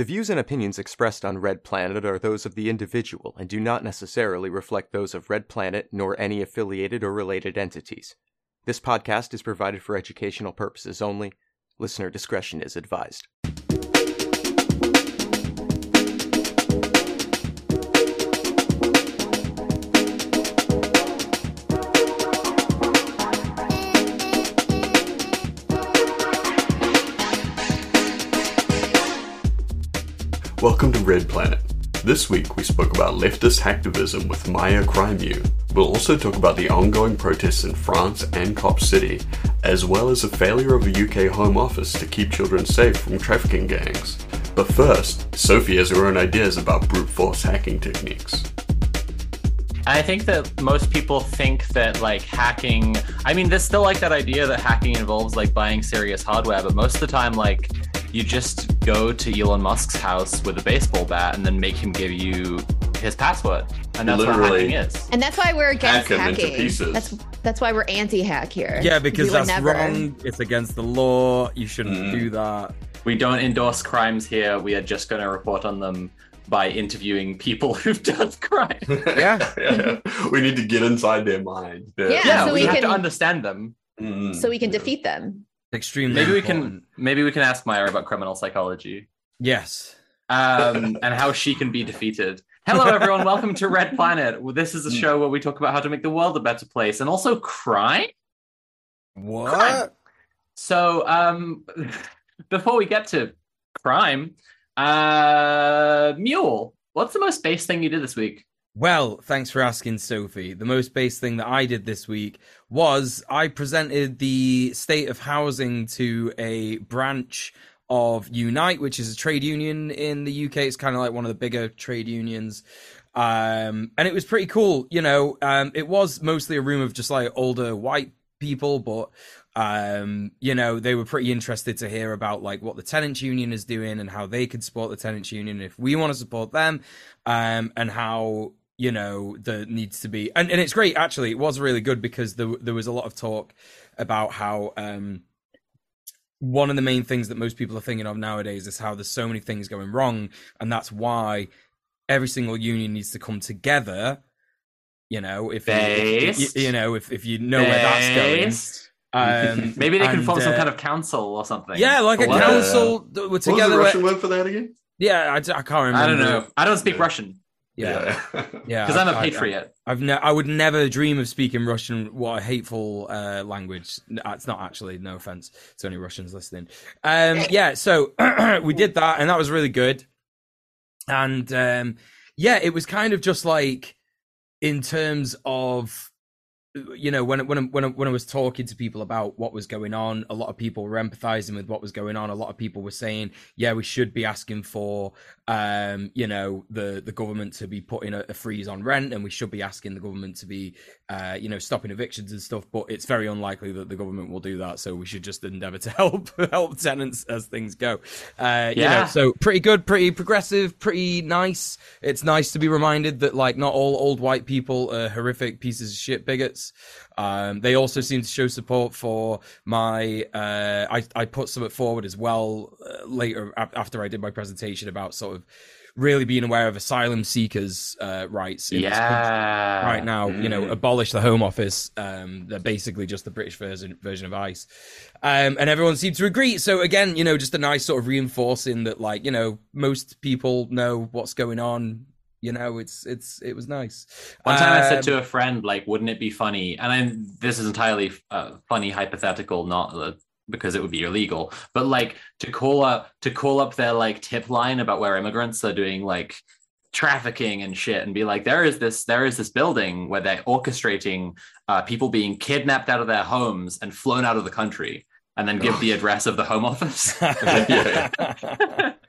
The views and opinions expressed on Red Planet are those of the individual and do not necessarily reflect those of Red Planet nor any affiliated or related entities. This podcast is provided for educational purposes only. Listener discretion is advised. Welcome to Red Planet. This week we spoke about leftist hacktivism with Maia Crimew. We'll also talk about the ongoing protests in France and Cop City, as well as the failure of a UK Home Office to keep children safe from trafficking gangs. But first, Sophie has her own ideas about brute force hacking techniques. I think that most people think that like hacking. I mean, there's still like that idea that hacking involves like buying serious hardware, but most of the time, like you just go to Elon Musk's house with a baseball bat and then make him give you his password, and that's what Literally. hacking is. And that's why we're against Hack 'em into hacking. pieces. That's that's why we're anti-hack here. Yeah, because We would that's never. wrong. It's against the law. You shouldn't Mm. do that. We don't endorse crimes here. We are just going to report on them by interviewing people who've done crime. Yeah. Yeah. we need to get inside their mind. Yeah, yeah, so we, we have to can- understand them. Mm. So we can Yeah. defeat them. Extremely. Maybe we can. Maybe we can ask Maia about criminal psychology. Yes. um, and how she can be defeated. Hello, everyone. Welcome to Red Planet. This is a show where we talk about how to make the world a better place and also crime. What? Crime. So, um, before we get to crime, uh, Mule, what's the most base thing you did this week? Well, thanks for asking, Sophie. The most base thing that I did this week was I presented the state of housing to a branch of Unite, which is a trade union in the UK. It's kind of like one of the bigger trade unions. Um, and it was pretty cool. You know, um, it was mostly a room of just like older white people, but um, you know, they were pretty interested to hear about like what the tenants union is doing and how they could support the tenants union if we want to support them, um, and how you know that needs to be and, and it's great actually it was really good because there, there was a lot of talk about how um one of the main things that most people are thinking of nowadays is how there's so many things going wrong and that's why every single union needs to come together you know if you, if- you, you know if, if you know where that's going um Maybe they can and, form some uh, kind of council or something. yeah like a what? council that we're What was the together Russian where- word for that again? yeah I, d- I can't remember I don't know. I don't speak Yeah. Russian yeah yeah because I'm a I- I- patriot. I've ne- I would never dream of speaking Russian. What a hateful uh, language! N- It's not actually. No offense to any Russians listening. Um, yeah, so we did that, and that was really good. And um, yeah, it was kind of just like in terms of you know when when I- when when I was talking to people about what was going on, a lot of people were empathizing with what was going on. A lot of people were saying, "Yeah, we should be asking for um, you know the the government to be putting a, a freeze on rent, and we should be asking the government to be uh, you know stopping evictions and stuff." But it's very unlikely that the government will do that, so we should just endeavour to help help tenants as things go. Uh, you Yeah. know, so pretty good, pretty progressive, pretty nice. It's nice to be reminded that like not all old white people are horrific pieces of shit bigots. Um, they also seem to show support for my. Uh, I I put something forward as well uh, later a- after I did my presentation about sort of really being aware of asylum seekers' uh, rights in this country Yeah. right now. You know, Mm. abolish the Home Office. Um, they're basically just the British version version of ICE, um, and everyone seemed to agree. So again, you know, just a nice sort of reinforcing that, like, you know, most people know what's going on. You know, it's it's it was nice. One time I said Um, to a friend, like, wouldn't it be funny? And I'm, this is entirely uh, funny, hypothetical, not uh, because it would be illegal, but like to call up to call up their like tip line about where immigrants are doing like trafficking and shit, and be like, there is this there is this building where they're orchestrating uh, people being kidnapped out of their homes and flown out of the country, and then give the address of the Home Office.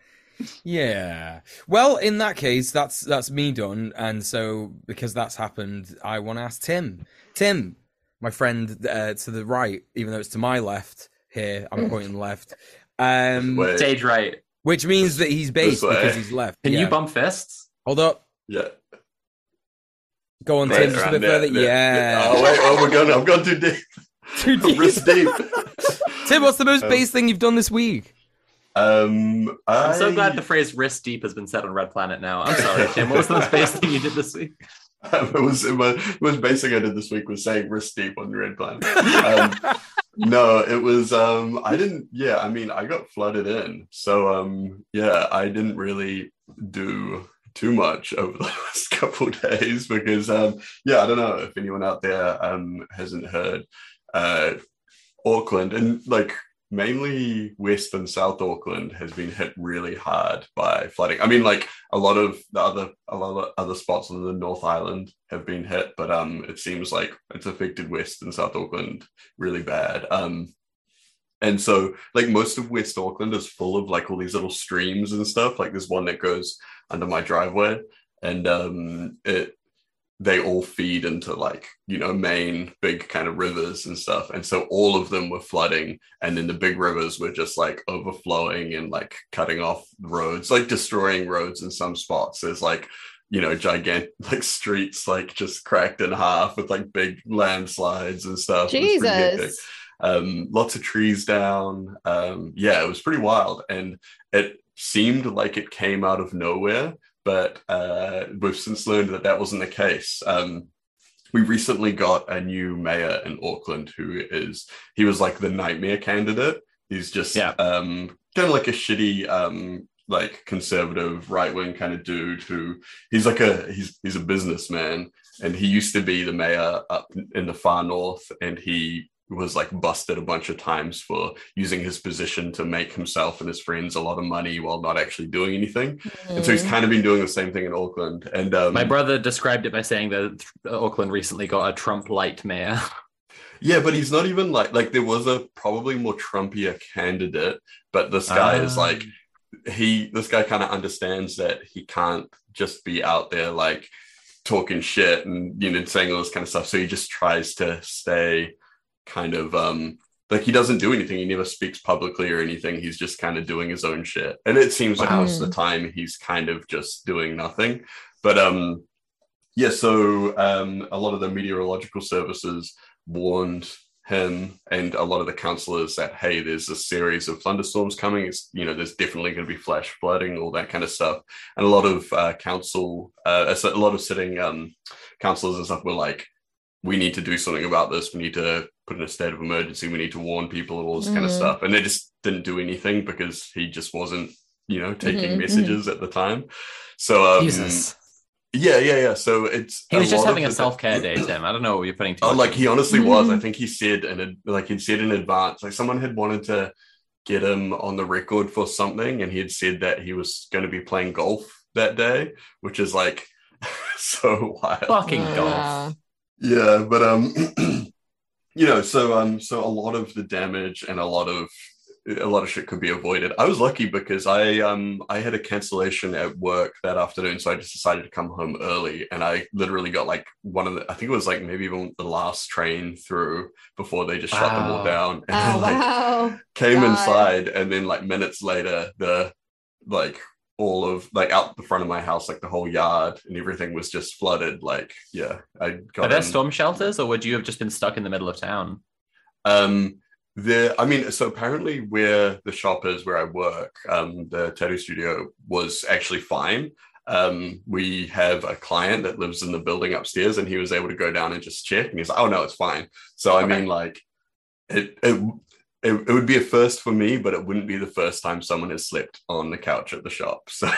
Yeah. yeah. Well, in that case, that's that's me done, and so because that's happened, I want to ask Tim. Tim, my friend uh, to the right, even though it's to my left here, I'm pointing left. Um, Wait. Stage right. which means that he's based because he's left. Can Yeah. you bump fists? Hold up. Yeah. Go on, Tim, just a bit there, further. there. Yeah. Oh wait, oh we're going. I'm going too deep. Too deep. Wrist deep. Tim, what's the most Um, base thing you've done this week? Um, I'm so glad the phrase wrist deep has been said on Red Planet now. I'm sorry, Tim. What was the most base thing you did this week? it was it was, it was basic I did this week was saying wrist deep on Red Planet. Um, no, it was um I didn't yeah, I mean I got flooded in. So um yeah, I didn't really do too much over the last couple of days because um yeah, I don't know if anyone out there um hasn't heard uh Auckland and like mainly West and South Auckland has been hit really hard by flooding. I mean, like a lot of the other a lot of other spots on the North Island have been hit, but um, it seems like it's affected West and South Auckland really bad. Um, and so like most of West Auckland is full of like all these little streams and stuff. Like there's one that goes under my driveway, and um, it they all feed into like you know main big kind of rivers and stuff and so all of them were flooding and then the big rivers were just like overflowing and like cutting off roads like destroying roads in some spots there's like you know gigantic like streets like just cracked in half with like big landslides and stuff It was pretty hectic Jesus. um, lots of trees down. Um, yeah, it was pretty wild, and it seemed like it came out of nowhere. But uh, we've since learned that that wasn't the case. Um, we recently got a new mayor in Auckland who is he was like the nightmare candidate. He's just Yeah. um, kind of like a shitty um, like conservative right wing kind of dude who he's like a he's he's a businessman and he used to be the mayor up in the far north and he was like busted a bunch of times for using his position to make himself and his friends a lot of money while not actually doing anything and so he's kind of been doing the same thing in auckland and um, My brother described it by saying that Auckland recently got a Trump light mayor. yeah but he's not even like like there was a probably more trumpier candidate but this guy is Ah. like he this guy kind of understands that he can't just be out there like talking shit and you know saying all this kind of stuff so he just tries to stay kind of um like he doesn't do anything. He never speaks publicly or anything. He's just kind of doing his own shit. And it seems like Wow. most of the time he's kind of just doing nothing. But um yeah so um a lot of the meteorological services warned him and a lot of the councillors that hey there's a series of thunderstorms coming. It's you know there's definitely going to be flash flooding all that kind of stuff. And a lot of uh, council uh, a lot of sitting um councillors and stuff were like we need to do something about this we need to put in a state of emergency we need to warn people and all this kind of Mhm. stuff and they just didn't do anything because he just wasn't you know taking Mhm, messages at the time so um, Jesus. yeah yeah yeah so it's He was just having a self care day, Tim. I don't know what you're putting too Oh, like he honestly was. I Mhm. think he said and like he'd said in advance, like someone had wanted to get him on the record for something, and he had said that he was going to be playing golf that day, which is like so wild. fucking golf. Yeah, but um, you know, so um, so a lot of the damage and a lot of a lot of shit could be avoided. I was lucky because I um I had a cancellation at work that afternoon, so I just decided to come home early, and I literally got like one of the I think it was like maybe even the last train through before they just shut them all down, and Oh like wow. came God. inside, and then like minutes later, the like all of like out the front of my house, like the whole yard and everything was just flooded. Like yeah, I got Are there in- storm shelters, or would you have just been stuck in the middle of town? Um, there, I mean, so apparently where the shop is, where I work, um, the tattoo studio was actually fine. Um, we have a client that lives in the building upstairs, and he was able to go down and just check, and he's like, "Oh no, it's fine." So I mean, like, it, it it it would be a first for me, but it wouldn't be the first time someone has slept on the couch at the shop. So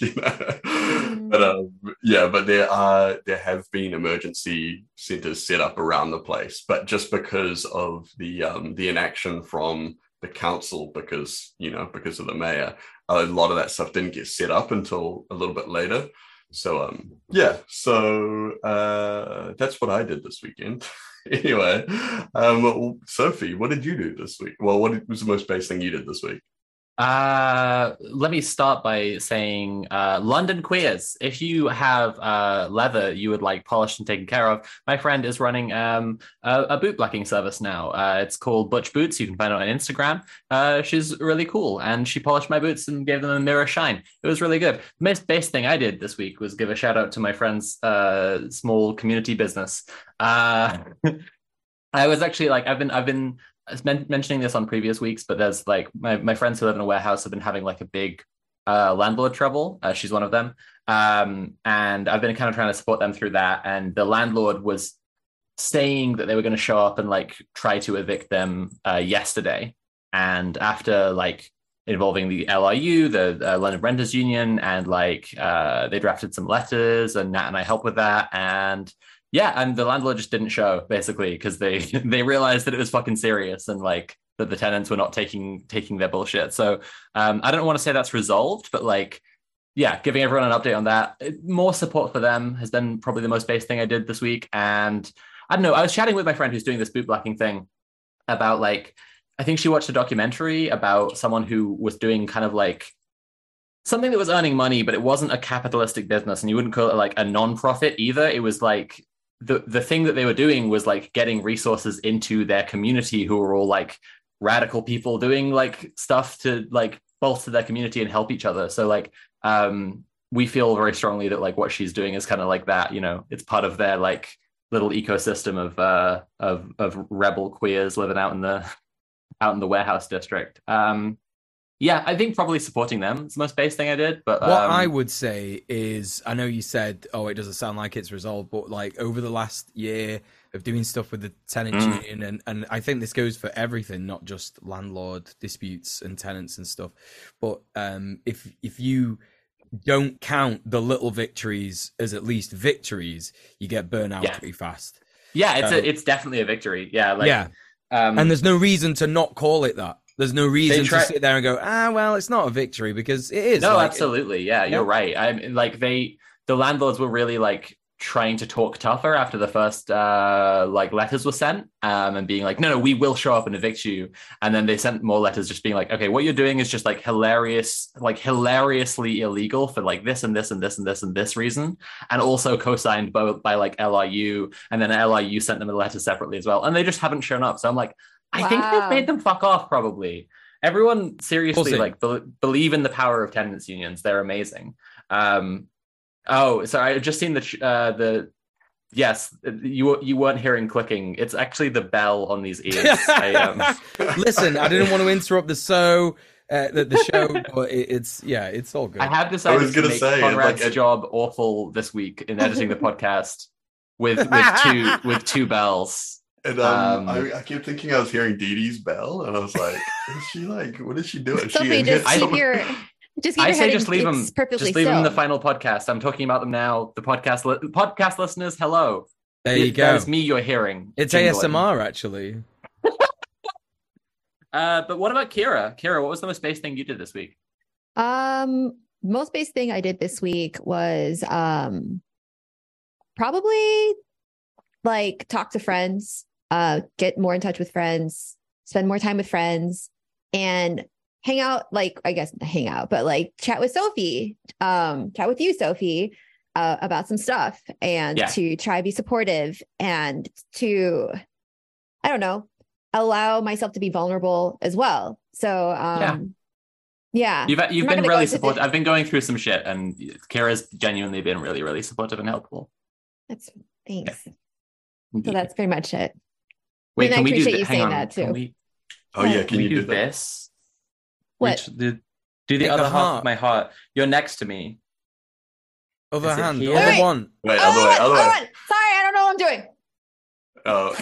you know, but um, yeah, but there are there have been emergency centers set up around the place, but just because of the um, the inaction from the council, because you know because of the mayor, a lot of that stuff didn't get set up until a little bit later. So um, yeah, so uh, that's what I did this weekend. anyway, um, Sophie, what did you do this week? Well, what was the most base thing you did this week? Uh, let me start by saying, uh, London queers. If you have uh, leather you would like polished and taken care of, my friend is running um, a, a boot blacking service now. Uh, it's called Butch Boots. You can find it on Instagram. Uh, she's really cool, and she polished my boots and gave them a mirror shine. It was really good. The most base thing I did this week was give a shout out to my friend's uh, small community business. Uh, I was actually like I've been I've been was men- mentioning this on previous weeks, but there's like my, my friends who live in a warehouse have been having like a big uh, landlord trouble. Uh, she's one of them. Um, and I've been kind of trying to support them through that. And the landlord was saying that they were going to show up and like try to evict them uh, yesterday. And after like involving the LRU, the uh, London Renters Union, and like uh, they drafted some letters, and Nat and I helped with that. And yeah, and the landlord just didn't show basically because they they realized that it was fucking serious and like that the tenants were not taking taking their bullshit. So um, I don't want to say that's resolved, but like yeah, giving everyone an update on that. More support for them has been probably the most base thing I did this week. And I don't know, I was chatting with my friend who's doing this bootblacking thing about like, I think she watched a documentary about someone who was doing kind of like something that was earning money, but it wasn't a capitalistic business. And you wouldn't call it like a non-profit either. It was like the, the thing that they were doing was like getting resources into their community who were all like radical people doing like stuff to like bolster their community and help each other. So like um, we feel very strongly that like what she's doing is kind of like that. You know, it's part of their like little ecosystem of uh, of of rebel queers living out in the out in the warehouse district. Um, yeah, I think probably supporting them is the most base thing I did. But what um, I would say is, I know you said, oh, it doesn't sound like it's resolved, but like over the last year of doing stuff with the tenant Mm. union, and and I think this goes for everything, not just landlord disputes and tenants and stuff. But um, if if you don't count the little victories as at least victories, you get burnt out Yeah. pretty fast. yeah, it's So- a, it's definitely a victory. Yeah, like yeah, um, and there's no reason to not call it that. There's no reason try- to sit there and go, ah, well, it's not a victory because it is. no, Like, absolutely. Yeah, you're Yeah. right. I am like they the landlords were really like trying to talk tougher after the first uh like letters were sent um and being like no no we will show up and evict you and then they sent more letters just being like okay what you're doing is just like hilarious like hilariously illegal for like this and this and this and this and this reason and also co-signed both by like LRU and then LRU sent them a letter separately as well and they just haven't shown up so I'm like I think they've made them fuck off probably. Everyone seriously like be- believe in the power of tenants unions. They're amazing. Um oh sorry i've just seen the uh the yes you you weren't hearing clicking. It's actually the bell on these ears. I, um, Listen, I didn't want to interrupt the show, uh, the, the show, but it, it's yeah, it's all good. I have decided was to gonna make say, Conrad's like, it- job awful this week in editing the podcast with with two with two bells And um, Um, I, I kept thinking I was hearing Dee Dee's bell, and I was like, "Is she like? What is she doing?" Is she just here? keep your just keep I your say just leave them just leave them the final podcast i'm talking about them now the podcast li- podcast listeners hello there you It- go. that is me you're hearing It's jingling. ASMR actually. uh but what about kira kira what was the most base thing you did this week Um, most base thing I did this week was um probably like talk to friends, uh, get more in touch with friends, spend more time with friends, and hang out. Like I guess hang out, but like chat with Sophie, um, chat with you, Sophie, uh, about some stuff, and Yeah. to try to be supportive and to, I don't know, allow myself to be vulnerable as well. So, um, yeah. You've you've not been really the- supportive. I've been going through some shit, and Kira's genuinely been really, really supportive and helpful. That's thanks. So that's pretty much it. Wait, and I can we do appreciate thi- you hang saying on, that, can too. we- Oh yeah, Can can Can we you do do this? What? Which the do the Pick other half of my heart. You're next to me. Other Is hand, other Wait. one. Wait, Oh, other oh, way, oh, other way. Sorry, I don't know what I'm doing. Oh,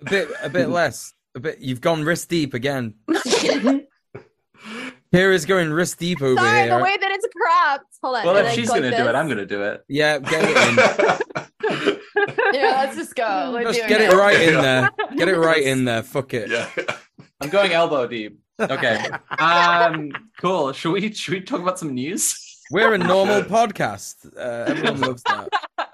A bit, a bit less. A bit. You've gone wrist deep again. Here is going wrist deep over Sorry, here. the way that it's cropped. Hold on. Well, if she's like gonna do it, I'm gonna do it. Yeah, get it in. Yeah, let's just go. We're Just get it it. right in there. Get it right in there. Fuck it. yeah. I'm going elbow deep. Okay. Um. Cool. Should we should we talk about some news? We're a normal podcast. Uh, everyone loves that.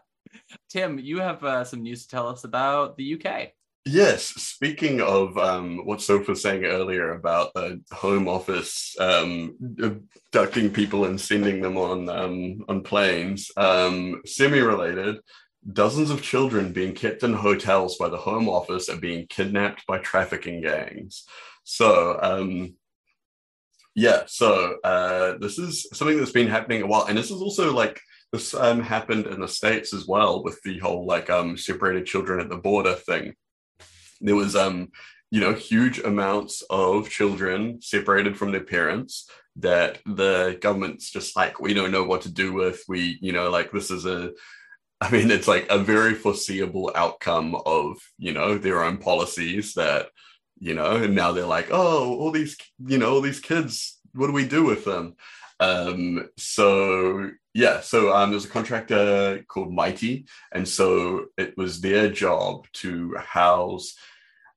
Tim, you have uh, some news to tell us about the UK. Yes, speaking of um, what Soph was saying earlier about the Home Office um, abducting people and sending them on um, on planes, um, semi-related, dozens of children being kept in hotels by the Home Office are being kidnapped by trafficking gangs. So, um, yeah, so uh, this is something that's been happening a while, and this is also like this um, happened in the states as well with the whole like um, separated children at the border thing there was um you know, huge amounts of children separated from their parents that the government's just like, we don't know what to do with. We, you know, like this is a, I mean, it's like a very foreseeable outcome of, you know, their own policies that, you know, and now they're like, oh, all these, you know, all these kids, what do we do with them? Um, so yeah, so um, there's a contractor called Mitie, and so it was their job to house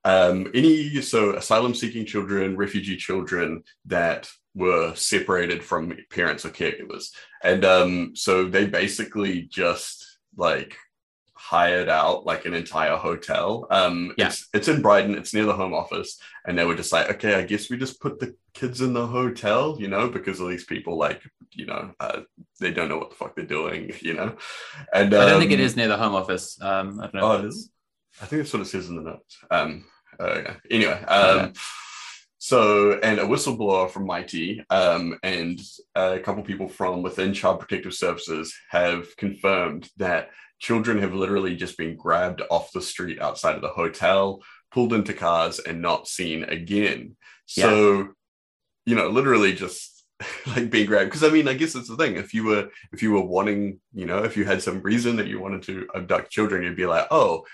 um, any so asylum seeking children, refugee children that were separated from parents or caregivers, and um, so they basically just like hired out like an entire hotel. Um, Yeah. it's it's in Brighton. It's near the Home Office, and they were just like, okay, I guess we just put the kids in the hotel, you know, because all these people like, you know, uh, they don't know what the fuck they're doing, you know. And I don't think it um, near the Home Office. Um, I don't know. Oh, it's- I think that's sort of says in the notes. Um, uh. Anyway, um, Okay. So and a whistleblower from Mitie um, and a couple people from within Child Protective Services have confirmed that children have literally just been grabbed off the street outside of the hotel, pulled into cars, and not seen again. So, you know, literally just like being grabbed. Because I mean, I guess it's the thing. If you were if you were wanting, you know, if you had some reason that you wanted to abduct children, you'd be like, oh,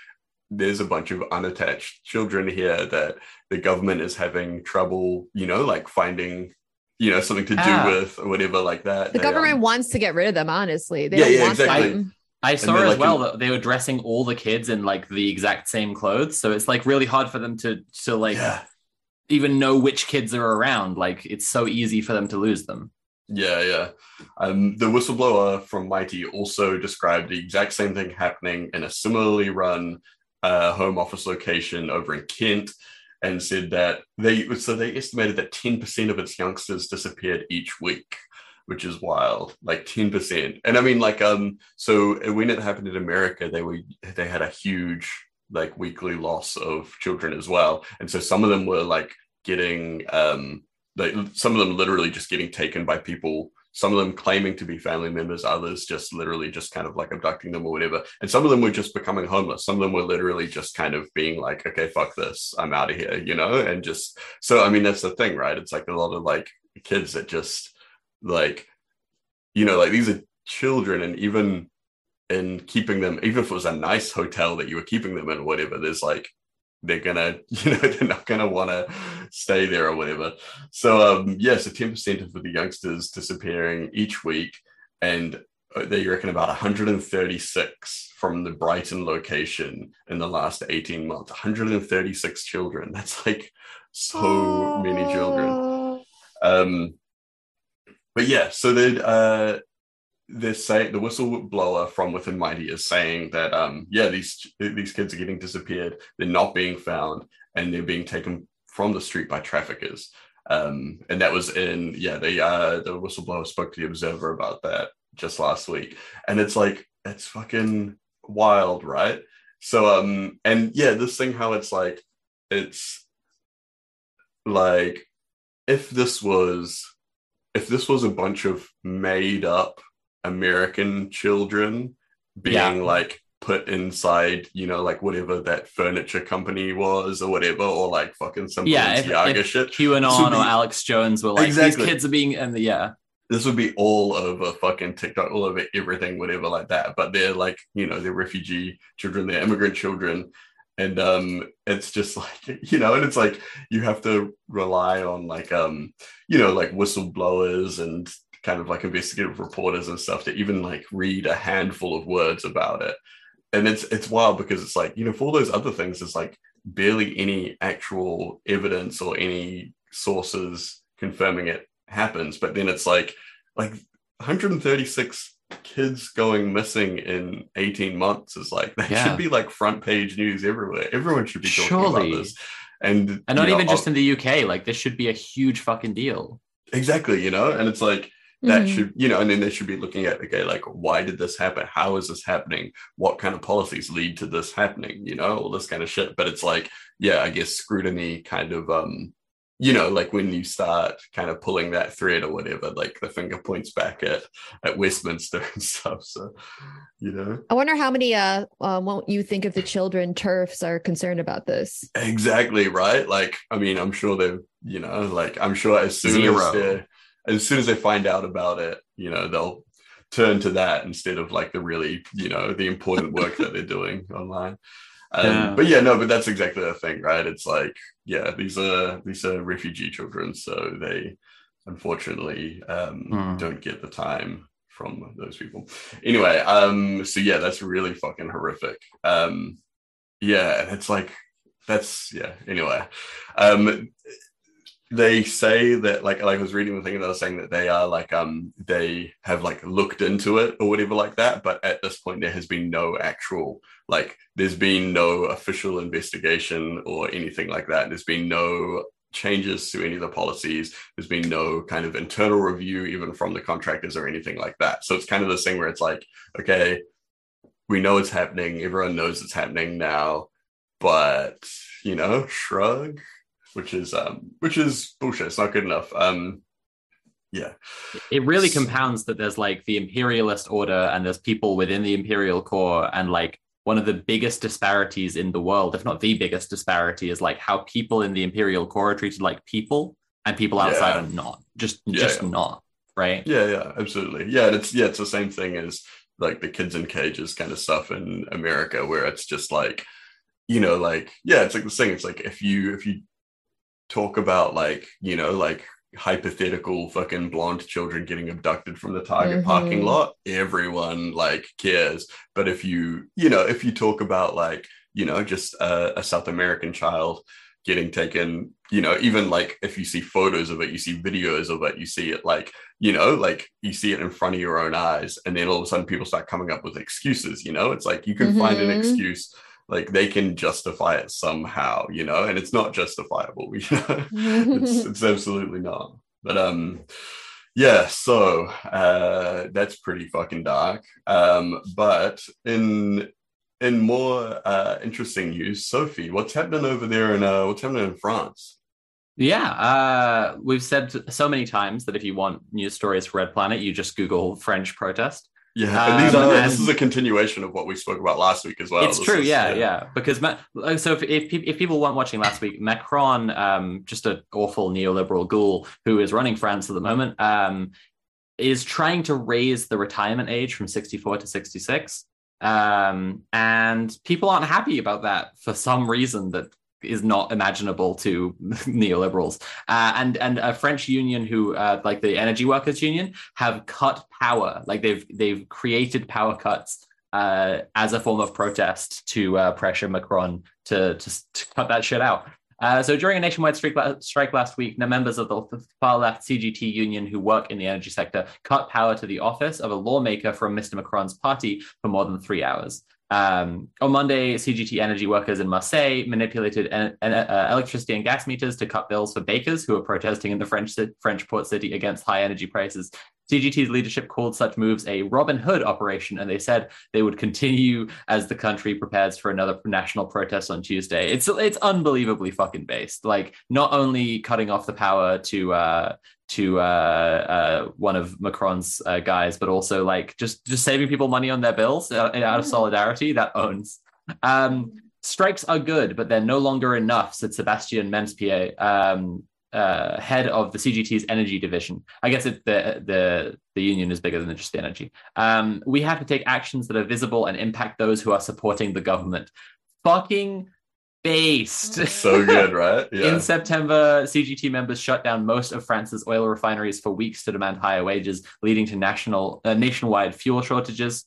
there's a bunch of unattached children here that the government is having trouble, you know, like finding, you know, something to do Ah. with or whatever like that. The They, government um, wants to get rid of them, honestly. They Yeah, don't yeah, want exactly. them. I saw as like well in- that they were dressing all the kids in like the exact same clothes, so it's like really hard for them to to like yeah, even know which kids are around. Like it's so easy for them to lose them. yeah, yeah. Um, the whistleblower from Mitie also described the exact same thing happening in a similarly run uh, home office location over in Kent, and said that they so they estimated that ten percent of its youngsters disappeared each week. Which is wild, like ten percent, and I mean, like, um, so when it happened in America, they were they had a huge like weekly loss of children as well, and so some of them were like getting, um, like some of them literally just getting taken by people some of them claiming to be family members others just literally just kind of like abducting them or whatever. And some of them were just becoming homeless. Some of them were literally just kind of being like okay fuck this. I'm out of here you know? And just so i mean that's the thing right? It's like a lot of like kids that just like you know like these are children and even in keeping them even if it was a nice hotel that you were keeping them in or whatever there's like they're gonna you know they're not gonna want to stay there or whatever. So um yeah so 10% of the youngsters disappearing each week and uh, they reckon about 136 from the brighton location in the last 18 months. 136 children. That's like so many children. Oh. um, but yeah, so they uh, they're saying the whistleblower from within Mitie is saying that um, yeah, these these kids are getting disappeared. They're not being found, and they're being taken from the street by traffickers. Um, and that was in yeah, the uh, the whistleblower spoke to the Observer about that just last week, and it's like it's fucking wild, right? So um, and yeah, this thing how it's like it's like if this was if this was a bunch of made up American children being Yeah. like put inside, you know, like whatever that furniture company was or whatever, or like fucking some Yeah, if- if shit. QAnon be- or Alex Jones were like Exactly. these kids are being and the, yeah This would be all over fucking TikTok, all over everything, whatever like that. But they're like, you know, they're refugee children, they're immigrant children. And um it's just like, you know, and it's like you have to rely on like um, you know, like whistleblowers and kind of like investigative reporters and stuff to even like read a handful of words about it. And it's it's wild because it's like, you know, for all those other things, there's like barely any actual evidence or any sources confirming it happens. But then it's like like 136 kids going missing in 18 months is like that Yeah. should be like front page news everywhere. Everyone should be talking Surely. about this. And and not know, even just in the UK like this should be a huge fucking deal exactly, you know, and it's like that Mhm. should you know and then they should be looking at okay like why did this happen how is this happening what kind of policies lead to this happening you know all this kind of shit but it's like yeah i guess scrutiny kind of um you know, like when you start kind of pulling that thread or whatever, like the finger points back at at Westminster and stuff. So, you know, I wonder how many uh, uh won't you think of the children turfs are concerned about this? exactly right. Like, I mean, I'm sure they're, you know, like I'm sure as soon Zero. as they as soon as they find out about it, you know, they'll turn to that instead of like the really, you know, the important work that they're doing online. Um, Yeah. But yeah, no, but that's exactly the thing, right? It's like, yeah, these are these are refugee children, so they unfortunately um, Hmm. don't get the time from those people. Anyway, um, so yeah, that's really fucking horrific. Um, yeah, and it's like that's yeah. Anyway, um, they say that like like I was reading the thing and they were saying that they are like um they have like looked into it or whatever like that, but at this point there has been no actual like there's been no official investigation or anything like that. There's been no changes to any of the policies. There's been no kind of internal review even from the contractors or anything like that. So it's kind of this thing where it's like, okay, we know it's happening, everyone knows it's happening now, but you know, shrug which is um which is bullshit. It's not good enough. Um yeah. It really compounds that there's like the imperialist order and there's people within the imperial core and like one of the biggest disparities in the world if not the biggest disparity is like how people in the imperial core are treated like people and people outside Yeah. are not. Just Yeah, just yeah. not right? Yeah yeah absolutely. Yeah and it's yeah it's the same thing as like the kids in cages kind of stuff in america where it's just like you know like yeah it's like the thing it's like if you if you talk about like you know like hypothetical fucking blonde children getting abducted from the target Mhm. parking lot everyone like cares but if you you know if you talk about like you know just a, a south american child getting taken you know even like if you see photos of it you see videos of it you see it like you know like you see it in front of your own eyes and then all of a sudden people start coming up with excuses you know it's like you can find an Mhm. excuse like they can justify it somehow you know? And it's not justifiable you know? It's, it's absolutely not. But um yeah so uh that's pretty fucking dark. Um but in in more uh interesting news sophie what's happening over there in uh what's happening in france? Yeah, uh, we've said so many times that if you want news stories for Red Planet, you just Google French protest. Yeah and these Um, are and- this is a continuation of what we spoke about last week as well it's This true, is- yeah, yeah. Because Ma- so if, if if people weren't watching last week, Macron, um, just an awful neoliberal ghoul who is running France at the moment, um, is trying to raise the retirement age from 64 to 66. Um, and people aren't happy about that for some reason that is not imaginable to neoliberals. Uh, and and a French union who, uh, like the energy workers union, have cut power. Like they've they've created power cuts uh, as a form of protest to uh, pressure Macron to, to to cut that shit out. Uh, so during a nationwide strike, strike last week, the members of the far left CGT union who work in the energy sector cut power to the office of a lawmaker from Mr. Macron's party for more than three hours. Um, on Monday, CGT energy workers in Marseille manipulated en- en- uh, electricity and gas meters to cut bills for bakers who are protesting in the French French port city against high energy prices. CGT's leadership called such moves a Robin Hood operation, and they said they would continue as the country prepares for another national protest on Tuesday. It's it's unbelievably fucking based. Like not only cutting off the power to uh, to uh, uh, one of Macron's uh, guys, but also like just just saving people money on their bills uh, out of solidarity. That owns. Um, strikes are good, but they're no longer enough," said Sebastian Menesplier, um, uh, head of the CGT's energy division. I guess it, the the the union is bigger than just the energy. Um, we have to take actions that are visible and impact those who are supporting the government. Fucking based. so good right yeah In September, CGT members shut down most of France's oil refineries for weeks to demand higher wages, leading to national uh, nationwide fuel shortages.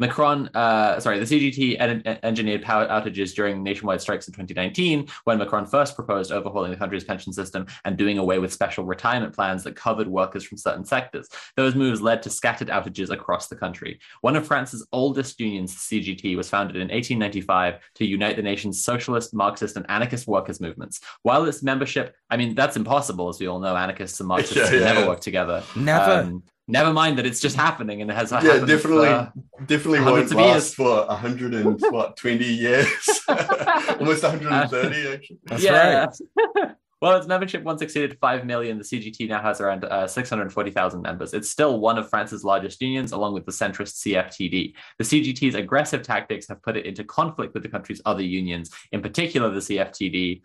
Macron, uh, sorry, the CGT en- engineered power outages during nationwide strikes in 2019 when Macron first proposed overhauling the country's pension system and doing away with special retirement plans that covered workers from certain sectors. Those moves led to scattered outages across the country. One of France's oldest unions, the CGT, was founded in 1895 to unite the nation's socialist, Marxist, and anarchist workers' movements. While its membership, I mean, that's impossible, as we all know, anarchists and Marxists Yeah, yeah, never yeah. work together. Never. Um, never mind that it's just happening and it has yeah happened definitely for- definitely hundreds won't of last years. for 100 and what 20 years almost 130 actually That's yeah. right. Well, its membership once exceeded 5 million. The CGT now has around uh, 640,000 members. It's still one of France's largest unions, along with the centrist CFTD. The CGT's aggressive tactics have put it into conflict with the country's other unions, in particular the CFTD,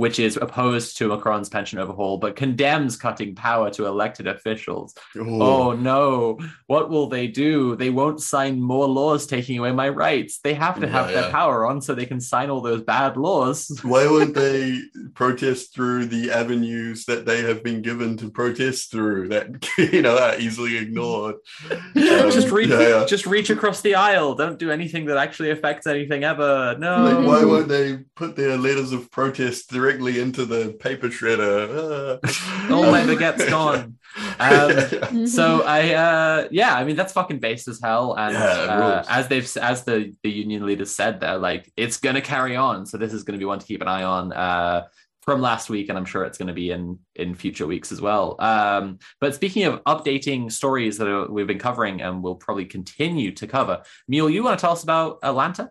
which is opposed to Macron's pension overhaul, but condemns cutting power to elected officials. Ooh. Oh no, what will they do? They won't sign more laws taking away my rights. They have to Yeah, have their yeah. power on so they can sign all those bad laws. Why won't they protest through the avenues that they have been given to protest through that you know that easily ignored? Um, just reach, yeah, just reach across the aisle. Don't do anything that actually affects anything ever. No. Like, why won't they put their letters of protest directly into the paper shredder? Ah. All my baguette's gone. Um, so I uh yeah, I mean that's fucking based as hell. And Yeah, uh, as they've as the the union leaders said, they're like it's gonna carry on. So this is gonna be one to keep an eye on. Uh from last week, and I'm sure it's going to be in in future weeks as well. Um, but speaking of updating stories that are, we've been covering and will probably continue to cover, Mule, you want to tell us about Atlanta?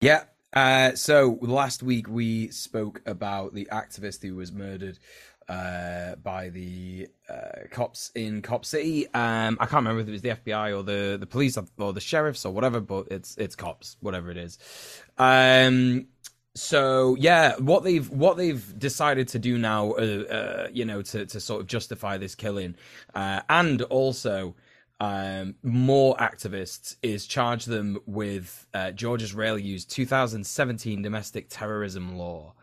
Yeah. Uh, so last week we spoke about the activist who was murdered uh, by the uh, cops in Cop City. Um, I can't remember if it was the FBI or the, the police or the sheriffs or whatever, but it's it's cops, whatever it is. Um, so yeah, what they've what they've decided to do now, uh, uh, you know, to to sort of justify this killing, uh, and also um, more activists is charge them with uh, George Israeli's 2017 domestic terrorism law.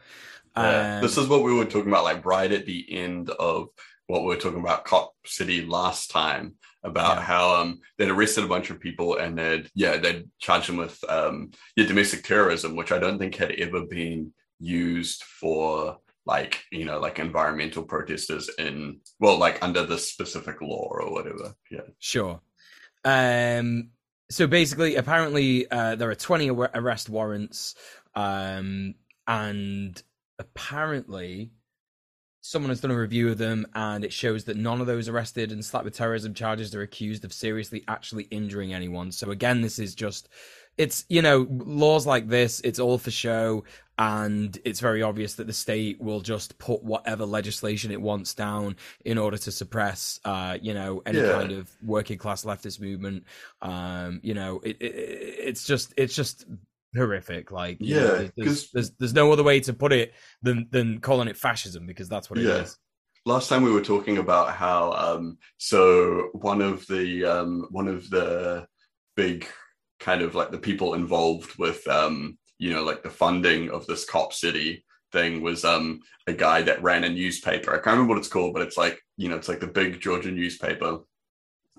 Yeah, Um, this is what we were talking about, like right at the end of what we were talking about Cop City last time, about Yeah. how um they'd arrested a bunch of people and they'd yeah they'd charged them with um yeah domestic terrorism, which I don't think had ever been used for like you know like environmental protesters in well like under this specific law or whatever. Yeah. Sure. Um. So basically, apparently, uh, there are 20 ar- arrest warrants, um, and apparently, someone has done a review of them, and it shows that none of those arrested and slapped with terrorism charges are accused of seriously actually injuring anyone. So again, this is just. It's you know laws like this. It's all for show, and it's very obvious that the state will just put whatever legislation it wants down in order to suppress, uh, you know, any Yeah. kind of working class leftist movement. Um, you know, it, it, it's just it's just horrific. Like, you know, Yeah, there's, there's, there's no other way to put it than than calling it fascism because that's what it is. Yeah. last time we were talking about how um so one of the um one of the big kind of like the people involved with um you know like the funding of this cop city thing was um a guy that ran a newspaper. I can't remember what it's called but it's like you know it's like the big georgian newspaper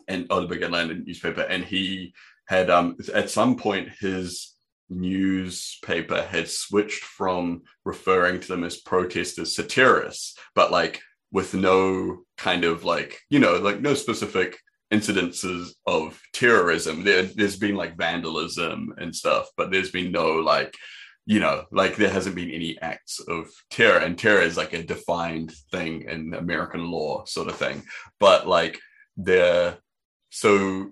and or the big atlanta newspaper. And he had um at some point his newspaper had switched from referring to them as protesters satirists, but like with no kind of like you know like no specific incidences of terrorism. There, there's been like vandalism and stuff but there's been no like you know like there hasn't been any acts of terror and terror is like a defined thing in american law sort of thing. But like they're so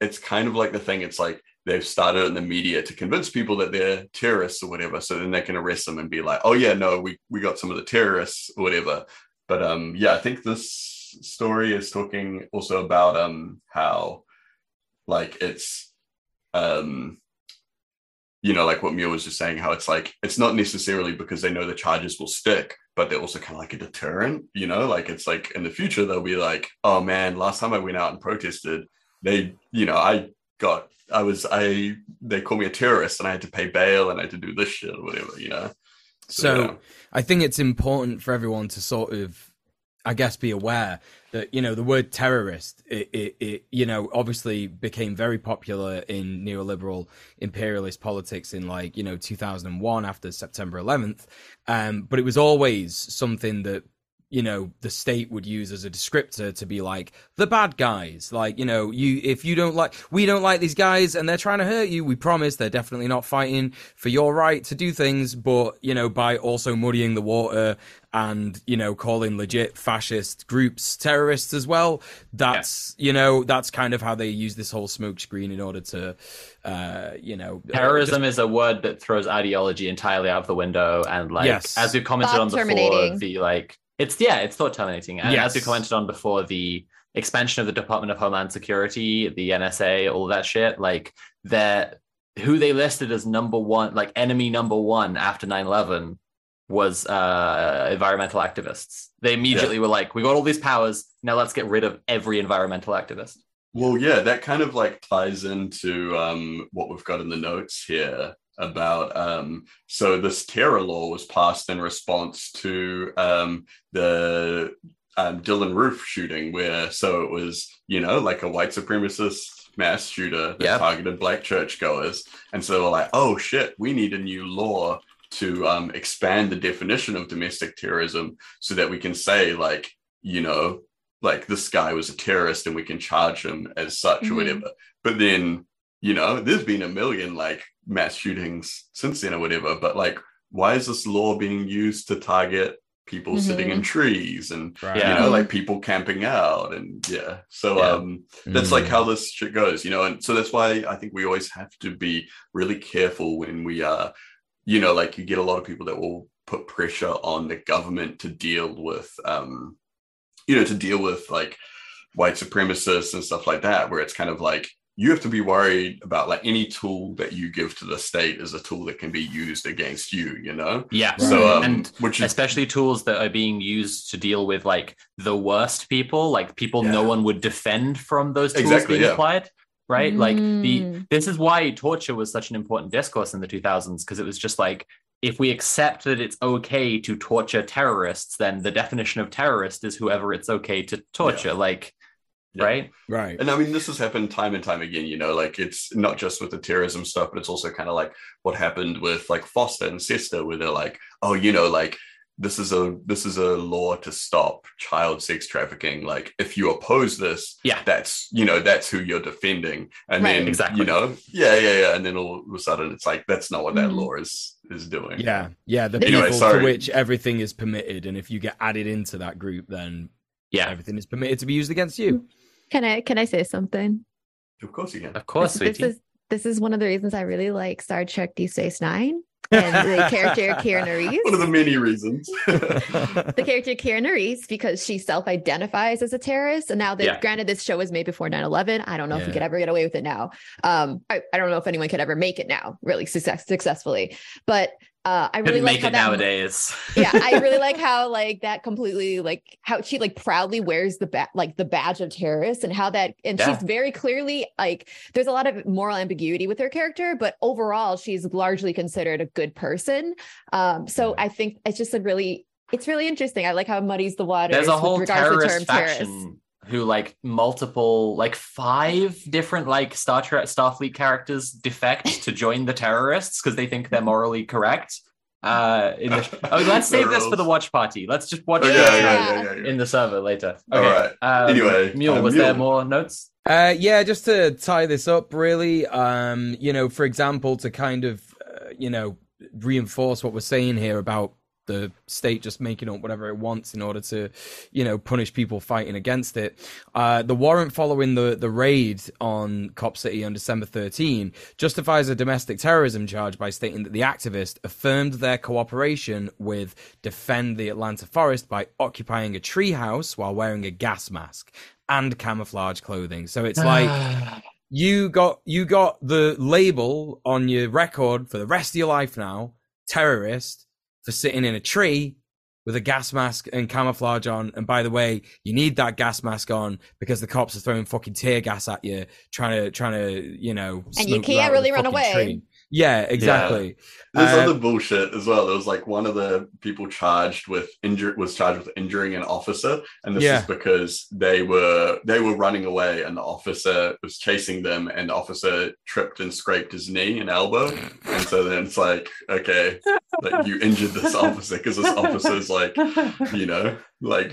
it's kind of like the thing it's like they've started in the media to convince people that they're terrorists or whatever so then they can arrest them and be like oh yeah no we we got some of the terrorists or whatever. But um yeah i think this story is talking also about um how like it's um you know like what Mule was just saying how it's like it's not necessarily because they know the charges will stick but they're also kind of like a deterrent you know like it's like in the future they'll be like oh man last time i went out and protested they you know i got i was i they called me a terrorist and i had to pay bail and i had to do this shit or whatever you know So yeah. I think it's important for everyone to sort of, I guess, be aware that you know the word terrorist, it, it, it you know obviously became very popular in neoliberal imperialist politics in like you know 2001 after September 11th, um, but it was always something that you know the state would use as a descriptor to be like the bad guys like you know you if you don't like we don't like these guys and they're trying to hurt you we promise they're definitely not fighting for your right to do things but you know by also muddying the water and you know calling legit fascist groups terrorists as well that's yeah. you know that's kind of how they use this whole smokescreen in order to uh you know terrorism uh, just... is a word that throws ideology entirely out of the window and like yes. as we've commented on before the like it's yeah, it's thought terminating. And yes. as we commented on before, the expansion of the Department of Homeland Security, the NSA, all that shit, like that who they listed as number one, like enemy number one after 9-11 was uh environmental activists. They immediately yeah. were like, we got all these powers, now let's get rid of every environmental activist. Well, yeah, that kind of like ties into um, what we've got in the notes here about um, so this terror law was passed in response to um, the um, Dylann Roof shooting, where so it was you know like a white supremacist mass shooter that yep. targeted black churchgoers, and so they were like, oh shit, we need a new law to um, expand the definition of domestic terrorism so that we can say like you know like this guy was a terrorist and we can charge him as such mm-hmm. or whatever. But then you know, there's been a million like mass shootings since then or whatever, but like, why is this law being used to target people mm-hmm. sitting in trees and right. you know like people camping out and yeah so yeah. um that's mm. like how this shit goes you know and so that's why i think we always have to be really careful when we are you know like you get a lot of people that will put pressure on the government to deal with um you know to deal with like white supremacists and stuff like that where it's kind of like you have to be worried about like any tool that you give to the state is a tool that can be used against you you know yeah so um, and which is, especially tools that are being used to deal with like the worst people like people yeah. no one would defend from those tools exactly, being yeah. applied right mm. like the mm. this is why torture was such an important discourse in the 2000s because it was just like if we accept that it's okay to torture terrorists then the definition of terrorist is whoever it's okay to torture yeah. like yeah. right? Right. And I mean, this has happened time and time again, you know, like it's not just with the terrorism stuff, but it's also kind of like what happened with like FOSTA and SESTA, where they're like, oh, you know, like this is a this is a law to stop child sex trafficking. Like if you oppose this, yeah, that's you know, that's who you're defending. And right, then exactly, you know, yeah, yeah, yeah. And then all of a sudden it's like that's not what that mm. law is is doing. Yeah, yeah. The anyway, people sorry. for which everything is permitted. And if you get added into that group, then yeah, everything is permitted to be used against you. Can I can I say something? Of course you can. Of course, this, this is this is one of the reasons I really like Star Trek Deep Space Nine and the character Kira Nerys. One of the many reasons. the character Kira Nerys because she self-identifies as a terrorist. And now that yeah. granted this show was made before 9-11. I don't know yeah. if we could ever get away with it now. Um, I, I, don't know if anyone could ever make it now, really success, successfully. But uh, I really like it that, nowadays. yeah, I really like how like that completely like how she like proudly wears the ba- like the badge of terrorist and how that and yeah. she's very clearly like there's a lot of moral ambiguity with her character, but overall she's largely considered a good person. Um, so I think it's just a really it's really interesting. I like how it muddies the water. There's a whole terrorist faction terrorist who like multiple like five different like Star Trek Starfleet characters defect to join the terrorists because they think they're morally correct. Uh, in the, oh, let's save this for the watch party. Let's just watch oh, yeah, yeah, yeah, in the server later. Okay. All right. Um, anyway, Mule, uh, was Mule. there more notes? Uh, yeah, just to tie this up, really. Um, you know, for example, to kind of, uh, you know, reinforce what we're saying here about the state just making up whatever it wants in order to, you know, punish people fighting against it. Uh, the warrant following the, the raid on Cop City on December 13 justifies a domestic terrorism charge by stating that the activist affirmed their cooperation with Defend the Atlanta Forest by occupying a treehouse while wearing a gas mask and camouflage clothing. So it's like you got you got the label on your record for the rest of your life now, terrorist for sitting in a tree with a gas mask and camouflage on. And by the way, you need that gas mask on because the cops are throwing fucking tear gas at you, trying to trying to you know. And you can't really run away. Tree. Yeah, exactly. There's Uh, other bullshit as well. There was like one of the people charged with injure was charged with injuring an officer, and this Yeah. is because they were they were running away, and the officer was chasing them, and the officer tripped and scraped his knee and elbow, and so then it's like, okay, like you injured this officer because this officer's like, you know, like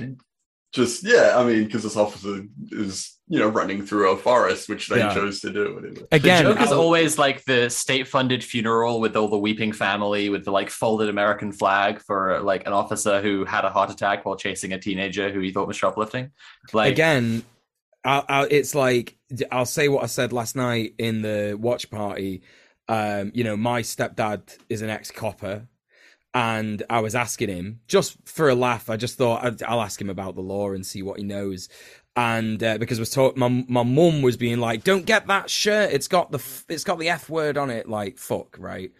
just yeah. I mean, because this officer is you know running through a forest, which they Yeah. chose to do. Whatever. Again, the joke is I'll- always like the state-funded funeral with all the weeping family with the like folded American flag for like an officer who had a heart attack while chasing a teenager who he thought was shoplifting. Like again I'll, I'll, it's like i'll say what i said last night in the watch party um you know my stepdad is an ex-copper and i was asking him just for a laugh i just thought I'd, i'll ask him about the law and see what he knows and uh, because was my my mum was being like don't get that shirt it's got the f- it's got the f word on it like fuck right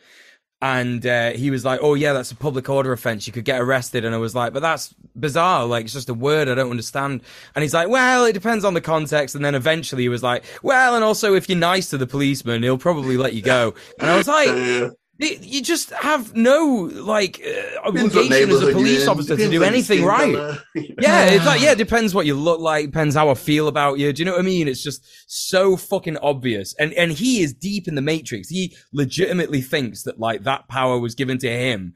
and uh, he was like, "Oh yeah, that's a public order offense. You could get arrested." And I was like, "But that's bizarre. Like it's just a word I don't understand." And he's like, "Well, it depends on the context." And then eventually he was like, "Well, and also if you're nice to the policeman, he'll probably let you go." And I was like, Yeah. "Y- "You just have no like uh, obligation as a police officer to do anything right." color, you know? Yeah, it's like yeah, it depends what you look like, depends how I feel about you. Do you know what I mean? It's just so fucking obvious. And and he is deep in the matrix. He legitimately thinks that like that power was given to him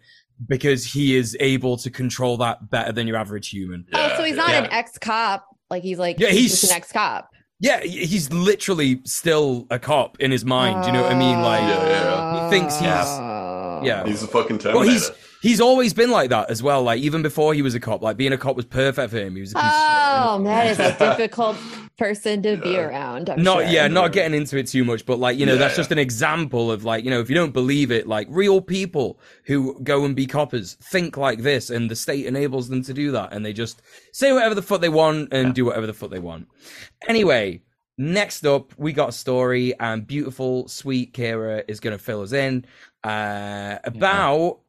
because he is able to control that better than your average human. oh, so he's not yeah. an ex cop. Like he's like Yeah, he's, he's- an ex cop. Yeah, he's literally still a cop in his mind. You know what I mean? Like Yeah, yeah. he thinks he's yeah. He's a fucking Terminator. well, he's he's always been like that as well. Like even before he was a cop, like being a cop was perfect for him. He was a piece of shit. Oh, that is a difficult person to be around. I'm not sure. yeah not getting into it too much but like you know Yeah, that's yeah. just an example of like you know if you don't believe it like real people who go and be coppers think like this and the state enables them to do that and they just say whatever the fuck they want and do whatever the fuck they want anyway next up we got a story and beautiful sweet kira is going to fill us in uh about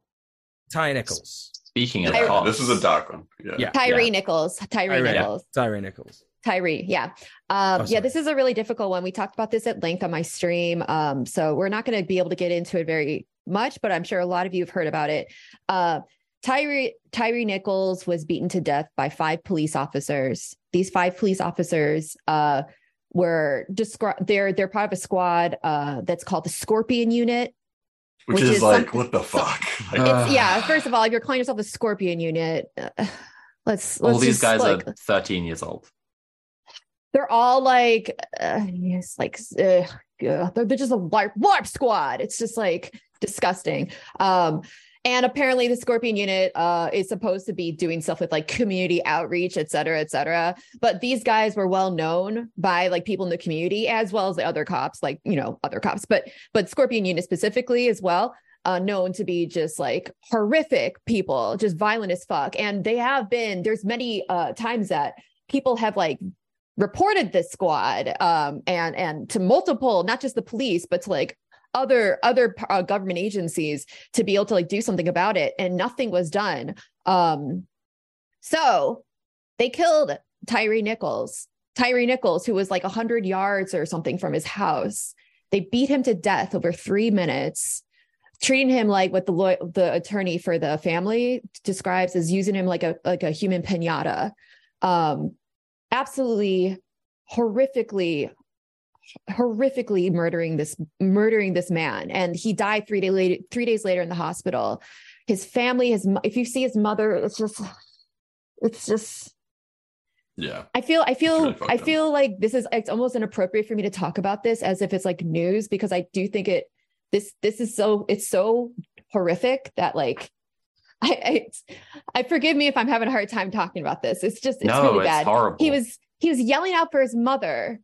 ty nichols speaking of I- cops, this is a dark one. Yeah. Yeah. Tyree Yeah. Nichols. Tyree Tyree, Nichols. Tyree nichols Tyree, yeah. Um, Oh, yeah, this is a really difficult one. We talked about this at length on my stream. Um, so we're not going to be able to get into it very much, but I'm sure a lot of you have heard about it. Uh, Tyree Tyree Nichols was beaten to death by five police officers. These five police officers uh, were described. They're they're part of a squad uh, that's called the Scorpion Unit. Which, Which is, is like, some- what the fuck? Like, It's yeah. First of all, if you're calling yourself a Scorpion Unit, uh, let's all let's these guys like, are 13 years old. They're all like uh, yes like uh, they're, they're just a warp, warp squad. It's just like disgusting. Um and apparently the scorpion unit uh is supposed to be doing stuff with like community outreach et cetera et cetera. But these guys were well known by like people in the community as well as the other cops like you know other cops. But but scorpion unit specifically as well uh, known to be just like horrific people, just violent as fuck. And they have been, there's many uh, times that people have like reported this squad um, and and to multiple, not just the police, but to like other other uh, government agencies to be able to like do something about it, and nothing was done. Um, so they killed Tyree Nichols. Tyree Nichols, who was like 100 yards or something from his house. They beat him to death over three minutes treating him like what the law- the attorney for the family describes as using him like a like a human pinata um absolutely horrifically horrifically murdering this murdering this man. And he died 3 days later 3 days later in the hospital. His family his if you see his mother it's just it's just yeah. I feel I feel really I feel like this is it's almost inappropriate for me to talk about this as if it's like news because I do think it this this is so it's so horrific that like I I, I forgive me if I'm having a hard time talking about this. It's just it's no, really it's bad. horrible. He was he was yelling out for his mother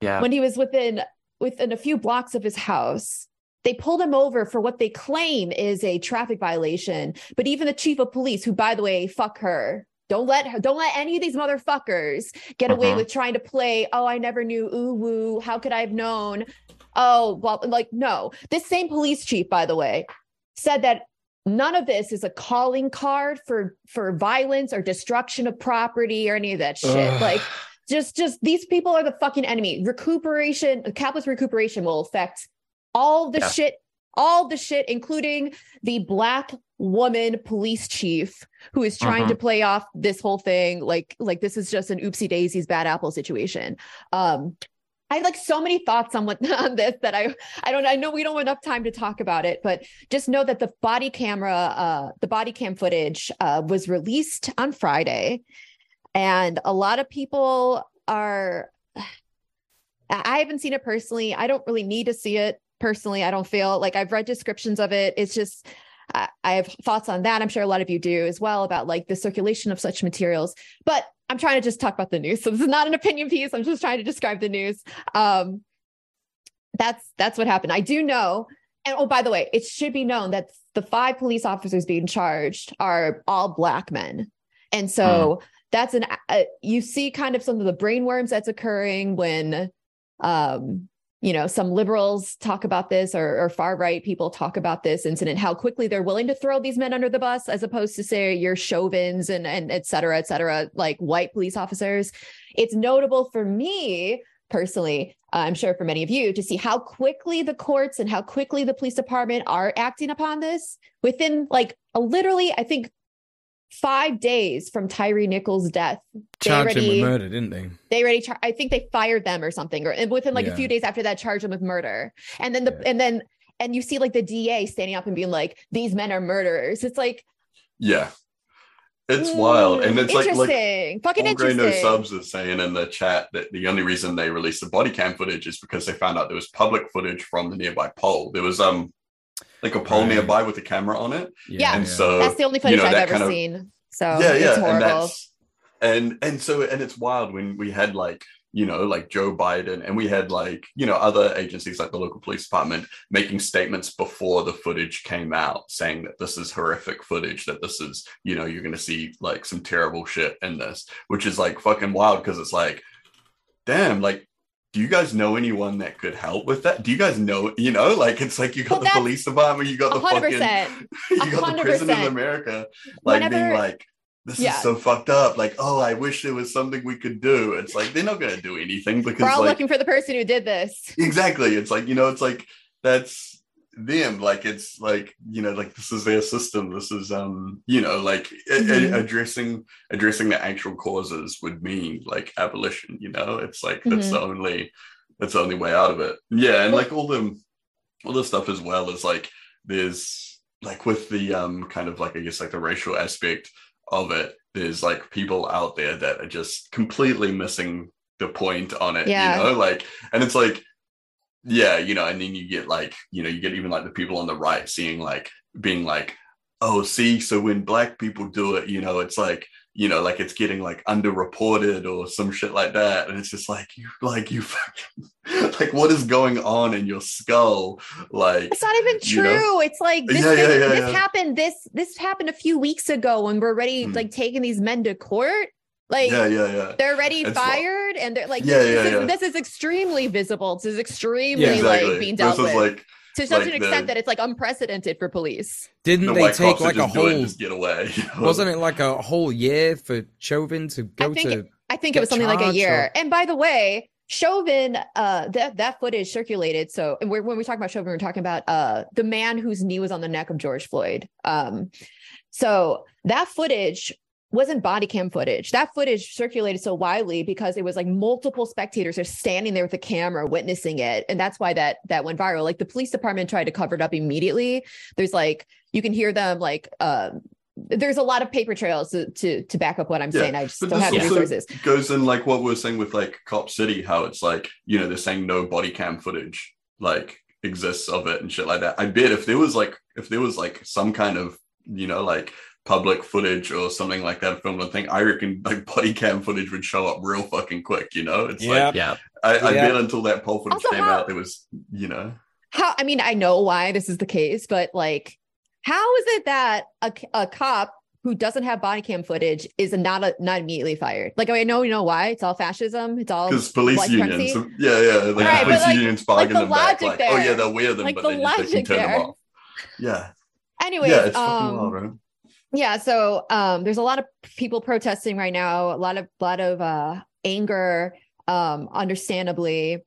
yeah. when he was within within a few blocks of his house. They pulled him over for what they claim is a traffic violation. But even the chief of police, who by the way, fuck her. Don't let her, don't let any of these motherfuckers get away Mhm. with trying to play, oh, I never knew, ooh woo, how could I have known? Oh, well, like, no. This same police chief, by the way, said that none of this is a calling card for for violence or destruction of property or any of that shit. Ugh. Like just just these people are the fucking enemy recuperation capitalist recuperation will affect all the Yeah. shit all the shit, including the black woman police chief who is trying to play off this whole thing like like this is just an oopsie daisies bad apple situation. Um, I had like so many thoughts on what on this that I I don't I know we don't have enough time to talk about it, but just know that the body camera, uh, the body cam footage uh, was released on Friday, and a lot of people are. I haven't seen it personally. I don't really need to see it personally. I don't feel like I've read descriptions of it. It's just I have thoughts on that. I'm sure a lot of you do as well about like the circulation of such materials. But I'm trying to just talk about the news. So this is not an opinion piece. I'm just trying to describe the news. Um, that's that's what happened. I do know, and oh, by the way, it should be known that the five police officers being charged are all black men, and so mm. that's an uh, you see kind of some of the brainworms that's occurring when um you know some liberals talk about this or, or, far right people talk about this incident how quickly they're willing to throw these men under the bus as opposed to say your chauvins and and et cetera et cetera like white police officers. It's notable for me personally i'm sure for many of you to see how quickly the courts and how quickly the police department are acting upon this within like a literally i think five days from Tyree Nichols' death. Charged already, him with murder, didn't they? They already, char- I think they fired them or something, or within like yeah. a few days after that, charged them with murder. And then the, yeah. and then, and you see like the DA standing up and being like, "These men are murderers." It's like, yeah, it's mm, wild, and it's like like fucking interesting. No subs is saying in the chat that the only reason they released the body cam footage is because they found out there was public footage from the nearby pole. There was um like a pole right. nearby with a camera on it. Yeah. And so that's the only footage you know, I've ever of, seen. So yeah, yeah. And that's and and so and it's wild when we had like you know, like Joe Biden, and we had like, you know, other agencies like the local police department making statements before the footage came out saying that this is horrific footage, that this is, you know, you're going to see like some terrible shit in this, which is like fucking wild because it's like, damn, like do you guys know anyone that could help with that? Do you guys know, you know, like it's like you got well, the police department, you got the 100%, fucking, you got 100%. the prison in America, like Whenever, being like, this yeah. is so fucked up. Like, oh, I wish there was something we could do. It's like they're not going to do anything because we're all like, looking for the person who did this. Exactly. It's like you know, it's like that's them like it's like you know like this is their system this is um you know like mm-hmm. a- addressing addressing the actual causes would mean like abolition you know it's like mm-hmm. that's the only that's the only way out of it yeah and like all the all the stuff as well is like there's like with the um kind of like i guess like the racial aspect of it there's like people out there that are just completely missing the point on it yeah. you know like and it's like yeah you know and then you get like you know you get even like the people on the right seeing like being like oh see so when black people do it you know it's like you know like it's getting like underreported or some shit like that. And it's just like you like you fucking like what is going on in your skull? Like it's not even true you know? it's like this, yeah, thing, yeah, yeah, this happened this this happened a few weeks ago when we're already hmm. like taking these men to court like, yeah, yeah, yeah. They're already it's fired, and they're like, yeah, this, yeah, this, yeah. Is, this is extremely visible. This is extremely exactly. like being dealt with. Like, to such like an extent the, that it's like unprecedented for police. Didn't the they take like a whole just get away? Wasn't it like a whole year for Chauvin to go I think, to? I think it was something like a year. Or... And by the way, Chauvin, uh, that that footage circulated. So, and when we talk about Chauvin, we're talking about uh the man whose knee was on the neck of George Floyd. Um, so that footage wasn't body cam footage. That footage circulated so widely because it was like multiple spectators are standing there with a camera witnessing it. And that's why that that went viral. Like the police department tried to cover it up immediately. There's like you can hear them like um there's a lot of paper trails to to, to back up what I'm yeah, saying. I just don't have the resources. Goes in like what we are saying with like Cop City, how it's like, you know, they're saying no body cam footage like exists of it and shit like that. I bet if there was like if there was like some kind of, you know, like public footage or something like that film I think I reckon like body cam footage would show up real fucking quick, you know? It's yep. like yeah. I, I yep. bet until that pole footage also, came how, out, there was, you know. How I mean, I know why this is the case, but like how is it that a, a cop who doesn't have body cam footage is not a, not immediately fired. Like I know you know why it's all fascism. It's all because police unions. So, yeah, yeah, like right, police like, unions bargain like the them back. Like, oh yeah, they'll wear them, like but the then they can turn there. them off. Yeah. Anyways, yeah, it's um, fucking wild, right? Yeah so um there's a lot of people protesting right now a lot of lot of uh anger um understandably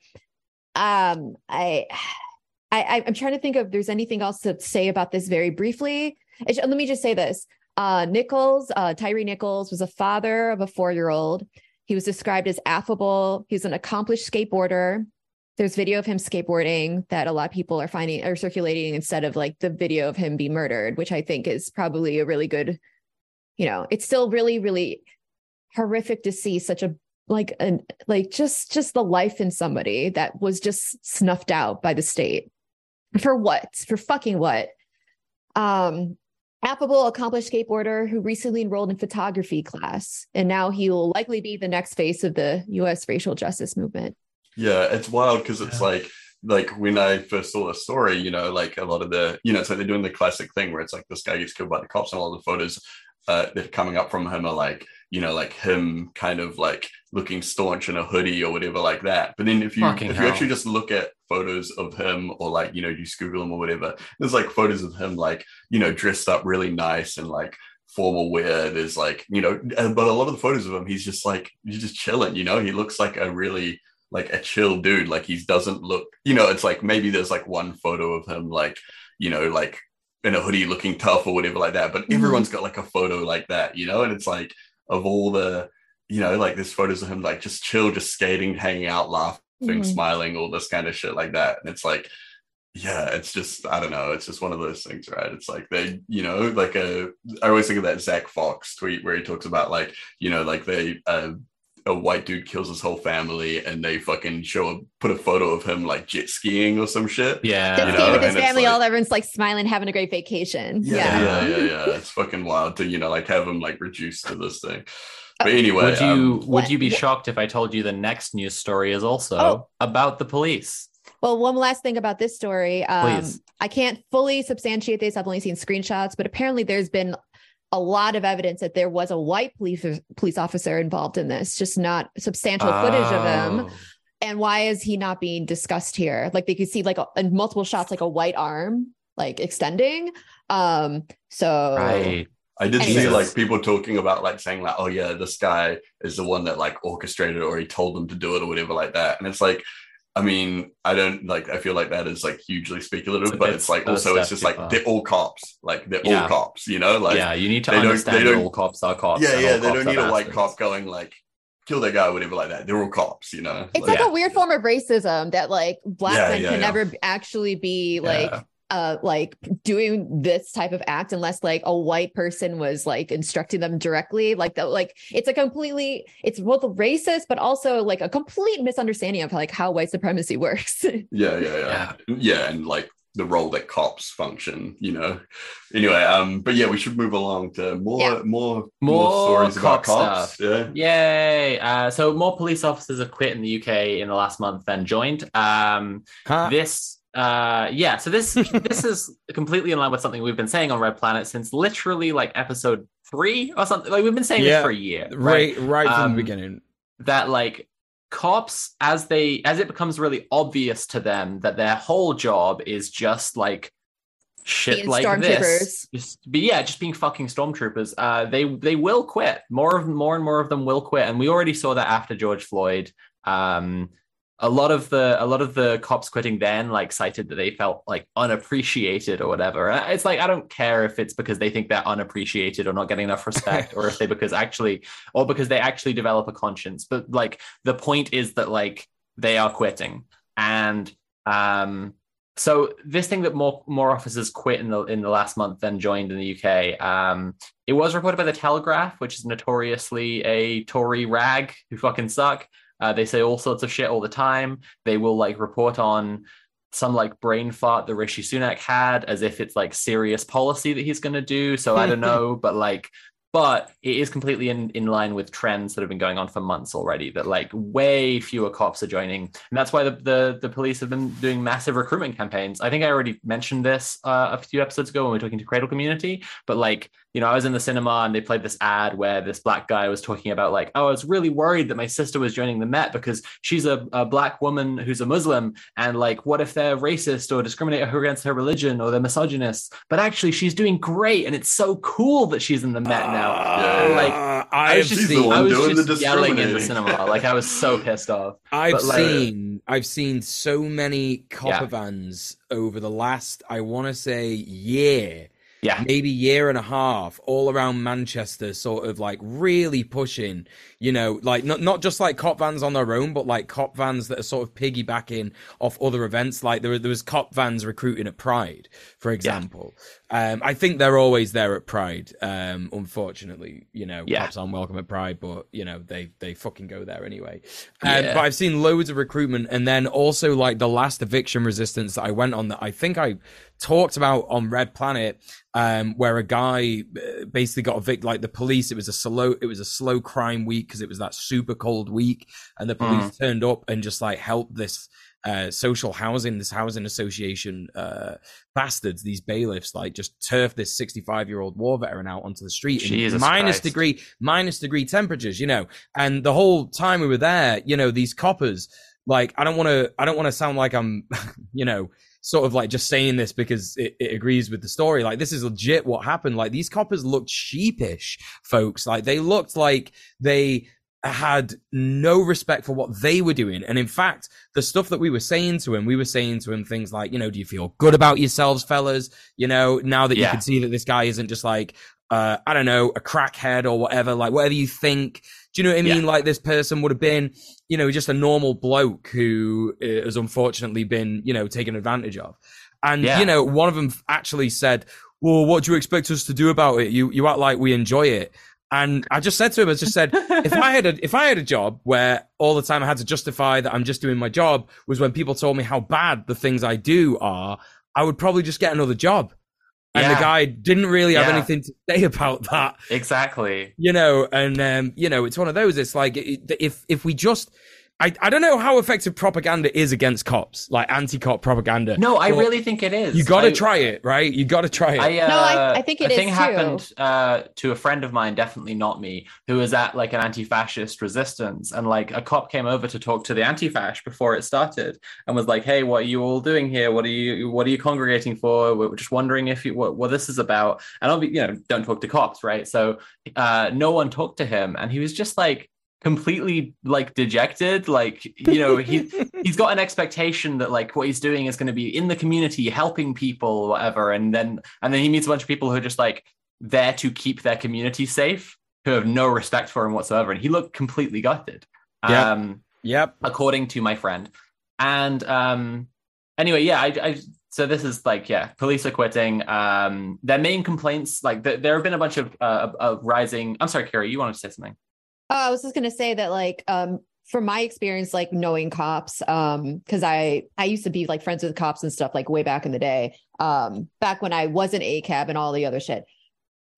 um i I, I'm trying to think of if there's anything else to say about this very briefly. Let me just say this. Uh, Nichols, uh, Tyree Nichols was a father of a four-year-old. He was described as affable. He's an accomplished skateboarder. There's video of him skateboarding that a lot of people are finding are circulating instead of like the video of him being murdered, which I think is probably a really good, you know, it's still really, really horrific to see such a like an like just just the life in somebody that was just snuffed out by the state. For what? For fucking what? Um affable accomplished skateboarder who recently enrolled in photography class and now he will likely be the next face of the US racial justice movement. Yeah, it's wild because it's like like when I first saw the story, you know, like a lot of the, you know, it's like they're doing the classic thing where it's like this guy gets killed by the cops, and all the photos uh, that are coming up from him are like, you know, like him kind of like looking staunch in a hoodie or whatever like that. But then if you Fucking if you actually just look at photos of him or like you know you Google him or whatever, there's like photos of him like you know dressed up really nice and like formal wear. There's like you know, but a lot of the photos of him, he's just like he's just chilling. You know, he looks like a really like a chill dude. Like he doesn't look, you know, it's like maybe there's like one photo of him like, you know, like in a hoodie looking tough or whatever like that. But Mhm. everyone's got like a photo like that, you know, and it's like of all the, you know, like there's photos of him like just chill, just skating, hanging out, laughing, Mhm. smiling, all this kind of shit like that. And it's like, yeah, it's just I don't know. It's just one of those things, right? It's like they, you know, like a. I always think of that Zach Fox tweet where he talks about like, you know, like they uh, a white dude kills his whole family and they fucking show a put a photo of him like jet skiing or some shit. Yeah. Just you came know, with his and family, like- all everyone's like smiling, having a great vacation. Yeah, Yeah. yeah, yeah, yeah. It's fucking wild to you know like have him like reduced to this thing. But Uh, anyway, Would you um, would what- you be shocked if I told you the next news story is also Oh. about the police? Well, one last thing about this story. Um, Please. I can't fully substantiate this. I've only seen screenshots, but apparently there's been a lot of evidence that there was a white police police officer involved in this, just not substantial footage of him. Oh. And why is he not being discussed here? Like they could see like a, in multiple shots, like a white arm like extending. Um, so Right. I did see like people talking about like saying like, oh yeah, this guy is the one that like orchestrated or he told them to do it or whatever like that. And it's like, I mean, I don't like. I feel like that is like hugely speculative, It's but it's like also it's just like far. they're all cops. Like they're Yeah. all cops. You know, like yeah, you need to they don't- understand they that don't- all cops are cops. yeah, yeah. They don't need a white cop going like kill that guy or whatever like that. They're all cops. You know, it's like Yeah. a weird form of racism that like black Yeah, men yeah, can yeah. never actually be like Yeah. Uh like doing this type of act unless like a white person was like instructing them directly like that like it's a completely it's both racist but also like a complete misunderstanding of like how white supremacy works yeah, yeah, yeah, yeah, and like the role that cops function. You know. Anyway, um, but yeah, we should move along to more, Yeah. more, More stories about cops. stuff. Yeah. Yay! Uh, so more police officers have quit in the UK in the last month than joined. Um, Huh? this, uh, yeah. So this this is completely in line with something we've been saying on Red Planet since literally like episode three or something. Like we've been saying Yeah. this for a year, right? right, right from Um, the beginning. that like cops as they as it becomes really obvious to them that their whole job is just like shit Being like this just be yeah just being fucking stormtroopers uh they they will quit more of more and more of them will quit and we already saw that after george floyd um a lot of the a lot of the cops quitting then like cited that they felt like unappreciated or whatever. It's like i don't care if it's because they think they're unappreciated or not getting enough respect or if they because actually or because they actually develop a conscience. But like the point is that like they are quitting. And um so this thing that more more officers quit in the in the last month than joined in the UK um it was reported by the Telegraph which is notoriously a Tory rag who fucking suck uh, they say all sorts of shit all the time. They will like report on some like brain fart that Rishi Sunak had as if it's like serious policy that he's going to do. So I don't know but like but it is completely in, in line with trends that have been going on for months already that like way fewer cops are joining. And that's why the, the, the police have been doing massive recruitment campaigns. I think i already mentioned this uh, a few episodes ago when we were talking to cradle community but like you know i was in the cinema and they played this ad where this black guy was talking about like oh i was really worried that my sister was joining the met because she's a, a black woman who's a muslim and like what if they're racist or discriminate against her religion or they're misogynists but actually she's doing great and it's so cool that she's in the met now ah, Yeah, like I, I was just, the seen. I was just yelling in the cinema. Like I was so pissed off. I've But, like- seen I've seen so many copper Yeah. vans over the last I want to say year, Yeah. maybe year and a half, all around Manchester, sort of like really pushing, you know, like not not just like cop vans on their own, but like cop vans that are sort of piggybacking off other events. Like there there was cop vans recruiting at Pride, for example. Um, I think they're always there at Pride. Um, unfortunately, you know, Yeah. cops aren't welcome at Pride, but you know they they fucking go there anyway. Um, Yeah. But I've seen loads of recruitment, and then also like the last eviction resistance that I went on that I think I talked about on Red Planet, um, where a guy uh, basically got evicted. Like the police, it was a slow, it was a slow crime week because it was that super cold week, and the police turned up and just like helped this uh, social housing, this housing association uh, bastards, these bailiffs, like just turf this 65 year old war veteran out onto the street in Jesus minus Christ. degree, minus degree temperatures, you know. And the whole time we were there, you know, these coppers, like, I don't want to, I don't want to sound like I'm, you know, sort of like just saying this because it, it agrees with the story. Like, this is legit what happened. Like, these coppers looked sheepish, folks. Like, they looked like they, had no respect for what they were doing. And in fact, the stuff that we were saying to him, we were saying to him things like, you know, do you feel good about yourselves, fellas? You know, now that you can see that this guy isn't just like, uh, I don't know, a crackhead or whatever, like whatever you think. Do you know what I mean? Like this person would have been, you know, just a normal bloke who uh, has unfortunately been, you know, taken advantage of. And, Yeah. you know, one of them actually said, well, what do you expect us to do about it? You, you act like we enjoy it. And I just said to him, I just said, if I had a if I had a job where all the time I had to justify that I'm just doing my job was when people told me how bad the things I do are, I would probably just get another job. And the guy didn't really have Yeah. anything to say about that, Exactly. you know. And um, you know, it's one of those. It's like if if we just, I I don't know how effective propaganda is against cops, like anti-cop propaganda. No, I really think it is. You got to try it, right? You got to try it. I, uh, No, I- I think it a is thing too. happened uh, to a friend of mine, definitely not me, who was at like an anti-fascist resistance, and like a cop came over to talk to the anti-fash before it started, and was like, "Hey, what are you all doing here? What are you What are you congregating for? We're just wondering if you what, what this is about." And I'll be, you know, don't talk to cops, right? So uh, no one talked to him, and he was just like completely like dejected like you know he he's got an expectation that like what he's doing is going to be in the community helping people or whatever and then and then he meets a bunch of people who are just like there to keep their community safe who have no respect for him whatsoever and he looked completely gutted Yeah. um yep. according to my friend and um anyway yeah i, I so this is like yeah police are quitting um their main complaints like th- there have been a bunch of uh of rising i'm sorry carrie you wanted to say something Oh, I was just gonna say that, like, um, from my experience, like knowing cops, um, because I I used to be like friends with cops and stuff, like way back in the day, um, back when I wasn't a cab and all the other shit.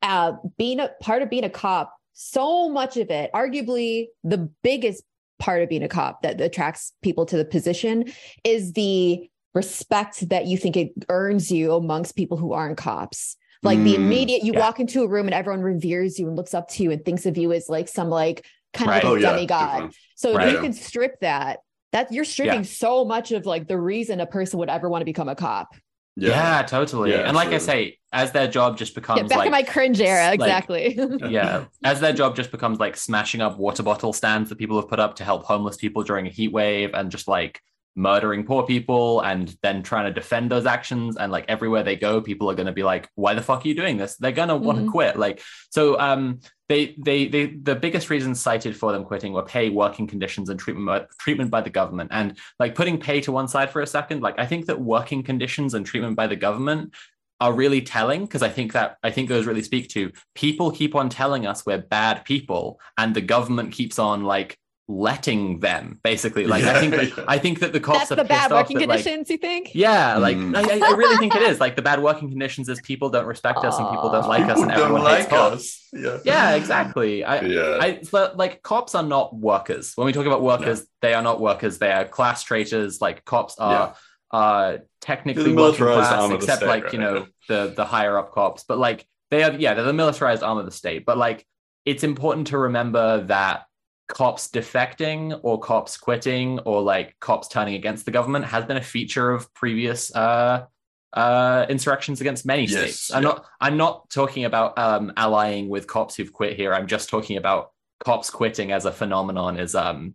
Uh, being a part of being a cop, so much of it, arguably the biggest part of being a cop that attracts people to the position, is the respect that you think it earns you amongst people who aren't cops like the Mm, immediate you yeah. walk into a room and everyone reveres you and looks up to you and thinks of you as like some like kind Right. of Oh like yeah, a demigod different. so if Right. you can strip that that you're stripping Yeah. so much of like the reason a person would ever want to become a cop yeah, totally Yeah, and like i say as their job just becomes yeah back like in my cringe era like- exactly yeah as their job just becomes like smashing up water bottle stands that people have put up to help homeless people during a heat wave and just like murdering poor people and then trying to defend those actions. And like everywhere they go people are going to be like why the fuck are you doing this? They're going to want to Mhm. quit. Like so um they, they they the biggest reasons cited for them quitting were pay working conditions and treatment treatment by the government. And like putting pay to one side for a second like i think that working conditions and treatment by the government are really telling because I think that I think those really speak to people keep on telling us we're bad people and the government keeps on like letting them basically like I think that, Yeah. I think that the cops that's are the bad pissed off working that, like, conditions you think yeah like Mm. I, I really think it is like the bad working conditions is people don't respect us and people don't like us and don't everyone hates like cops. Yeah. yeah exactly I, Yeah. I so, like cops are not workers. When we talk about workers, they are not workers. They are class traitors. Like cops are uh technically They're the working class, arm of the except state, like right? you know the the higher up cops. But like they are yeah they're the militarized arm of the state. But like it's important to remember that cops defecting or cops quitting or like cops turning against the government has been a feature of previous uh uh, insurrections against many Yes, states. I'm yeah. not. I'm not talking about um, allying with cops who've quit here. I'm just talking about cops quitting as a phenomenon is um,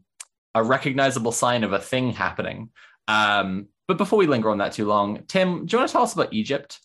a recognizable sign of a thing happening. Um, but before we linger on that too long, Tim, do you want to tell us about Egypt?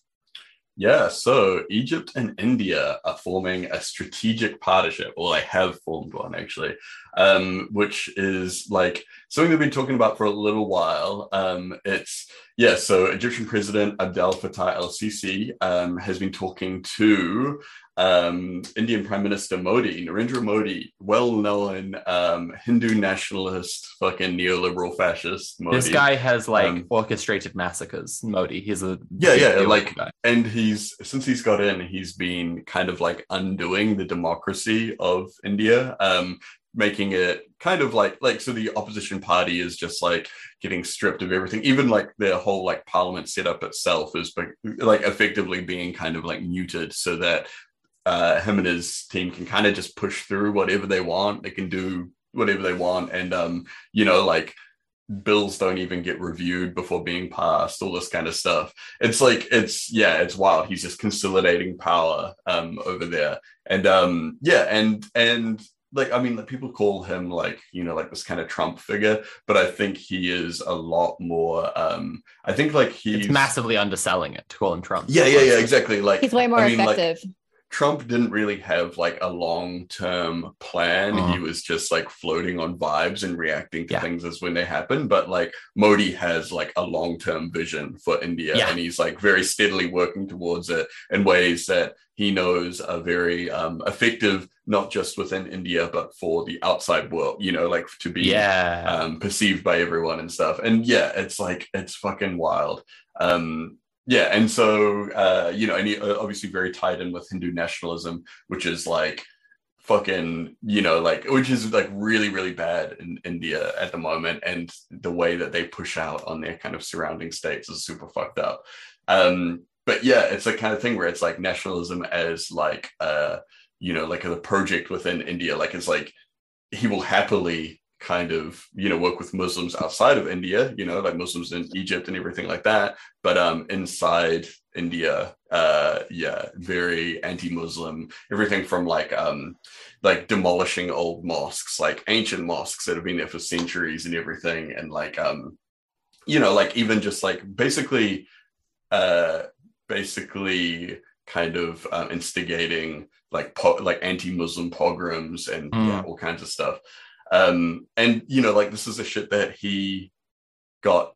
Yeah, so Egypt and India are forming a strategic partnership, or they have formed one actually, um, which is like something they've been talking about for a little while. Um, it's yeah, so Egyptian President Abdel Fattah el Sisi um, has been talking to um, Indian Prime Minister Modi, Narendra Modi, well-known um, Hindu nationalist, fucking neoliberal fascist. Modi. This guy has like Um, orchestrated massacres. Modi, he's a Yeah, yeah, like- guy. and he's since he's got in he's been kind of like undoing the democracy of india um making it kind of like like so the opposition party is just like getting stripped of everything even like their whole like parliament setup itself is like effectively being kind of like muted so that uh him and his team can kind of just push through whatever they want. They can do whatever they want. And um you know like bills don't even get reviewed before being passed all this kind of stuff. It's like it's yeah it's wild. He's just consolidating power um over there. And um yeah and and like i mean like, people call him like you know like this kind of trump figure but i think he is a lot more um i think like he's It's massively underselling it to call him Trump. yeah yeah yeah exactly. Like He's way more I mean, like, effective. Trump didn't really have like a long term plan. Uh-huh. He was just like floating on vibes and reacting to Yeah. things as when they happen. But like Modi has like a long term vision for India Yeah. and he's like very steadily working towards it in ways that he knows are very um, effective, not just within India, but for the outside world, you know, like to be yeah. um, perceived by everyone and stuff. And yeah, it's like it's fucking wild. Um, yeah, and so uh, you know, and uh, obviously very tied in with Hindu nationalism, which is like fucking you know like which is like really really bad in india at the moment and the way that they push out on their kind of surrounding states is super fucked up. Um but yeah it's a kind of thing where it's like nationalism as like uh you know like a project within india like it's like he will happily kind of you know work with muslims outside of india you know like muslims in egypt and everything like that. But um inside india uh yeah very anti-muslim everything from like um like demolishing old mosques like ancient mosques that have been there for centuries and everything. And like um you know like even just like basically uh basically kind of um, instigating like po- like anti-muslim pogroms and Mm. yeah all kinds of stuff um and you know like this is a shit that he got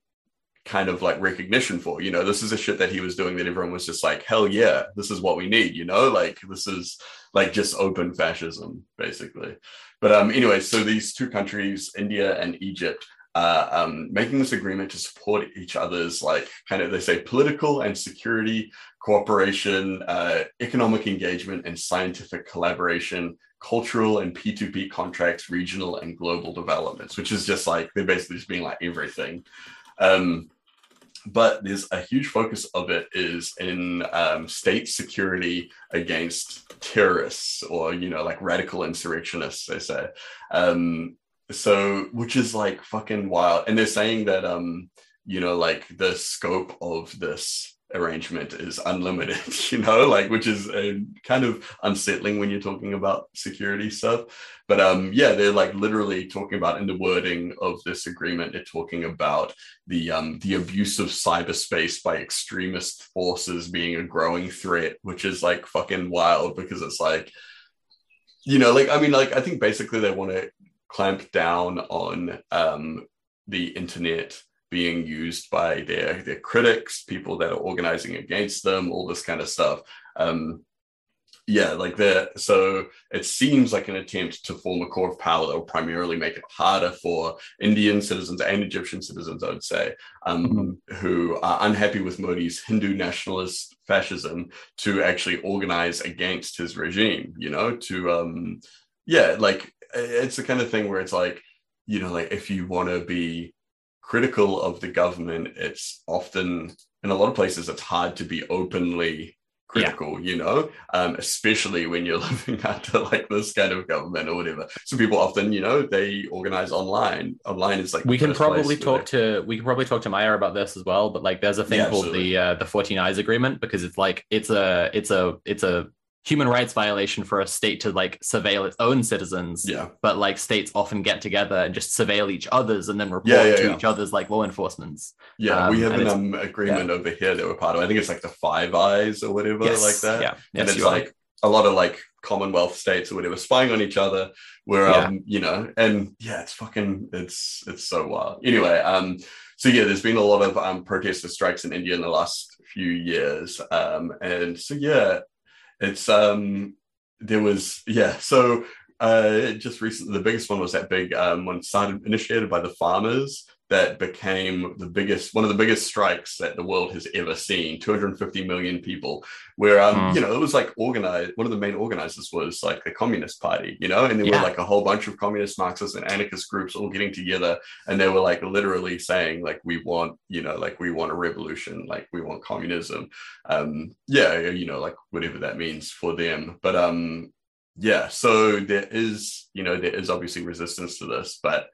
kind of like recognition for you know? This is a shit that he was doing that everyone was just like hell yeah this is what we need you know? Like this is like just open fascism basically. But um anyway so these two countries india and egypt uh, um, making this agreement to support each other's like kind of they say political and security cooperation uh, economic engagement and scientific collaboration cultural and p2p contracts regional and global developments which is just like they're basically just being like everything. Um, but there's a huge focus of it is in um, state security against terrorists or you know like radical insurrectionists they say. Um, so which is like fucking wild. And they're saying that um you know like the scope of this arrangement is unlimited you know like which is uh, kind of unsettling when you're talking about security stuff. But um yeah they're like literally talking about in the wording of this agreement they're talking about the um the abuse of cyberspace by extremist forces being a growing threat which is like fucking wild because it's like you know like i mean like i think basically they want to clamp down on um the internet being used by their their critics people that are organizing against them all this kind of stuff. Um yeah like the so it seems like an attempt to form a core of power that will primarily make it harder for indian citizens and egyptian citizens i would say um, who are unhappy with modi's hindu nationalist fascism to actually organize against his regime you know to um yeah like it's the kind of thing where it's like you know like if you want to be critical of the government it's often in a lot of places it's hard to be openly critical, you know, um, especially when you're living under like this kind of government or whatever. So people often, you know, they organize online. Online is like we can probably talk to we can probably talk to Maia about this as well. But like, there's a thing Yeah, called absolutely. the uh, the 14 Eyes Agreement because it's like it's a it's a it's a human rights violation for a state to like surveil its own citizens. Yeah, But like states often get together and just surveil each other's and then report Yeah, yeah, to yeah. each other's like law enforcement's. yeah. we Um, have an um, agreement over here that we're part of. I think it's like the Five Eyes or whatever, like that. Yeah. and Yes, it's you are. like a lot of like Commonwealth states or whatever spying on each other. Where um, you know, and yeah, it's fucking, it's it's so wild. Anyway, um, so yeah, there's been a lot of um protester strikes in India in the last few years, um, and so yeah, it's um, there was yeah, so uh, just recently the biggest one was that big um one started initiated by the farmers that became the biggest one of the biggest strikes that the world has ever seen 250 million people where um Mm. you know it was like organized one of the main organizers was like the communist party you know and there Yeah. were like a whole bunch of communist marxist and anarchist groups all getting together and they were like literally saying like we want you know like we want a revolution like we want communism um yeah you know like whatever that means for them but um yeah so there is you know there is obviously resistance to this but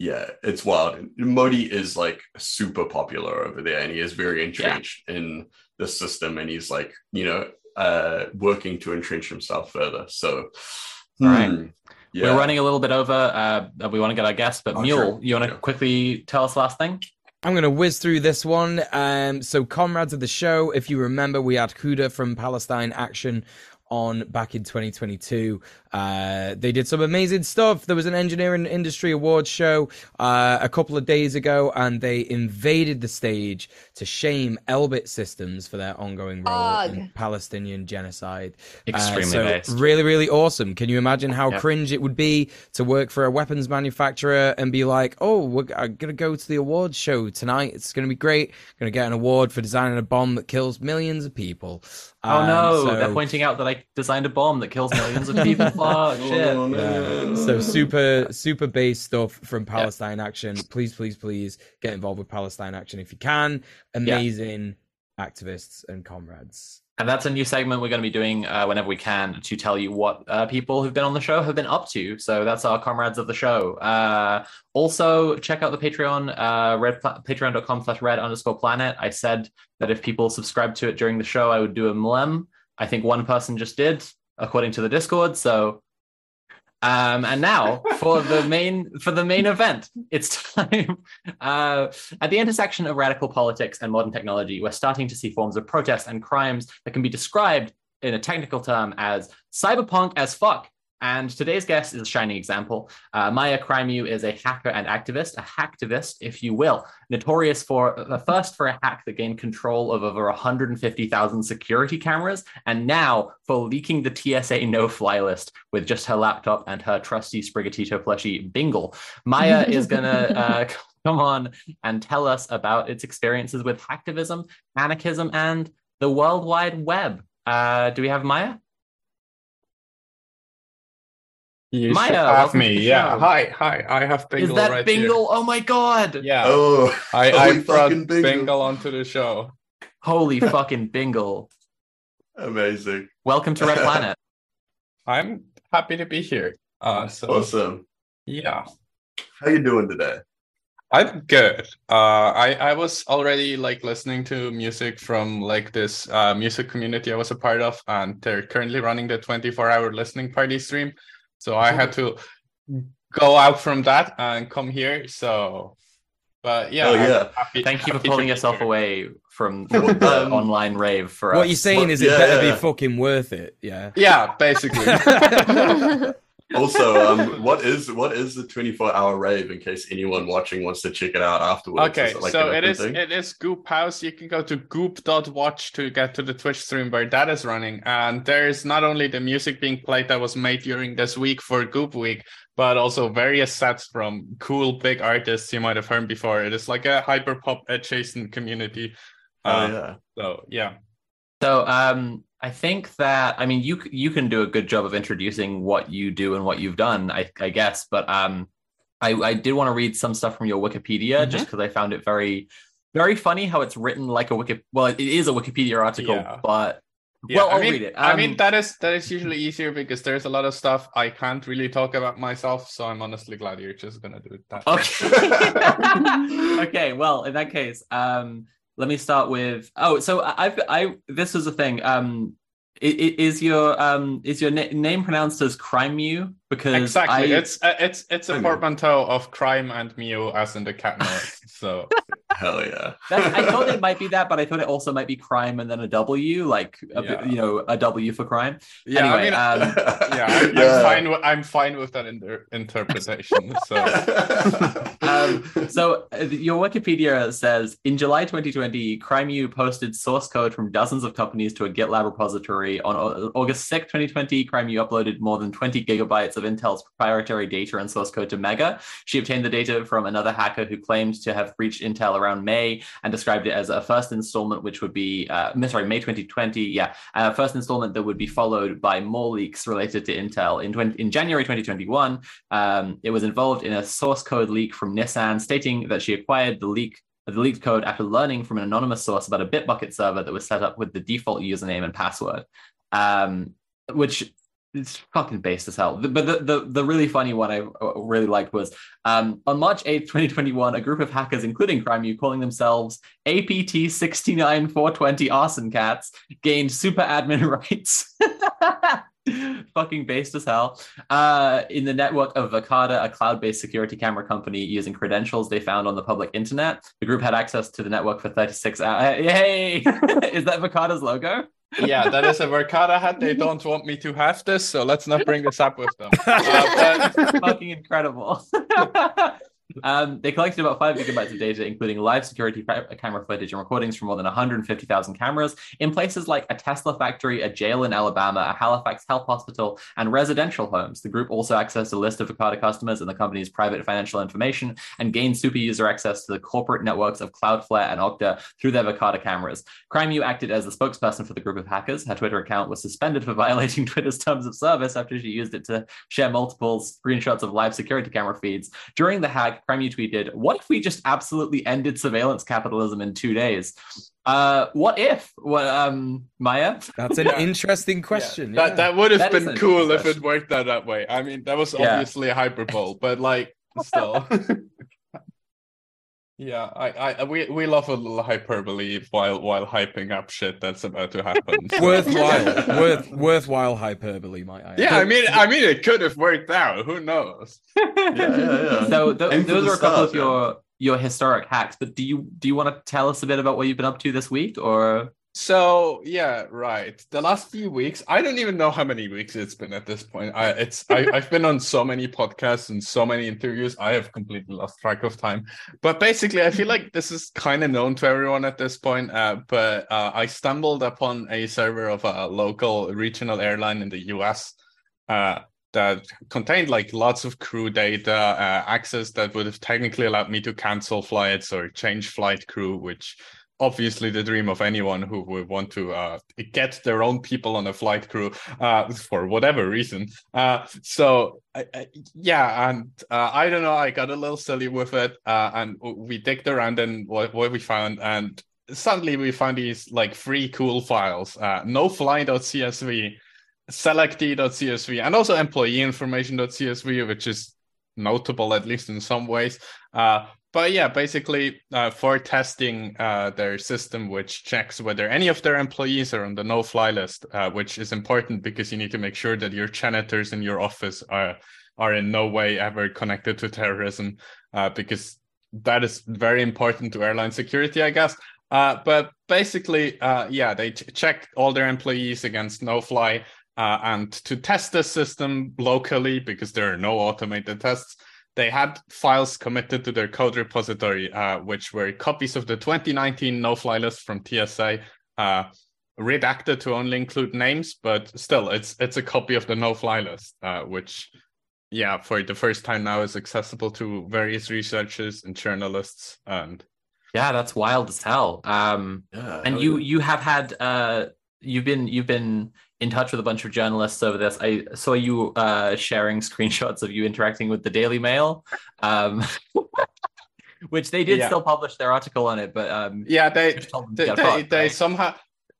yeah it's wild modi is like super popular over there and he is very entrenched in the system and he's like you know uh working to entrench himself further so All right. hmm, yeah We're running a little bit over. Uh, we want to get our guests, but Oh, Mule, sure. you want to Sure. quickly tell us last thing? I'm going to whiz through this one. Um, so, comrades of the show, if you remember, we had Huda from Palestine Action on back in 2022. Uh, they did some amazing stuff. There was an engineering industry awards show uh, a couple of days ago, and they invaded the stage to shame Elbit Systems for their ongoing role Ugh. in Palestinian genocide. Uh, Extremely so based. Really, really awesome. Can you imagine how Yep. cringe it would be to work for a weapons manufacturer and be like, "Oh, we're I'm gonna go to the awards show tonight. It's gonna be great. gonna get an award for designing a bomb that kills millions of people." Oh Um, no, so- they're pointing out that I designed a bomb that kills millions of people. Fuck, Oh, shit. no, no, Yeah. no. So super super base stuff from Palestine Action. Please, please, please get involved with Palestine Action if you can. Amazing activists and comrades. And that's a new segment we're going to be doing uh, whenever we can to tell you what uh, people who've been on the show have been up to. So that's our comrades of the show. Uh, also, check out the Patreon, uh, red patreon.com slash red underscore planet. I said that if people subscribe to it during the show, I would do a mlem. I think one person just did, according to the Discord. So um, and now for the main for the main event, it's time. Uh, at the intersection of radical politics and modern technology, we're starting to see forms of protest and crimes that can be described in a technical term as cyberpunk as fuck. And today's guest is a shining example. Uh, Maia Crimew is a hacker and activist, a hacktivist, if you will, notorious for the first for a hack that gained control of over 150,000 security cameras, and now for leaking the TSA no-fly list with just her laptop and her trusty Sprigatito plushie Bingle. Maia is gonna uh, come on and tell us about its experiences with hacktivism, anarchism, and the World Wide Web. Uh, do we have Maia? You Maia, should have me. Yeah. Hi. Hi. I have Bingle is that right Bingle? Oh my god! Yeah. Oh, I, I holy brought fucking Bingle. Bingle. onto the show. Holy fucking Bingle! amazing. Welcome to Red Planet. I'm happy to be here. Uh, so Awesome. yeah, How you doing today? I'm good. Uh, I I was already like listening to music from like this uh music community I was a part of, and they're currently running the 24 hour listening party stream. So I had to go out from that and come here. So, but yeah, Oh, yeah. happy- Thank you for pulling yourself here. away from the um, online rave for What us. you're saying What- is it yeah, better yeah. be fucking worth it. Yeah. Yeah, basically. Also, um, what is what is the 24 hour rave in case anyone watching wants to check it out afterwards? Okay, it like so it is thing? it is Goop House. You can go to goop.watch to get to the Twitch stream where that is running. And there is not only the music being played that was made during this week for Goop Week, but also various sets from cool big artists you might have heard before. It is like a hyperpop adjacent community. Oh Uh, yeah. So yeah. So um, I think that I mean you you can do a good job of introducing what you do and what you've done, I, I guess. But um, I I did want to read some stuff from your Wikipedia just because I found it very very funny how it's written like a wiki. Well, it is a Wikipedia article, Yeah. but Yeah, well, I I'll mean, read it. I mean Um, that is that is usually easier because there's a lot of stuff I can't really talk about myself. So I'm honestly glad you're just gonna do it that. Okay. okay. Well, in that case, um, let me start with. Oh, so I've I this is a thing. Um, is your um is your na- name pronounced as Crime Mew? Because Exactly. I, It's uh, it's it's a portmanteau of crime and Mew as in the cat noise. So Hell yeah. That's, I thought it might be that, but I thought it also might be crime and then a W, like a, Yeah. you know, a W for crime. yeah, Anyway, I mean, um, yeah, I'm, I'm fine. With, I'm fine with that inter- interpretation. So Um, so uh, your Wikipedia says in July 2020, crime Crimew posted source code from dozens of companies to a GitLab repository. On August 6, 2020, crime Crimew uploaded more than 20 gigabytes of Intel's proprietary data and source code to Mega. She obtained the data from another hacker who claimed to have breached Intel around May and described it as a first installment, which would be, uh, sorry, May 2020. Yeah, uh, first installment that would be followed by more leaks related to Intel. In, 20, in January 2021, um, it was involved in a source code leak from Nissan stating that she acquired the leak the leaked code after learning from an anonymous source about a Bitbucket server that was set up with the default username and password, um, which is fucking based as hell. But the, the, the really funny one I uh, really liked was um, on March 8th, 2021, a group of hackers, including Crimew, calling themselves APT 69420 Arson Cats, gained super admin rights. Fucking based as hell. Uh, in the network of Verkada, a cloud based security camera company using credentials they found on the public internet. The group had access to the network for 36 hours. Yay! Is that Verkada's logo? Yeah, that is a Verkada hat. They don't want me to have this, so let's not bring this up with them. Uh, but fucking incredible. um, they collected about five gigabytes of data, including live security ca- camera footage and recordings from more than 150,000 cameras in places like a Tesla factory, a jail in Alabama, a Halifax health hospital, and residential homes. The group also accessed a list of Verkada customers and the company's private financial information and gained super user access to the corporate networks of Cloudflare and Okta through their Verkada cameras. Crimew acted as the spokesperson for the group of hackers. Her Twitter account was suspended for violating Twitter's terms of service after she used it to share multiple screenshots of live security camera feeds. During the hack, Crimew tweeted, What if we just absolutely ended surveillance capitalism in two days? Uh, what if? What, um, Maia? That's an interesting question. that yeah. that would have That is been cool if it worked out that way. I mean, that was Yeah. obviously a hyperbole, but like still. yeah, I, I we we love a little hyperbole while while hyping up shit that's about to happen. so- worthwhile, worth worthwhile hyperbole, might I? add. Yeah, I mean, I mean, it could have worked out. Who knows? yeah, yeah, yeah. So th- those are a couple of stars, your your historic hacks, but do you do you want to tell us a bit about what you've been up to this week or So yeah, right. The last few weeks, I don't even know how many weeks it's been at this point. I it's I, I've been on so many podcasts and so many interviews. I have completely lost track of time. But basically, I feel like this is kind of known to everyone at this point. Uh, but uh, I stumbled upon a server of a local regional airline in the U.S. Uh, that contained like lots of crew data, uh, access that would have technically allowed me to cancel flights or change flight crew, which obviously the dream of anyone who would want to uh, get their own people on a flight crew uh, for whatever reason. Uh, so yeah, and uh, I don't know. I got a little silly with it, uh, and we digged around and what, what we found, and suddenly we found these like free cool files: uh, nofly.csv, selectee.csv, and also employee information.csv, which is notable at least in some ways. Uh, but yeah, basically uh, for testing uh, their system, which checks whether any of their employees are on the no-fly list, uh, which is important because you need to make sure that your janitors in your office are are in no way ever connected to terrorism, uh, because that is very important to airline security, I guess. Uh, but basically, uh, yeah, they ch- check all their employees against no-fly, and to test the system locally because there are no automated tests they had files committed to their code repository, uh, which were copies of the 2019 no-fly list from TSA, uh, redacted to only include names, but still, it's it's a copy of the no-fly list, uh, which, yeah, for the first time now is accessible to various researchers and journalists. And yeah, that's wild as hell. Um, Yeah, and hell you yeah. you have had uh you've been you've been in touch with a bunch of journalists over this i saw you uh sharing screenshots of you interacting with the daily mail um which they did Yeah. still publish their article on it but um yeah, they just told them to they they, fucked, they right? somehow.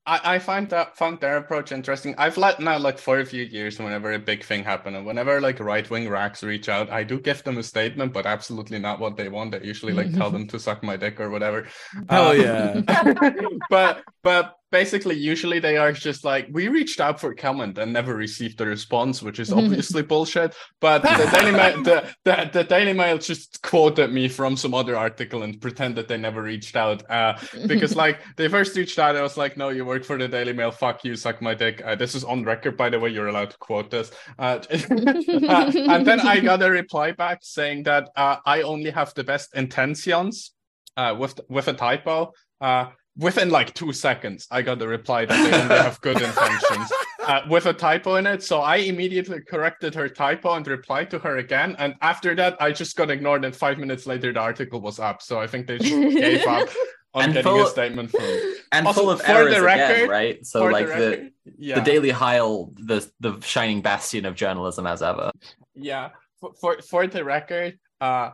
I, I find that found their approach interesting. I've let now like for a few years whenever a big thing happen and whenever like right wing racks reach out, I do give them a statement, but absolutely not what they want. I usually like tell them to suck my dick or whatever. Oh Uh, yeah. but but basically usually they are just like we reached out for comment and never received a response which is obviously bullshit. But the daily mail the, the, the daily mail just quoted me from some other article and pretend that they never reached out uh because like they first reached out i was like no you work for the daily mail. Fuck you. Suck my dick. Uh, this is on record by the way. You're allowed to quote this. Uh, uh, and then i got a reply back saying that uh, i only have the best intentions uh, with with a typo. Uh, within like two seconds, I got the reply that they only have good intentions uh, with a typo in it. So I immediately corrected her typo and replied to her again. And after that, I just got ignored. And five minutes later, the article was up. So I think they just gave up on And getting full- a statement from and Also, full of for errors the again, right? So For like the, the yeah. the Daily Heil, the the shining bastion of journalism as ever. Yeah, for for, for the record, uh,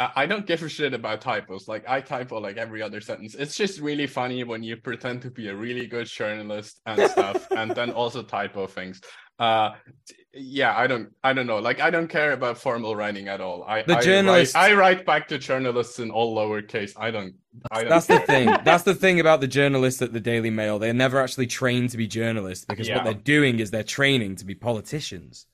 I I don't give a shit about typos. Like I typo like every other sentence. It's just really funny when you pretend to be a really good journalist and stuff, and then also typo things. Uh, yeah, I don't, I don't know. Like I don't care about formal writing at all. I The I journalists- write, I write back to journalists in all lowercase. I don't. I don't That's the thing. That's the thing about the journalists at the Daily Mail. They're never actually trained to be journalists because Yeah. what they're doing is they're training to be politicians.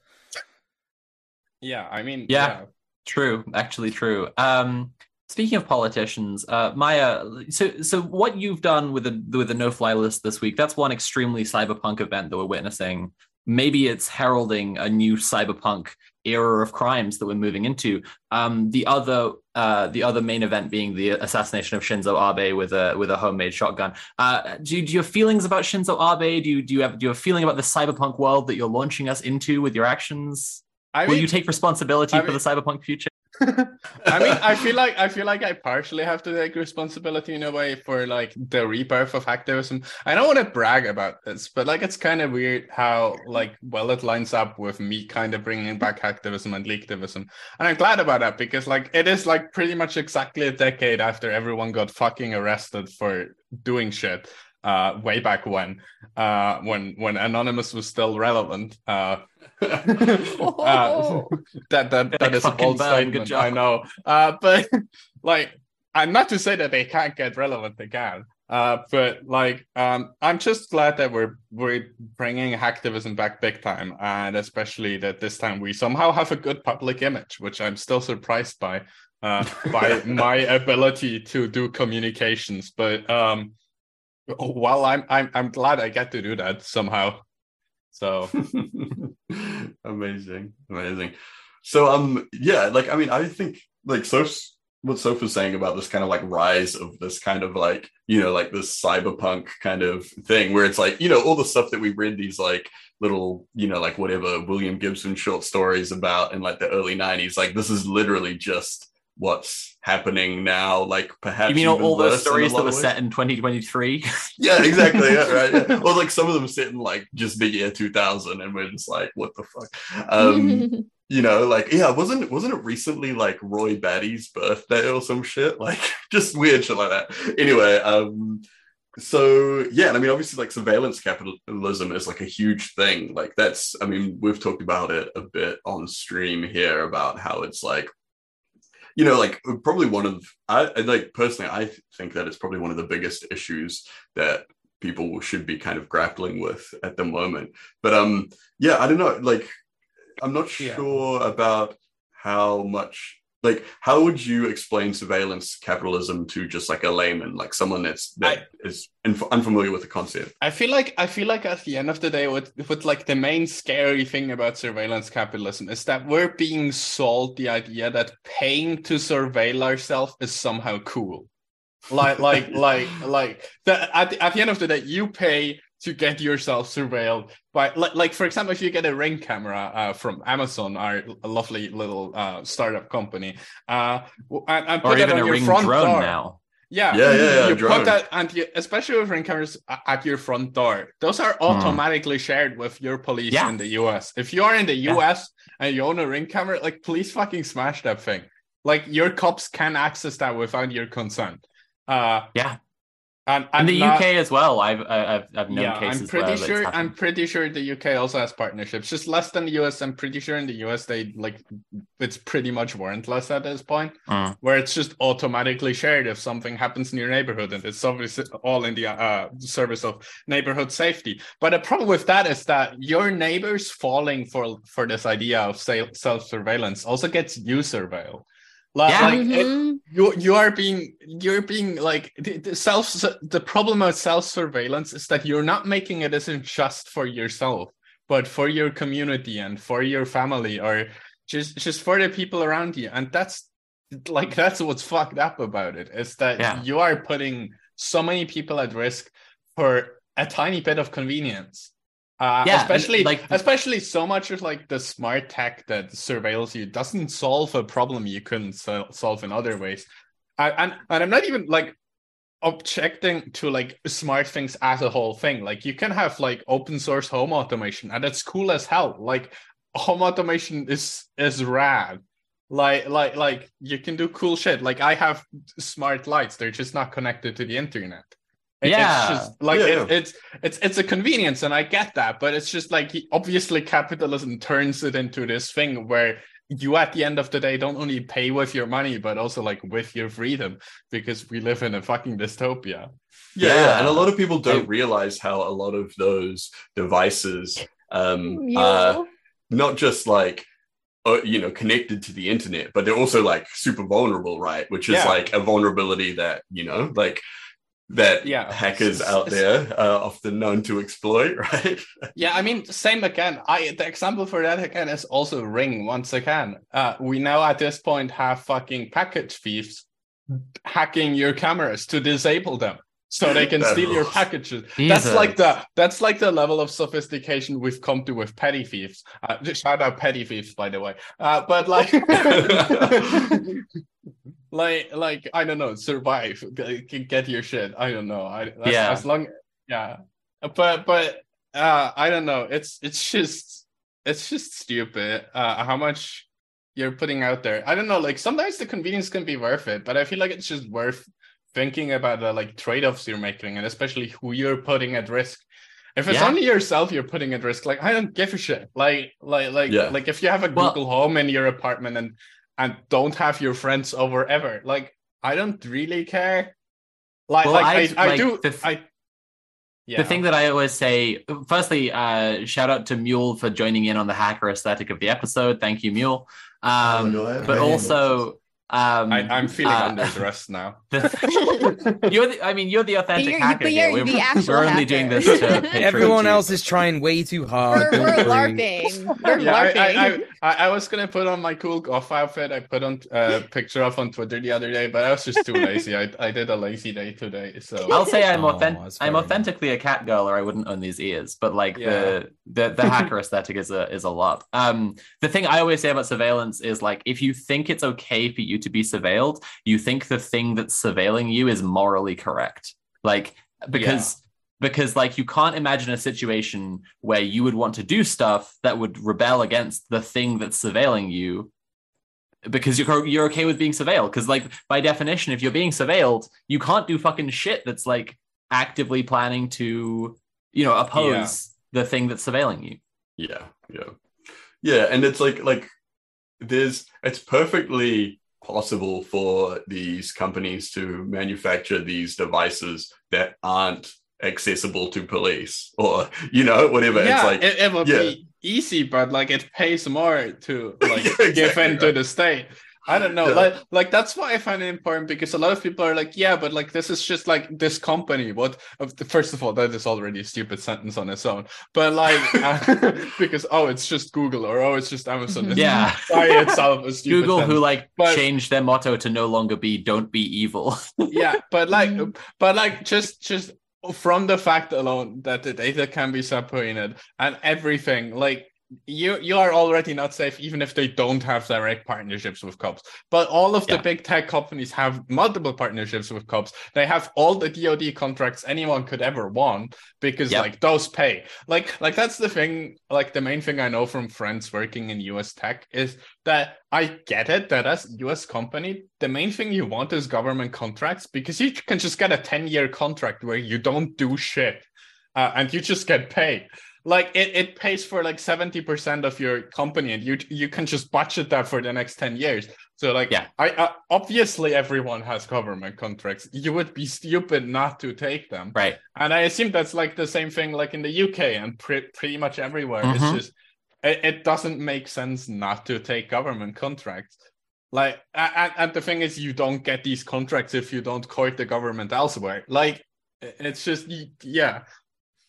Yeah, I mean, Yeah. True, actually true. Um, speaking of politicians, uh, Maia, so so what you've done with the with the no fly list this week? That's one extremely cyberpunk event that we're witnessing. Maybe it's heralding a new cyberpunk era of crimes that we're moving into. Um, the other uh, the other main event being the assassination of Shinzo Abe with a with a homemade shotgun. Uh, do, you, do you have feelings about Shinzo Abe? Do you do you have do you have a feeling about the cyberpunk world that you're launching us into with your actions? I Will mean, you take responsibility I for the cyberpunk future? I mean, I feel like I feel like I partially have to take responsibility in a way for like the rebirth of activism. I don't want to brag about this, but like it's kind of weird how like well it lines up with me kind of bringing back activism and leaktivism, and I'm glad about that because like it is like pretty much exactly a decade after everyone got fucking arrested for doing shit. Uh, way back when, uh, when when anonymous was still relevant. Uh, uh, that that that Like is a bold burn, good statement. job. I know, uh, but like, I'm not to say that they can't get relevant. again. uh, but like, um, I'm just glad that we're we're bringing hacktivism back big time, and especially that this time we somehow have a good public image, which I'm still surprised by, uh, by my ability to do communications. But um, well, I'm I'm I'm glad I get to do that somehow. So amazing, amazing. So, um, yeah, like I mean, I think like so what Sophie's saying about this kind of like rise of this kind of like you know like this cyberpunk kind of thing where it's like you know all the stuff that we read these like little you know like whatever William Gibson short stories about in like the early '90s. Like this is literally just what's happening now. Like perhaps You mean all, even all those worse in a stories that were ways. set in 2023? Yeah, exactly. Yeah, right. Yeah. Or like some of them sit in like just the year 2000, and we're just like, what the fuck? Um, you know, like yeah, wasn't wasn't it recently like Roy Batty's birthday or some shit? Like just weird shit like that. Anyway, um, so yeah, and I mean, obviously, like surveillance capitalism is like a huge thing. Like that's, I mean, we've talked about it a bit on stream here about how it's like you know like probably one of i like personally i think that it's probably one of the biggest issues that people should be kind of grappling with at the moment but um yeah i don't know like i'm not Yeah. sure about how much like how would you explain surveillance capitalism to just like a layman like someone that's that is inf- unfamiliar with the concept I feel like I feel like at the end of the day, what what like the main scary thing about surveillance capitalism is that we're being sold the idea that paying to surveil ourselves is somehow cool. Like like like like that at the, at the end of the day, you pay to get yourself surveilled by like, like for example, if you get a ring camera uh, from Amazon, our lovely little uh, startup company, uh, and, and put or that even on a your ring front drone door. now. Yeah, Yeah, yeah, yeah, You drone. put that, and you, especially with ring cameras at your front door, those are automatically shared with your police Yeah. in the US. If you are in the Yeah. US and you own a ring camera, like please fucking smash that thing. Like your cops can access that without your consent. Uh, Yeah. And, the not- UK as well, I've I've I've known yeah, cases I'm pretty sure. I'm pretty sure the UK also has partnerships, just less than the US. I'm pretty sure in the US they like it's pretty much warrantless at this point, Mm. where it's just automatically shared if something happens in your neighborhood, and it's obviously all in the uh, service of neighborhood safety. But the problem with that is that your neighbors falling for for this idea of self surveillance also gets you surveilled. Like, Yeah. like, it- Mhm. you you are being you're being like the, the self the problem of self surveillance is that you're not making a decision just for yourself but for your community and for your family or just just for the people around you and that's like that's what's fucked up about it is that Yeah. you are putting so many people at risk for a tiny bit of convenience uh, Yeah, and, especially like- especially so much of like the smart tech that surveils you doesn't solve a problem you couldn't sol- solve in other ways. I, and and i'm not even like objecting to like smart things as a whole thing. Like you can have like open source home automation and it's cool as hell. Like home automation is is rad. Like like like you can do cool shit. Like i have smart lights. They're just not connected to the internet It- Yeah. it's just like Yeah, it- yeah. it's it's it's a convenience and i get that but it's just like obviously capitalism turns it into this thing where you at the end of the day don't only pay with your money but also like with your freedom because we live in a fucking dystopia Yeah, Yeah. and a lot of people don't I- realize how a lot of those devices um, Mule. are not just like uh, you know connected to the internet, but they're also like super vulnerable, right? Which is Yeah. like a vulnerability that you know like that Yeah. hackers out there are often known to exploit, right? Yeah, I mean, same again. I the example for that again is also Ring. Once again, uh, we now at this point have fucking package thieves hacking your cameras to disable them, so they can steal your rules. packages. That's like the that's like the level of sophistication we've come to with petty thieves. Uh, shout out petty thieves, by the way. Uh, but like. Like like i don't know survive get your shit. I don't know. I as, Yeah. as long yeah. But but uh i don't know. It's it's just it's just stupid uh how much you're putting out there. I don't know like sometimes the convenience can be worth it but i feel like it's just worth thinking about the like trade-offs you're making and especially who you're putting at risk. If it's Yeah. only yourself you're putting at risk like i don't give a shit. Like like like Yeah. like if you have a Well- google home in your apartment and and don't have your friends over ever like i don't really care like Well, like I've- i, I like, do the th- i yeah The thing that I always say, firstly, uh, shout out to Mule for joining in on the hacker aesthetic of the episode. Thank you, Mule. Um, no, but I- also, um, I, i'm feeling uh, under duress now the- you're the, I mean, you're the authentic you're- hacker you're We're, the we're only hacker. doing this to Everyone else is trying way too hard. We're, don't we're. LARPing. We're yeah, I, LARPing. I, I, I, I was gonna put on my cool golf outfit. I put on a picture of on Twitter the other day, but I was just too lazy. I, I did a lazy day today, so I'll say I'm Oh, authentic. that's I'm very authentically a cat girl, or I wouldn't own these ears. But like Yeah. the the the hacker aesthetic is a is a lot. Um, the thing I always say about surveillance is like if you think it's okay for you to be surveilled, you think the thing that's surveilling you is morally correct. Like because. Because like you can't imagine a situation where you would want to do stuff that would rebel against the thing that's surveilling you because you're you're okay with being surveilled because like by definition if you're being surveilled you can't do fucking shit that's like actively planning to you know oppose the thing that's surveilling you Yeah, yeah, yeah, and it's like like there's it's perfectly possible for these companies to manufacture these devices that aren't accessible to police or you know whatever. yeah, it's like it, it would yeah. be easy, but like it pays more to like Yeah, give exactly in to the state. I don't know, Yeah. like like that's why I find it important because a lot of people are like, yeah, but like this is just like this company. What? First of all, that is already a stupid sentence on its own. But like uh, because oh, it's just Google or oh, it's just Amazon. It's Yeah. by itself a stupid google who like But- changed their motto to no longer be don't be evil yeah but like Mhm. but like just just from the fact alone that the data can be separated and everything like you you are already not safe even if they don't have direct partnerships with cops. But all of the big tech companies have multiple partnerships with cops. They have all the dod contracts anyone could ever want because Yep. like those pay. Like like that's the thing like the main thing i know from friends working in us tech is that i get it that as us company the main thing you want is government contracts because you can just get a 10 year contract where you don't do shit uh, and you just get paid like it, it pays for like 70% of your company and you you can just budget that for the next 10 years. So like Yeah. i uh, obviously everyone has government contracts. You would be stupid not to take them. Right. and i assume that's like the same thing like in the uk and pre- pretty much everywhere. It's Mhm. just it, it doesn't make sense not to take government contracts. Like and, and the thing is you don't get these contracts if you don't court the government elsewhere. Like it's just yeah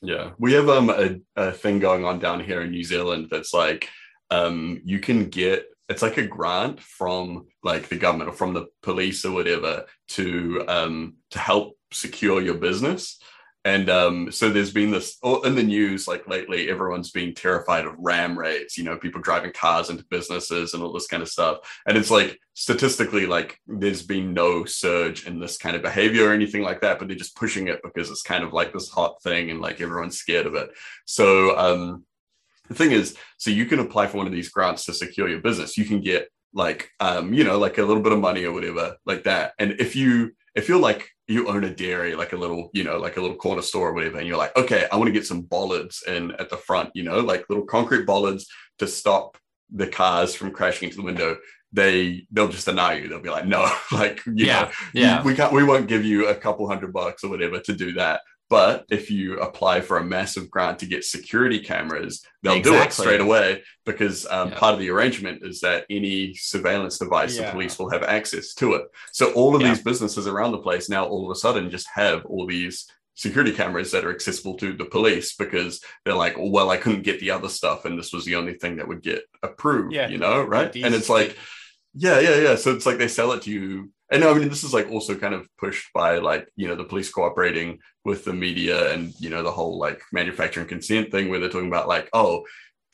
Yeah, we have um a, a thing going on down here in New Zealand that's like um you can get it's like a grant from like the government or from the police or whatever to um to help secure your business. And um so there's been this oh, in the news like lately everyone's been terrified of ram raids, you know, people driving cars into businesses and all this kind of stuff. And it's like statistically like there's been no surge in this kind of behavior or anything like that, but they're just pushing it because it's kind of like this hot thing and like everyone's scared of it. So um the thing is, so you can apply for one of these grants to secure your business. You can get like um, you know, like a little bit of money or whatever, like that. And if you if you're like you own a dairy, like a little, you know, like a little corner store or whatever, and you're like, okay, I want to get some bollards in at the front, you know, like little concrete bollards to stop the cars from crashing into the window. They they'll just deny you. They'll be like, no, like you Yeah, know, yeah. we can't we won't give you a couple hundred bucks or whatever to do that. But if you apply for a massive grant to get security cameras, they'll do it straight away because um, Yeah. part of the arrangement is that any surveillance device, Yeah. the police will have access to it. So all of Yeah. these businesses around the place now all of a sudden just have all these security cameras that are accessible to the police because they're like, well, I couldn't get the other stuff, and this was the only thing that would get approved. Yeah. you know, right? These- and it's like, yeah, yeah, yeah. So it's like they sell it to you. And no, I mean, this is like also kind of pushed by like, you know, the police cooperating with the media and, you know, the whole like manufacturing consent thing where they're talking about like, oh,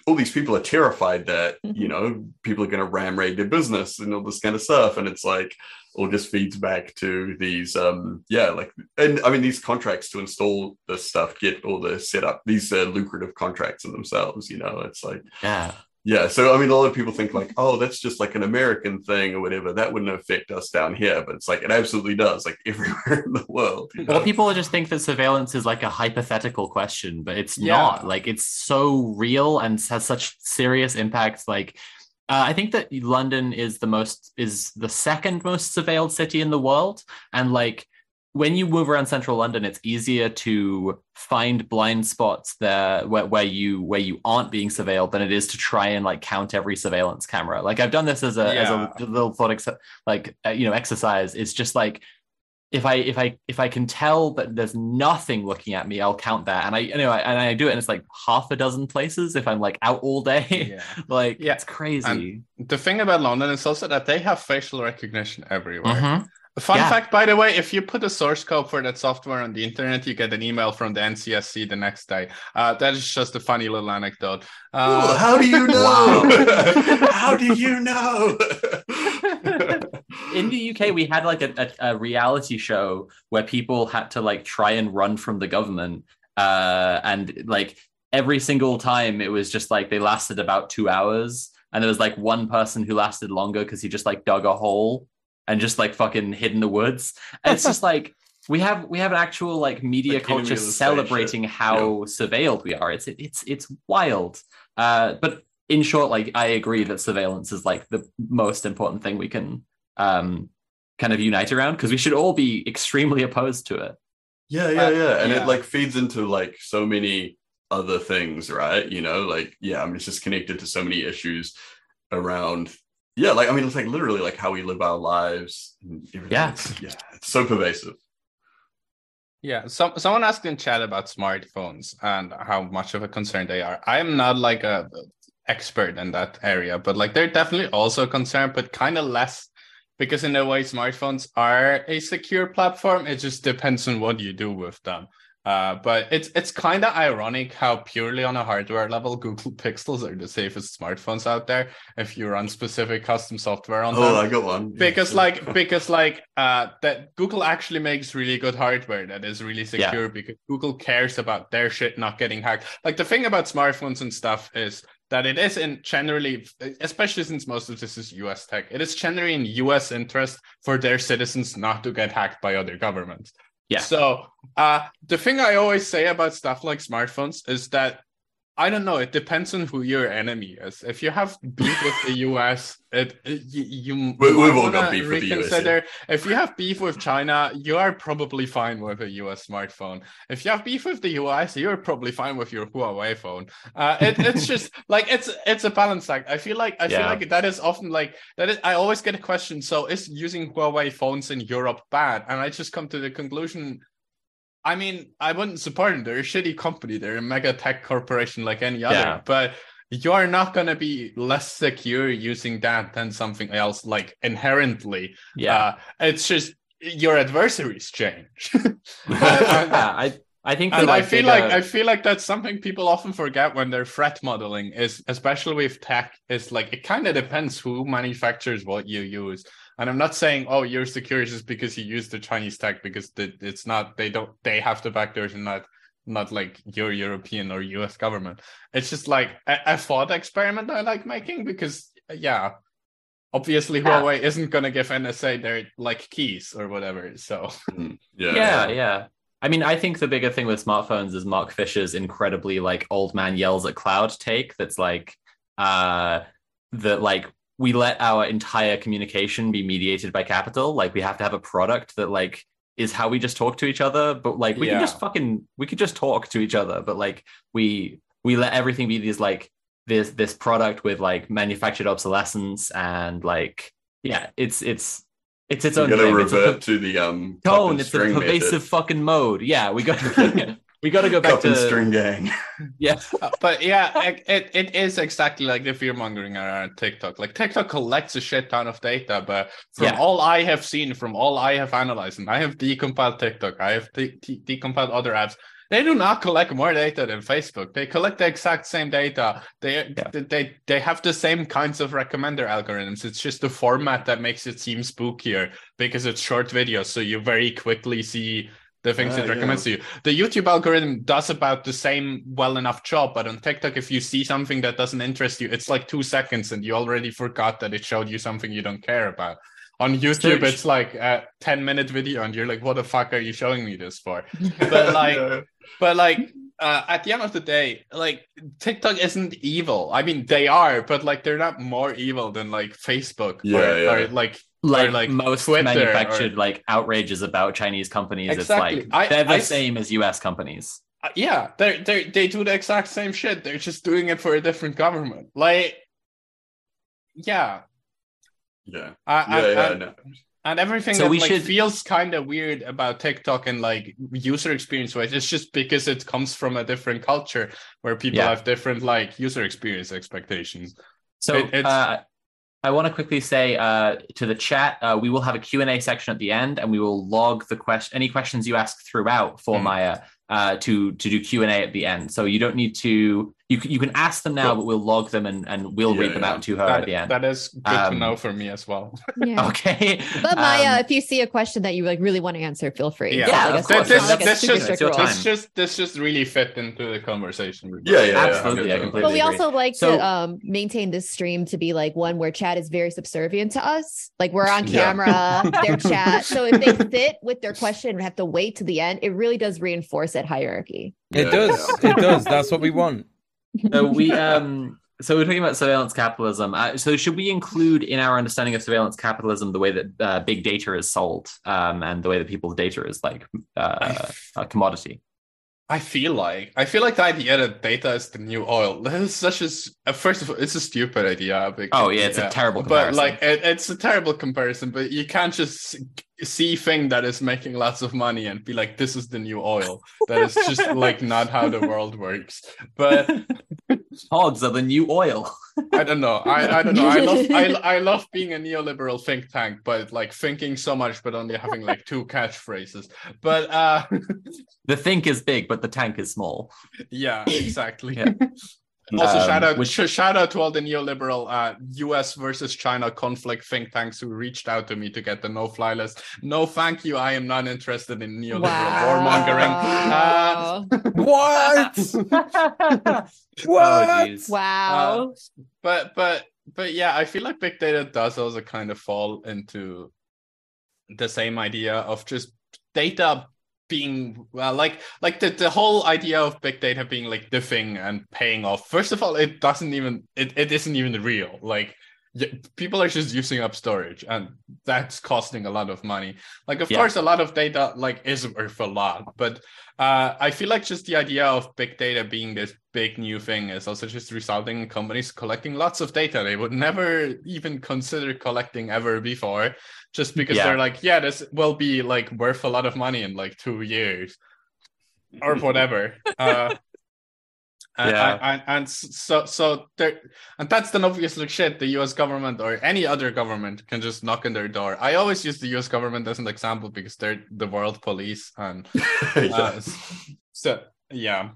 all these people are terrified that, you know, people are going to ram raid their business and all this kind of stuff. And it's like, all just feeds back to these, um, yeah, like, and I mean, these contracts to install this stuff get all the setup, these uh, lucrative contracts in themselves, you know, it's like, Yeah. Yeah, so I mean, a lot of people think like, oh, that's just like an American thing or whatever. That wouldn't affect us down here, but it's like it absolutely does, like everywhere in the world. you know? Well, people just think that surveillance is like a hypothetical question, but it's Yeah. not. Like it's so real and has such serious impacts. Like uh, I think that London is the most is the second most surveilled city in the world, and like when you move around central London, it's easier to find blind spots there where, where you where you aren't being surveilled than it is to try and like count every surveillance camera. Like I've done this as a as a little thought ex- like uh, you know exercise. It's just like if I if I if I can tell that there's nothing looking at me, I'll count that. And I you know I, and I do it, and it's like half a dozen places if I'm like out all day. yeah like Yeah. it's crazy. the thing about london is also that they have facial recognition everywhere Mhm. Fun Yeah. fact, by the way, if you put a source code for that software on the internet, you get an email from the NCSC the next day. Uh, that is just a funny little anecdote. Ooh, Uh, how do you know? How do you know? In the UK, we had like a, a, a reality show where people had to like try and run from the government, uh, and like every single time it was just like they lasted about two hours, and there was like one person who lasted longer because he just like dug a hole and just like fucking hid in the woods. And it's just like we have we have an actual like media Like culture of the state celebrating how surveilled we are. It's it's it's wild. Uh, but in short, like I agree that surveillance is like the most important thing we can um kind of unite around because we should all be extremely opposed to it. yeah, yeah, Uh, yeah. And yeah. it like feeds into like so many other things, right? You know, like, yeah, I mean, it's just connected to so many issues around. Yeah, like, I mean, it's like literally like how we live our lives. Yeah. It's, yeah, it's so pervasive. Yeah, some someone asked in chat about smartphones and how much of a concern they are. I am not like a expert in that area, but like they're definitely also a concern, but kind of less because in a way smartphones are a secure platform. It just depends on what you do with them. Uh, but it's it's kind of ironic how purely on a hardware level, Google Pixels are the safest smartphones out there if you run specific custom software on Oh, them. I got one. because like because like uh that Google actually makes really good hardware that is really Yeah. secure because Google cares about their shit not getting hacked. Like the thing about smartphones and stuff is that it is in generally especially since most of this is US tech, it is generally in US interest for their citizens not to get hacked by other governments. Yeah. So uh the thing I always say about stuff like smartphones is that I don't know. It depends on who your enemy is. If you have beef with the US, it, you, you We- we've all got beef with the US, reconsider. If you have beef with China, you are probably fine with a US smartphone. If you have beef with the US, you're probably fine with your Huawei phone. Uh, it, it's just like it's it's a balance act. I feel like I feel like that is often like that is. I always get a question. So is using Huawei phones in Europe bad? And I just come to the conclusion I mean, I wouldn't support them. They're a shitty company. They're a mega tech corporation like any other. Yeah. But you're not going to be less secure using that than something else, like inherently. Yeah. Uh, it's just your adversaries change. yeah, I I think and I feel like I feel like that's something people often forget when they're threat modeling. Is especially with tech, is like it kind of depends who manufactures what you use. And I'm not saying oh you're secure just because you use the Chinese tech because it's not they don't they have the backdoors and not not like your European or US government. It's just like a, a thought experiment I like making because yeah, obviously Yeah. Huawei isn't gonna give NSA their like keys or whatever. So Mm, yeah. yeah, yeah. I mean, I think the bigger thing with smartphones is Mark Fisher's incredibly like old man yells at cloud take. That's like uh that like we let our entire communication be mediated by capital. Like we have to have a product that like is how we just talk to each other. But like we Yeah. can just fucking we could just talk to each other. But like we we let everything be these like this this product with like manufactured obsolescence and like yeah, it's it's it's its own gonna thing. It's a- revert to the um tone. It's a pervasive method. fucking mode. Yeah, we got we got to go back cup and to string gang. yeah. Uh, but yeah, it, it, it is exactly like the fear mongering around TikTok. Like TikTok collects a shit ton of data, but from Yeah. all I have seen, from all I have analyzed, and I have decompiled TikTok, I have de- de- decompiled other apps. They do not collect more data than Facebook. They collect the exact same data. They Yeah. they they have the same kinds of recommender algorithms. It's just the format that makes it seem spookier because it's short videos, so you very quickly see the things Ah, it yeah. recommends to you. The YouTube algorithm does about the same well enough job, but on TikTok, if you see something that doesn't interest you, it's like two seconds and you already forgot that it showed you something you don't care about. On YouTube, Search. it's like a 10 minute video, and you're like, what the fuck are you showing me this for? But like, Yeah. but like, uh, at the end of the day, like TikTok isn't evil. I mean, they are, but like, they're not more evil than like Facebook Yeah, or, yeah. or like Like, like most Twitter manufactured or- like outrages about Chinese companies, Exactly. it's like I- they're the I- same as US companies. Uh, yeah, they they they do the exact same shit. They're just doing it for a different government. Like, yeah, Yeah. I, Yeah, I, yeah, I- no. and everything So that we like, should- feels kind of weird about TikTok and like user experience wise, it's just because it comes from a different culture where people Yeah. have different like user experience expectations. So It- it's- uh, I want to quickly say uh, to the chat, uh, we will have a Q&A section at the end, and we will log the question, any questions you ask throughout for Mm. Maia uh, to to do Q&A at the end. So you don't need to, you, can- you can ask them now, Cool. but we'll log them and, and we'll Yeah, read them yeah. out to her That- at the end. that is good to Um, know for me as well. Yeah. okay. But Maia, Um, if you see a question that you like really want to answer, feel free. Yeah. It's Yeah, like a of course. This- like a this just- strict your rule. time. This just this just really fit into the conversation. Yeah, yeah, yeah. Absolutely, I completely But we agree. also like So- to um, maintain this stream to be like one where chat is very subservient to us. Like we're on Yeah. camera, their chat. So if they fit with their question and have to wait to the end, it really does reinforce that hierarchy. It Yeah, does. It does. That's what we want. So we um so we're talking about surveillance capitalism uh, so should we include in our understanding of surveillance capitalism the way that uh, big data is sold um and the way that people's data is like uh, a commodity I feel like I feel like the idea that data is the new oil. That is such a s- uh, first of all, it's a stupid idea. because- Oh, yeah, it's a terrible But comparison. like, it, it's a terrible comparison. But you can't just see thing that is making lots of money and be like, "This is the new oil." That is just like not how the world works. But Hogs are the new oil. I don't know. I, I don't know. I love I, I love being a neoliberal think tank, but like thinking so much, but only having like two catchphrases. But uh The think is big, but the tank is small. yeah, exactly. Yeah. Also, Um, shout out which- shout out to all the neoliberal uh, U.S. versus China conflict think tanks who reached out to me to get the no-fly list. No, thank you. I am not interested in neoliberal warmongering. Uh, Wow. What? Oh, what? jeez. wow. but but but yeah, I feel like big data does also kind of fall into the same idea of just data being well like like the, the whole idea of big data being like the thing and paying off first of all it doesn't even it, it isn't even real. Like people are just using up storage and that's costing a lot of money. Like of Yeah. course a lot of data like is worth a lot but uh, I feel like just the idea of big data being this big new thing is also just resulting in companies collecting lots of data they would never even consider collecting ever before, just because Yeah. they're like, yeah, this will be like worth a lot of money in like two years or whatever. uh, and, Yeah. and, and so so there and that's then obviously shit the US government or any other government can just knock on their door. I always use the US government as an example because they're the world police and uh, so yeah.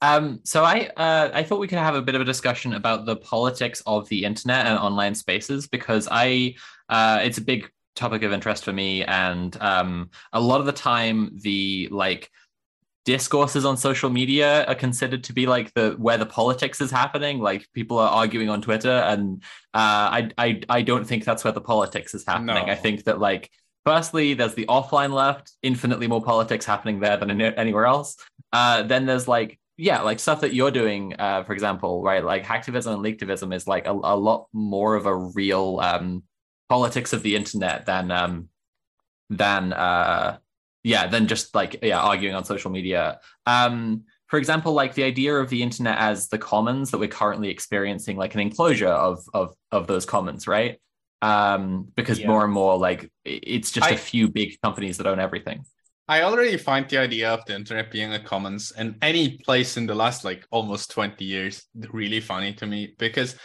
Um, so I uh, I thought we could have a bit of a discussion about the politics of the internet and online spaces because I uh, it's a big topic of interest for me, and um, a lot of the time the like discourses on social media are considered to be like the where the politics is happening. Like people are arguing on Twitter, and uh, I I I don't think that's where the politics is happening. No. I think that like firstly, there's the offline left, infinitely more politics happening there than in- anywhere else. Uh, then there's like yeah, like stuff that you're doing, uh, for example, right? Like hacktivism and leaktivism is like a, a lot more of a real um, politics of the internet than um, than uh, yeah, than just like yeah, arguing on social media. Um, for example, like the idea of the internet as the commons that we're currently experiencing, like an enclosure of of of those commons, right? Um, because Yeah. more and more like it's just a I- few big companies that own everything. I already find the idea of the internet being a commons in any place in the last like almost 20 years really funny to me because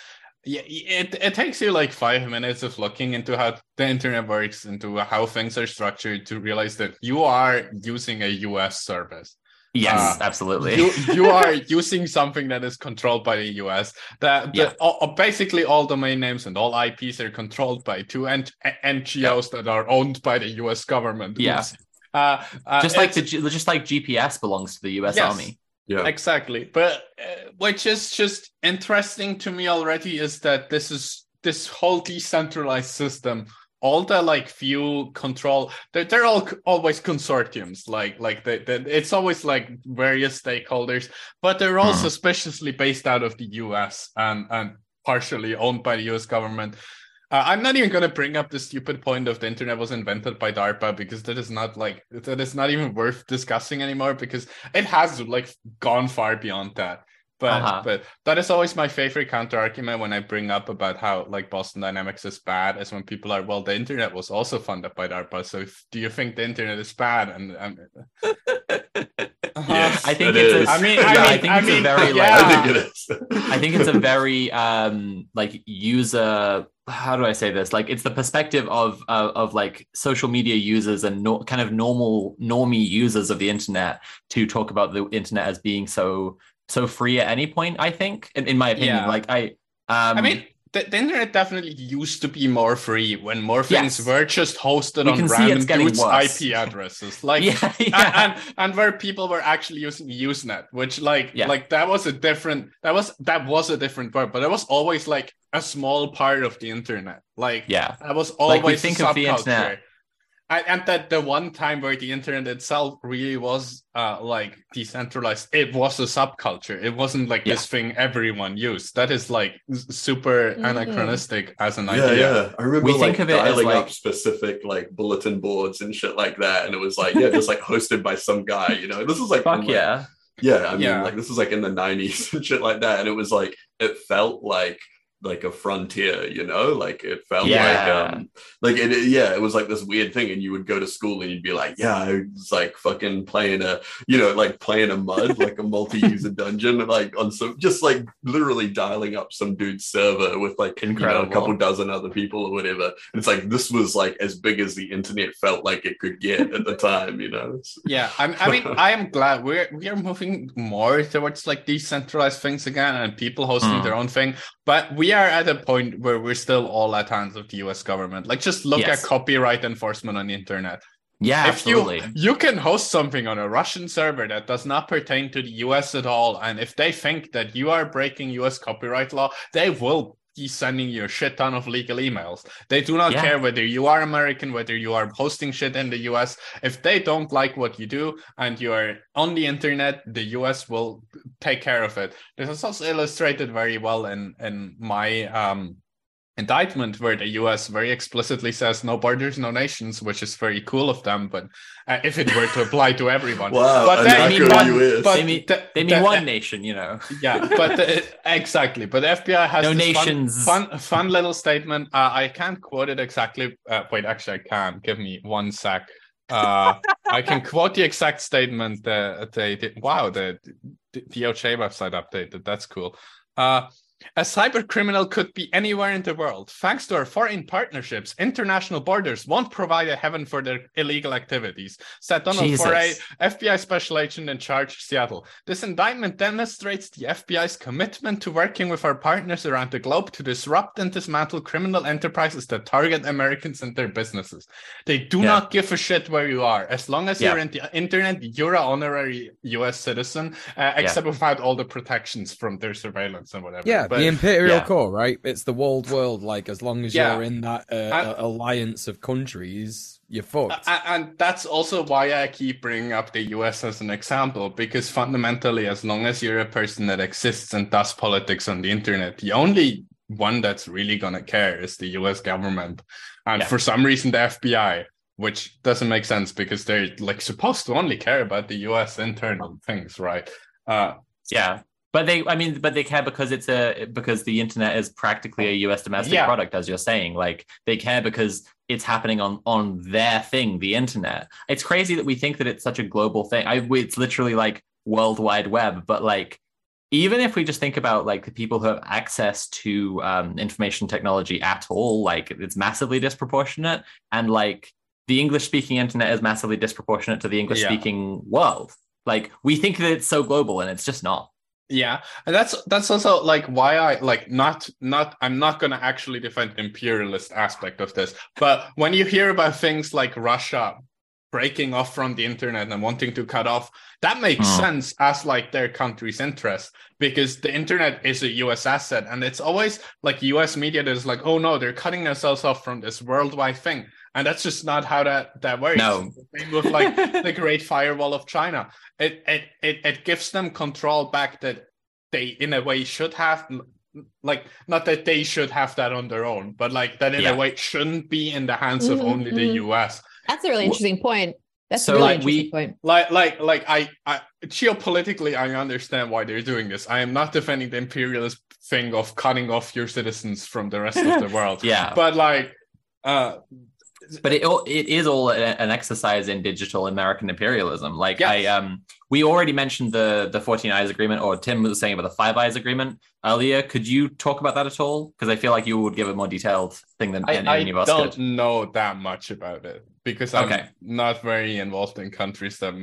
yeah, it, it takes you like five minutes of looking into how the internet works, into how things are structured to realize that you are using a US service. Yes, Uh, absolutely. You, you are using something that is controlled by the US. That, Yeah. that all- all- basically all domain names and all IPs are controlled by two N- NGOs that are owned by the US government. Yeah. Uh, uh, just like the just like GPS belongs to the U.S. Yes. Army. Yeah. Exactly. But uh, which is just interesting to me already is that this is this whole decentralized system. All the like few control, they're, they're all always consortiums. Like like they, they, it's always like various stakeholders, but they're all Hmm. suspiciously based out of the U.S. and and partially owned by the U.S. government. Uh, I'm not even going to bring up the stupid point of the internet was invented by DARPA because that is not like that is not even worth discussing anymore because it has like gone far beyond that. But Uh-huh. but that is always my favorite counter argument when I bring up about how like Boston Dynamics is bad is when people are well the internet was also funded by DARPA so if, do you think the internet is bad and um, Yes, I think it it's. A, is. I mean- yeah, I I mean- think I it's mean, a very yeah. I like. think it is. I think it's a very um like user. How do I say this? Like it's the perspective of of, of like social media users and no, kind of normal normie users of the internet to talk about the internet as being so so free at any point. I think, in, in my opinion, Yeah. like I. Um, I mean the, the internet definitely used to be more free when more things Yes. were just hosted We on random dudes' worse. IP addresses like yeah, and, yeah. and and where people were actually using Usenet, which like Yeah. like that was a different that was that was a different part, but it was always like a small part of the internet. Like yeah. that was Like, always we a think of the subculture. internet- And, and that the one time where the internet itself really was uh like decentralized, it was a subculture. It wasn't like Yeah. this thing everyone used. That is like super Mm. anachronistic as an Yeah, idea. yeah. I remember We like think of it as, dialing like- up specific like bulletin boards and shit like that, and it was like yeah, just like hosted by some guy. You know, this was like Fuck like- yeah. Yeah, I mean, Yeah. like this was like in the '90s and shit like that, and it was like it felt like like a frontier, you know, like it felt Yeah. like um like it yeah, it was like this weird thing, and you would go to school and you'd be like, yeah, I was like fucking playing a you know like playing a mud like a multi-user dungeon like on some just like literally dialing up some dude's server with like you know, a couple dozen other people or whatever. And it's like this was like as big as the internet felt like it could get at the time, you know. Yeah, I'm, I mean, I am glad we're we are moving more towards like decentralized things again and people hosting Hmm. their own thing. But we are at a point where we're still all at hands of the U.S. government. Like, just look Yes. at copyright enforcement on the internet. Yeah, if absolutely. you you can host something on a Russian server that does not pertain to the US at all, and if they think that you are breaking US copyright law, they will sending you a shit ton of legal emails. They do not Yeah. care whether you are American, whether you are hosting shit in the US. If they don't like what you do and you are on the internet, the US will take care of it. This is also illustrated very well in in my um indictment where the US very explicitly says no borders, no nations, which is very cool of them. But uh, if it were to apply to everyone, Wow, but and they I mean one, but They mean- the- they mean the- one nation, you know. yeah, but the, exactly. But the FBI has No this fun- nations. Fun, fun, little statement. Uh, I can't quote it exactly. Uh, wait, actually, I can. Give me one sec. Uh, I can quote the exact statement that they did. Wow, the, the DOJ website updated. That's cool. A cyber criminal could be anywhere in the world. Thanks to our foreign partnerships, international borders won't provide a heaven for their illegal activities, said Donald Jesus. Voiret, FBI special agent in charge, Seattle. This indictment demonstrates the FBI's commitment to working with our partners around the globe to disrupt and dismantle criminal enterprises that target Americans and their businesses. They do Yeah. not give a shit where you are. As long as Yeah. you're in the internet, you're an honorary US citizen, uh, except without all the protections from their surveillance and whatever. Yeah, But- the imperial yeah. core, right? It's the walled world. Like as long as Yeah. you're in that uh, I- alliance of countries, you're fucked. And that's also why I keep bringing up the US as an example, because fundamentally, as long as you're a person that exists and does politics on the internet, the only one that's really gonna care is the US government. And Yeah. for some reason, the FBI, which doesn't make sense because they're like supposed to only care about the US internal things, right? Uh, Yeah. But they, I mean, but they care because it's a because the internet is practically a U.S. domestic Yeah. product, as you're saying. Like they care because it's happening on on their thing, the internet. It's crazy that we think that it's such a global thing. I, it's literally like World Wide Web, but like even if we just think about like the people who have access to um, information technology at all, like it's massively disproportionate, and like the English speaking internet is massively disproportionate to the English speaking world. Like we think that it's so global, and it's just not. Yeah, and that's that's also like why I like not not I'm not gonna actually defend imperialist aspect of this, but when you hear about things like Russia breaking off from the internet and wanting to cut off, that makes Hmm. sense as like their country's interest because the internet is a US asset, and it's always like US media that is like, oh no, they're cutting themselves off from this worldwide thing, and that's just not how that that works. No. Same with like the Great Firewall of China. It it it, it gives them control back that they in a way should have like not that they should have that on their own, but like that in Yeah. a way shouldn't be in the hands of only the Mhm. US. That's a really interesting point. That's So, a really like, interesting we- point. Like like like I, I geopolitically I understand why they're doing this. I am not defending the imperialist thing of cutting off your citizens from the rest of the world. Yeah, But like uh but it all- it is all an exercise in digital American imperialism. Like Yes. I um, we already mentioned the the Fourteen Eyes Agreement, or Tim was saying about the Five Eyes Agreement earlier. Could you talk about that at all? Because I feel like you would give a more detailed thing than I, any, I of us I don't could. know that much about it because I'm Okay. not very involved in countries that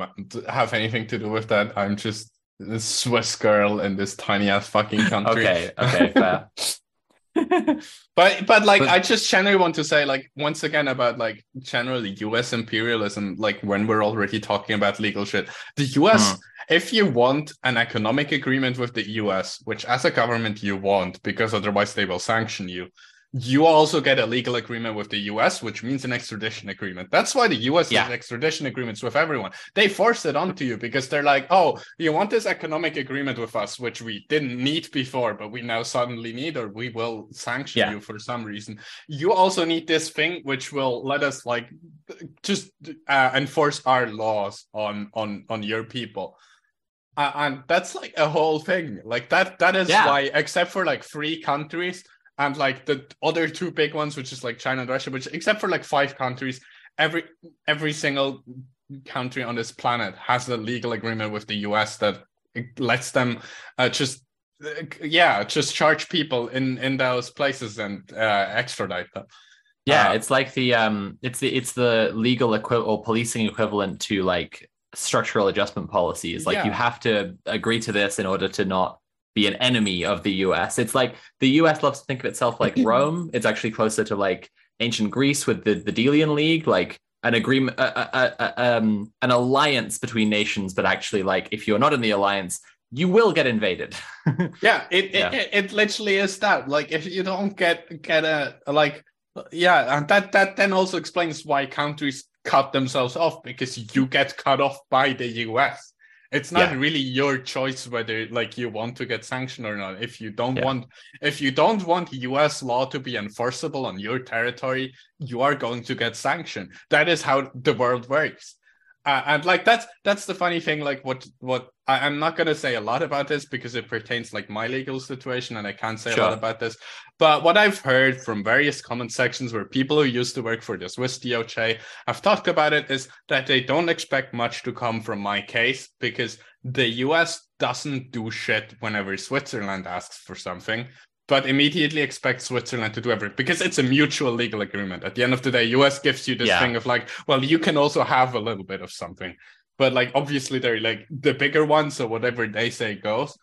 have anything to do with that. I'm just a Swiss girl in this tiny ass fucking country. Okay, okay, fair. But but like But- I just generally want to say like once again about like generally US imperialism like when we're already talking about legal shit the US Hmm. if you want an economic agreement with the US which as a government you want because otherwise they will sanction you you also get a legal agreement with the US which means an extradition agreement that's why the US Yeah. has extradition agreements with everyone they force it onto you because they're like oh you want this economic agreement with us which we didn't need before but we now suddenly need or we will sanction Yeah. you for some reason you also need this thing which will let us like just uh, enforce our laws on on on your people uh, and that's like a whole thing like that that is Yeah. why except for like three countries and like the other two big ones, which is like China and Russia, which except for like five countries, every every single country on this planet has a legal agreement with the US that lets them uh, just uh, yeah just charge people in in those places and uh, extradite them Yeah, Uh, it's like the um, it's the it's the legal equi- or policing equivalent to like structural adjustment policies. Like you have to agree to this in order to not be an enemy of the U.S. It's like the U.S. loves to think of itself like Rome. It's actually closer to like ancient Greece with the the Delian League, like an agreement, uh, uh, uh, um, an alliance between nations. But actually, like if you're not in the alliance, you will get invaded. yeah it, Yeah. It, it it literally is that like if you don't get get a like yeah and that that then also explains why countries cut themselves off because you get cut off by the us it's not Yeah. really your choice whether like you want to get sanctioned or not if you don't Yeah. want if you don't want us law to be enforceable on your territory you are going to get sanctioned that is how the world works uh, and like that's that's the funny thing like what what I, i'm not going to say a lot about this because it pertains like my legal situation and i can't say a lot about this. But what i've heard from various comment sections where people who used to work for the swiss doj have talked about it is that they don't expect much to come from my case because the us doesn't do shit whenever switzerland asks for something but immediately expect Switzerland to do everything because it's a mutual legal agreement. At the end of the day, US gives you this Yeah. thing of like, well, you can also have a little bit of something, but like obviously they're like the bigger ones, so whatever they say goes.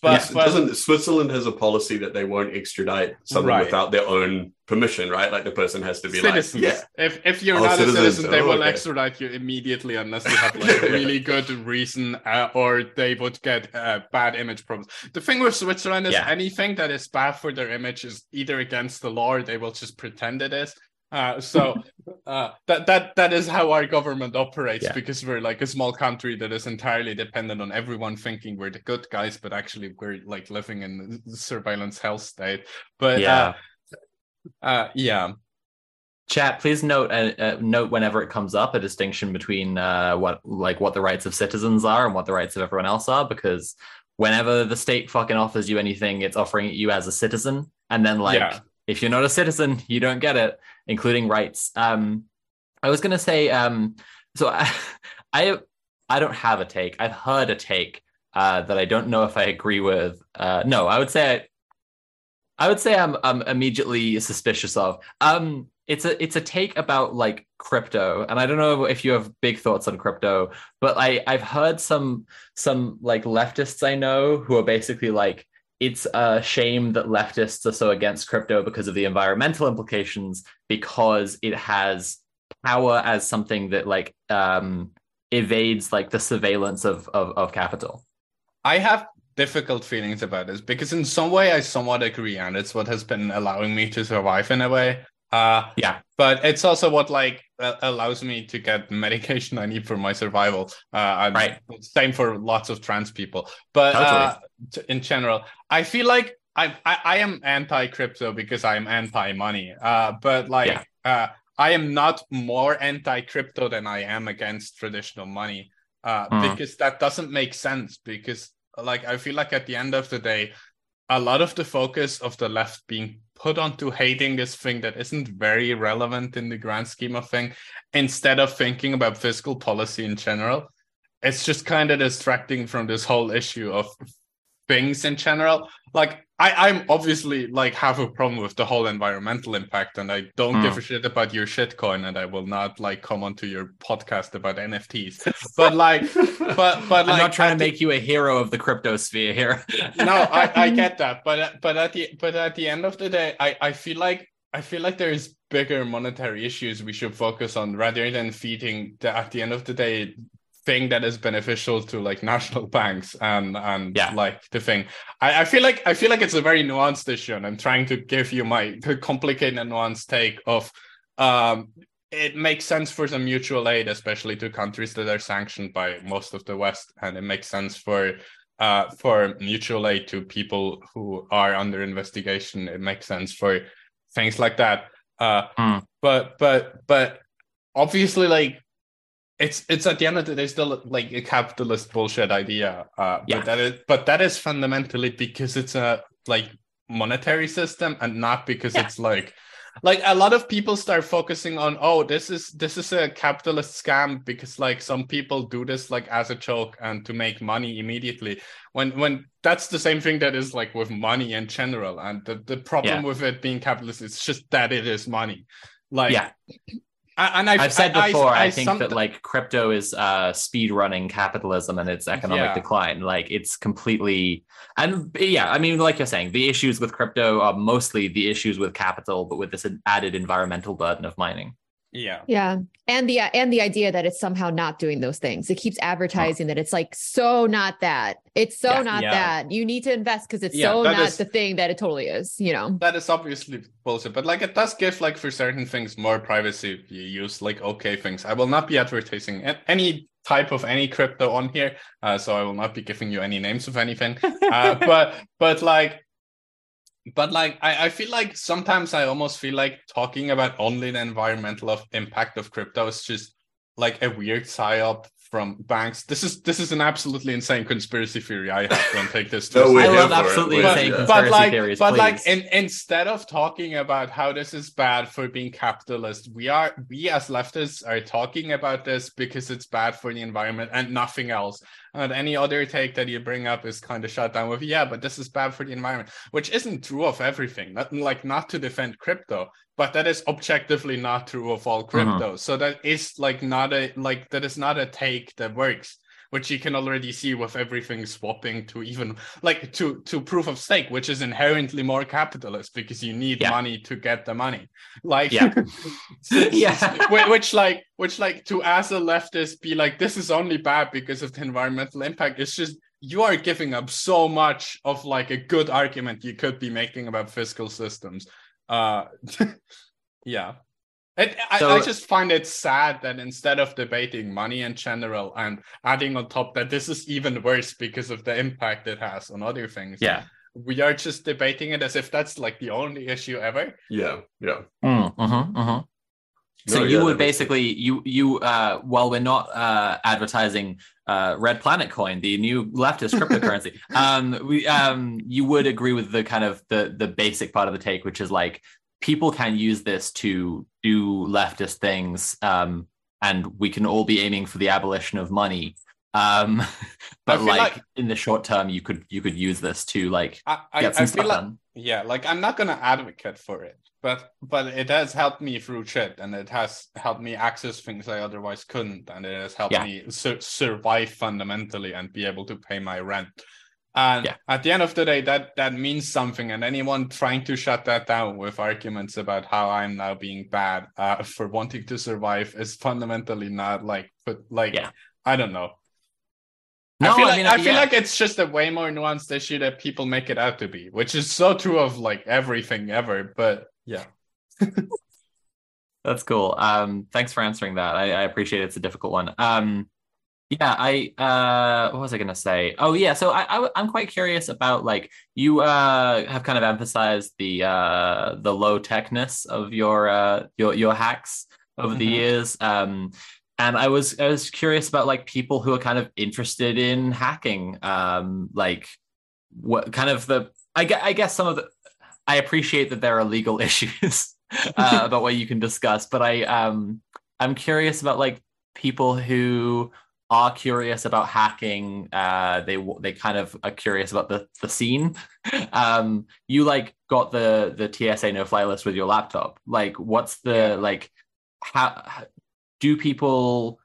But, Yes, but- doesn't Switzerland has a policy that they won't extradite someone Right. without their own permission, right? Like the person has to be citizens. like, yeah, If if you're Oh, not citizens. a citizen, they Oh, will okay. extradite you immediately unless you have like a really good reason, uh, or they would get uh, bad image problems. The thing with Switzerland is Yeah. anything that is bad for their image is either against the law or they will just pretend it is. Uh, so uh, that that that is how our government operates Yeah. because we're like a small country that is entirely dependent on everyone thinking we're the good guys, but actually we're like living in surveillance hell state. But yeah. uh, uh, yeah. Chat, please note uh, uh, note whenever it comes up a distinction between uh, what like what the rights of citizens are and what the rights of everyone else are, because whenever the state fucking offers you anything, it's offering it you as a citizen, and then like Yeah. If you're not a citizen, you don't get it, including rights. Um, I was gonna say, um, so I, I I don't have a take. I've heard a take uh, that I don't know if I agree with. Uh, no, I would say I, I would say I'm I'm immediately suspicious of. Um, it's a it's a take about like crypto, and I don't know if you have big thoughts on crypto, but I I've heard some some like leftists I know who are basically like it's a shame that leftists are so against crypto because of the environmental implications because it has power as something that like um evades like the surveillance of of, of capital. I have difficult feelings about this because in some way I somewhat agree, and it's what has been allowing me to survive in a way. Uh, Yeah. but it's also what like uh, allows me to get medication I need for my survival. Uh, Right. Same for lots of trans people, but uh, t- in general, I feel like I I, I am anti crypto because I am anti money. Uh, but like Yeah. uh, I am not more anti crypto than I am against traditional money. Uh, Mm. because that doesn't make sense because like I feel like at the end of the day, a lot of the focus of the left being put onto hating this thing that isn't very relevant in the grand scheme of thing, instead of thinking about fiscal policy in general, it's just kind of distracting from this whole issue of things in general. Like I, I'm obviously like have a problem with the whole environmental impact, and I don't Hmm. give a shit about your shitcoin, and I will not like come onto your podcast about NFTs. But like, but but I'm not trying to the- make you a hero of the crypto sphere here. no, I, I get that, but but at the but at the end of the day, I I feel like I feel like there's bigger monetary issues we should focus on rather than feeding the at the end of the day thing that is beneficial to like national banks and and Yeah. like the thing. I, I feel like I feel like it's a very nuanced issue, and I'm trying to give you my complicated and nuanced take of um it makes sense for some mutual aid, especially to countries that are sanctioned by most of the West, and it makes sense for uh, for mutual aid to people who are under investigation. It makes sense for things like that. Uh, Hmm. But but but obviously, like it's it's at the end of the day still like a capitalist bullshit idea. Uh, Yeah. But that is but that is fundamentally because it's a like monetary system and not because Yeah. it's like like a lot of people start focusing on oh this is this is a capitalist scam because like some people do this like as a joke and to make money immediately when when that's the same thing that is like with money in general and the, the problem Yeah. with it being capitalist is just that it is money like Yeah. A- and I've, I've said I- I- before, I, I think somet- that like crypto is uh speed running capitalism and its economic Yeah. decline. Like it's completely and yeah, I mean, like you're saying, the issues with crypto are mostly the issues with capital, but with this added environmental burden of mining. Yeah Yeah. And the and the idea that it's somehow not doing those things. It keeps advertising that it's like so not that. It's so Yeah. not Yeah. that. You need to invest because it's Yeah, so not is- the thing that it totally is, you know. that is obviously bullshit but like it does give like for certain things more privacy if you use like okay things i will not be advertising any type of any crypto on here uh, so i will not be giving you any names of anything uh, but but like but like I, I feel like sometimes i almost feel like talking about only the environmental of impact of crypto is just like a weird psyop from banks this is this is an absolutely insane conspiracy theory i have don't take this No, too we're I love for it. absolutely We're- insane yeah. conspiracy but like theories. but like in, instead of talking about how this is bad for being capitalist we are we as leftists are talking about this because it's bad for the environment and nothing else and any other take that you bring up is kind of shut down with yeah but this is bad for the environment which isn't true of everything. Not like not to defend crypto but that is objectively not true of all uh-huh. crypto. So that is like not a like that is not a take that works which you can already see with everything swapping to even like to to proof of stake which is inherently more capitalist because you need Yeah. money to get the money like Yeah. Yeah. which like which like to as a leftist be like this is only bad because of the environmental impact it's just you are giving up so much of like a good argument you could be making about fiscal systems uh yeah it, I, So- I just find it sad that instead of debating money in general and adding on top that this is even worse because of the impact it has on other things yeah. we are just debating it as if that's like the only issue ever Yeah, yeah. Mm, mhm, mhm. So No, you yeah, would that sense. basically you you uh while we're not uh advertising uh Red Planet Coin, the new leftist cryptocurrency, um we um you would agree with the kind of the the basic part of the take, which is like people can use this to do leftist things, um and we can all be aiming for the abolition of money. Um but like, like- in the short term you could you could use this to like i i, get some I stuff feel like done. yeah like i'm not gonna advocate for it but but it has helped me through shit and it has helped me access things i otherwise couldn't and it has helped Yeah. me sur- survive fundamentally and be able to pay my rent and Yeah. at the end of the day that that means something and anyone trying to shut that down with arguments about how i'm now being bad uh, for wanting to survive is fundamentally not like but like Yeah. i don't know No, I feel I like mean, I, uh, feel yeah. like it's just a way more nuanced issue that people make it out to be, which is so true of like everything ever. But yeah, That's cool. Um, thanks for answering that. I, I appreciate it. It's a difficult one. Um, yeah, I uh, what was I gonna say? Oh yeah, so I, I I'm quite curious about like you uh have kind of emphasized the uh the low techness of your uh your your hacks over the Mhm. years. Um, and I was I was curious about like people who are kind of interested in hacking. Um, like what kind of the I guess I guess some of the I appreciate that there are legal issues uh, about what you can discuss, but I um I'm curious about like people who are curious about hacking. Uh, they they kind of are curious about the the scene. Um, you like got the the TSA no fly list with your laptop. Like, what's the like? How do people?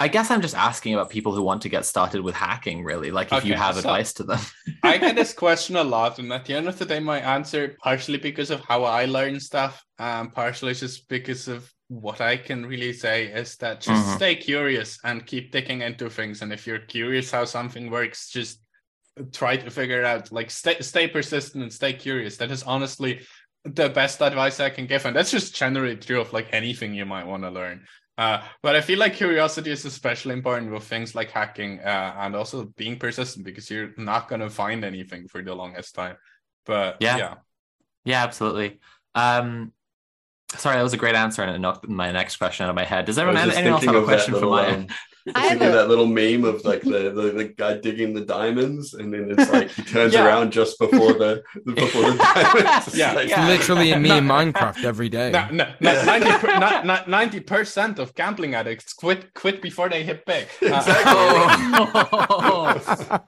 I guess I'm just asking about people who want to get started with hacking. Really, like if you have so- advice to them. I get this question a lot, and at the end of the day, my answer partially because of how I learn stuff, and partially just because of what I can really say is that just Mhm. stay curious and keep digging into things. And if you're curious how something works, just try to figure it out. Like stay stay persistent and stay curious. That is honestly the best advice I can give, and that's just generally true of like anything you might want to learn. Uh, but I feel like curiosity is especially important with things like hacking uh, and also being persistent because you're not going to find anything for the longest time. But Yeah. yeah, Yeah, absolutely. Um, sorry, that was a great answer, and it knocked my next question out of my head. Does everyone was just anyone else have a question for little, Maia? um, I Thinking have of a- that little meme of like the, the, the guy digging the diamonds, and then it's like he turns Yeah. around just before the before the diamonds. Yeah. like- Yeah. Literally in me No. in Minecraft every day. No, no, no, 90 per, not, not 90% of gambling addicts quit quit before they hit big. Uh, Oh.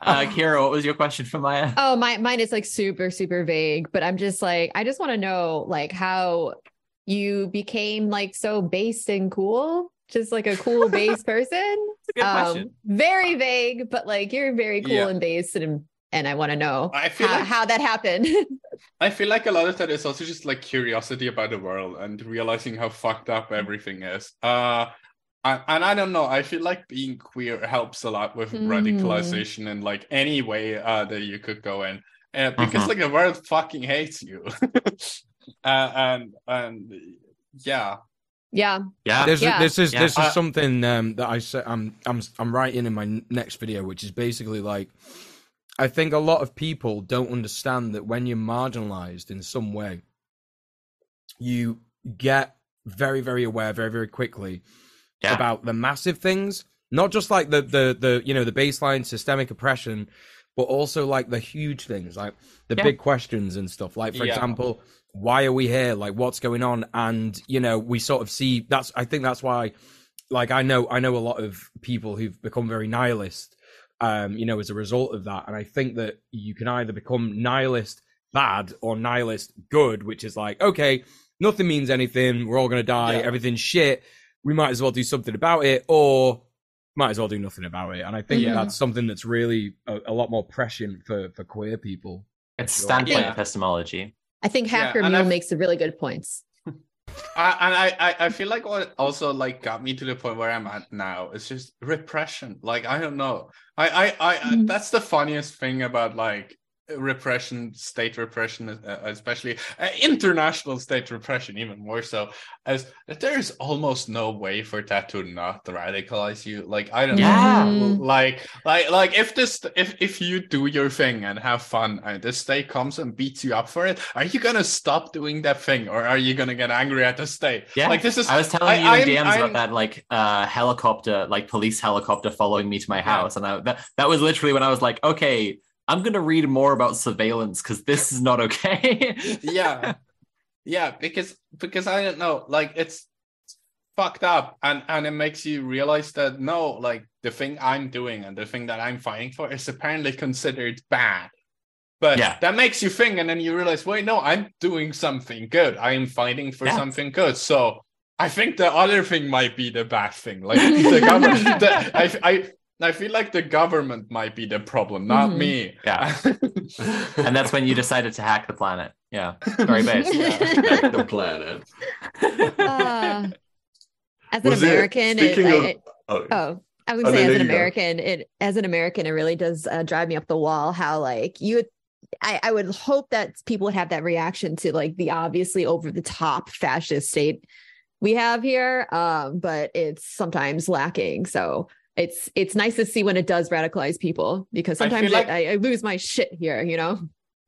uh, Kira, what was your question for Maia? Oh, my mine is like super, super vague, but I'm just like, I just want to know like how you became like so based and cool, just like a cool base person. That's a good question. Um, very vague, but like you're very cool Yeah. and based, and and I want to know I feel how, like- how that happened. I feel like a lot of that is also just like curiosity about the world and realizing how fucked up everything is. Uh, and, and I don't know. I feel like being queer helps a lot with Mm. radicalization and like any way uh, that you could go in, uh, because Mhm. like the world fucking hates you. uh, and and yeah, yeah, Yeah. This Yeah. is this is Yeah. this is Uh, something um, that I say I'm I'm I'm writing in my next video, which is basically like I think a lot of people don't understand that when you're marginalized in some way, you get very very aware very very quickly Yeah. about the massive things, not just like the the the you know the baseline systemic oppression, but also like the huge things, like the Yeah. big questions and stuff. Like for Yeah. example, why are we here? Like what's going on? And you know we sort of see that's I think that's why, like I know I know a lot of people who've become very nihilist, um, you know, as a result of that. And I think that you can either become nihilist bad or nihilist good, which is like okay, nothing means anything. We're all gonna die. Yeah. Everything's shit we might as well do something about it or might as well do nothing about it and i think Yeah. that's something that's really a, a lot more prescient for for queer people It's standpoint Yeah. epistemology. I think Yeah, Hacker and Mule makes really good points. I, and I, I feel like what also like got me to the point where I'm at now is just repression. Like I don't know. I I, I Mhm. that's the funniest thing about like repression, state repression, uh, especially uh, international state repression, even more so, as that there is almost no way for that to not radicalize you. Like I don't Yeah. know, like like like if this if if you do your thing and have fun and the state comes and beats you up for it, are you gonna stop doing that thing or are you gonna get angry at the state? Yeah. like this is. I was telling I- you in DMs I'm- about that like uh helicopter, like police helicopter following me to my house. And I, that that was literally when I was like, okay, I'm gonna read more about surveillance because this is not okay. yeah yeah because because i don't know like it's fucked up and and it makes you realize that no like the thing i'm doing and the thing that i'm fighting for is apparently considered bad but Yeah. that makes you think and then you realize wait no i'm doing something good i am fighting for Yeah. something good so i think the other thing might be the bad thing like the government the, I, I I feel like the government might be the problem, not Mhm. me. Yeah. and that's when you decided to hack the planet. Yeah. Very based. Back the planet. Uh, as an Was American, it, speaking I- of- it- Oh, oh, I was Oh, say no, as an you go. American, it as an American, it really does uh, drive me up the wall. How like you, I, I would hope that people would have that reaction to like the obviously over the top fascist state we have here, um, but it's sometimes lacking. So it's it's nice to see when it does radicalize people because I sometimes like- I, I, I lose my shit here. You know.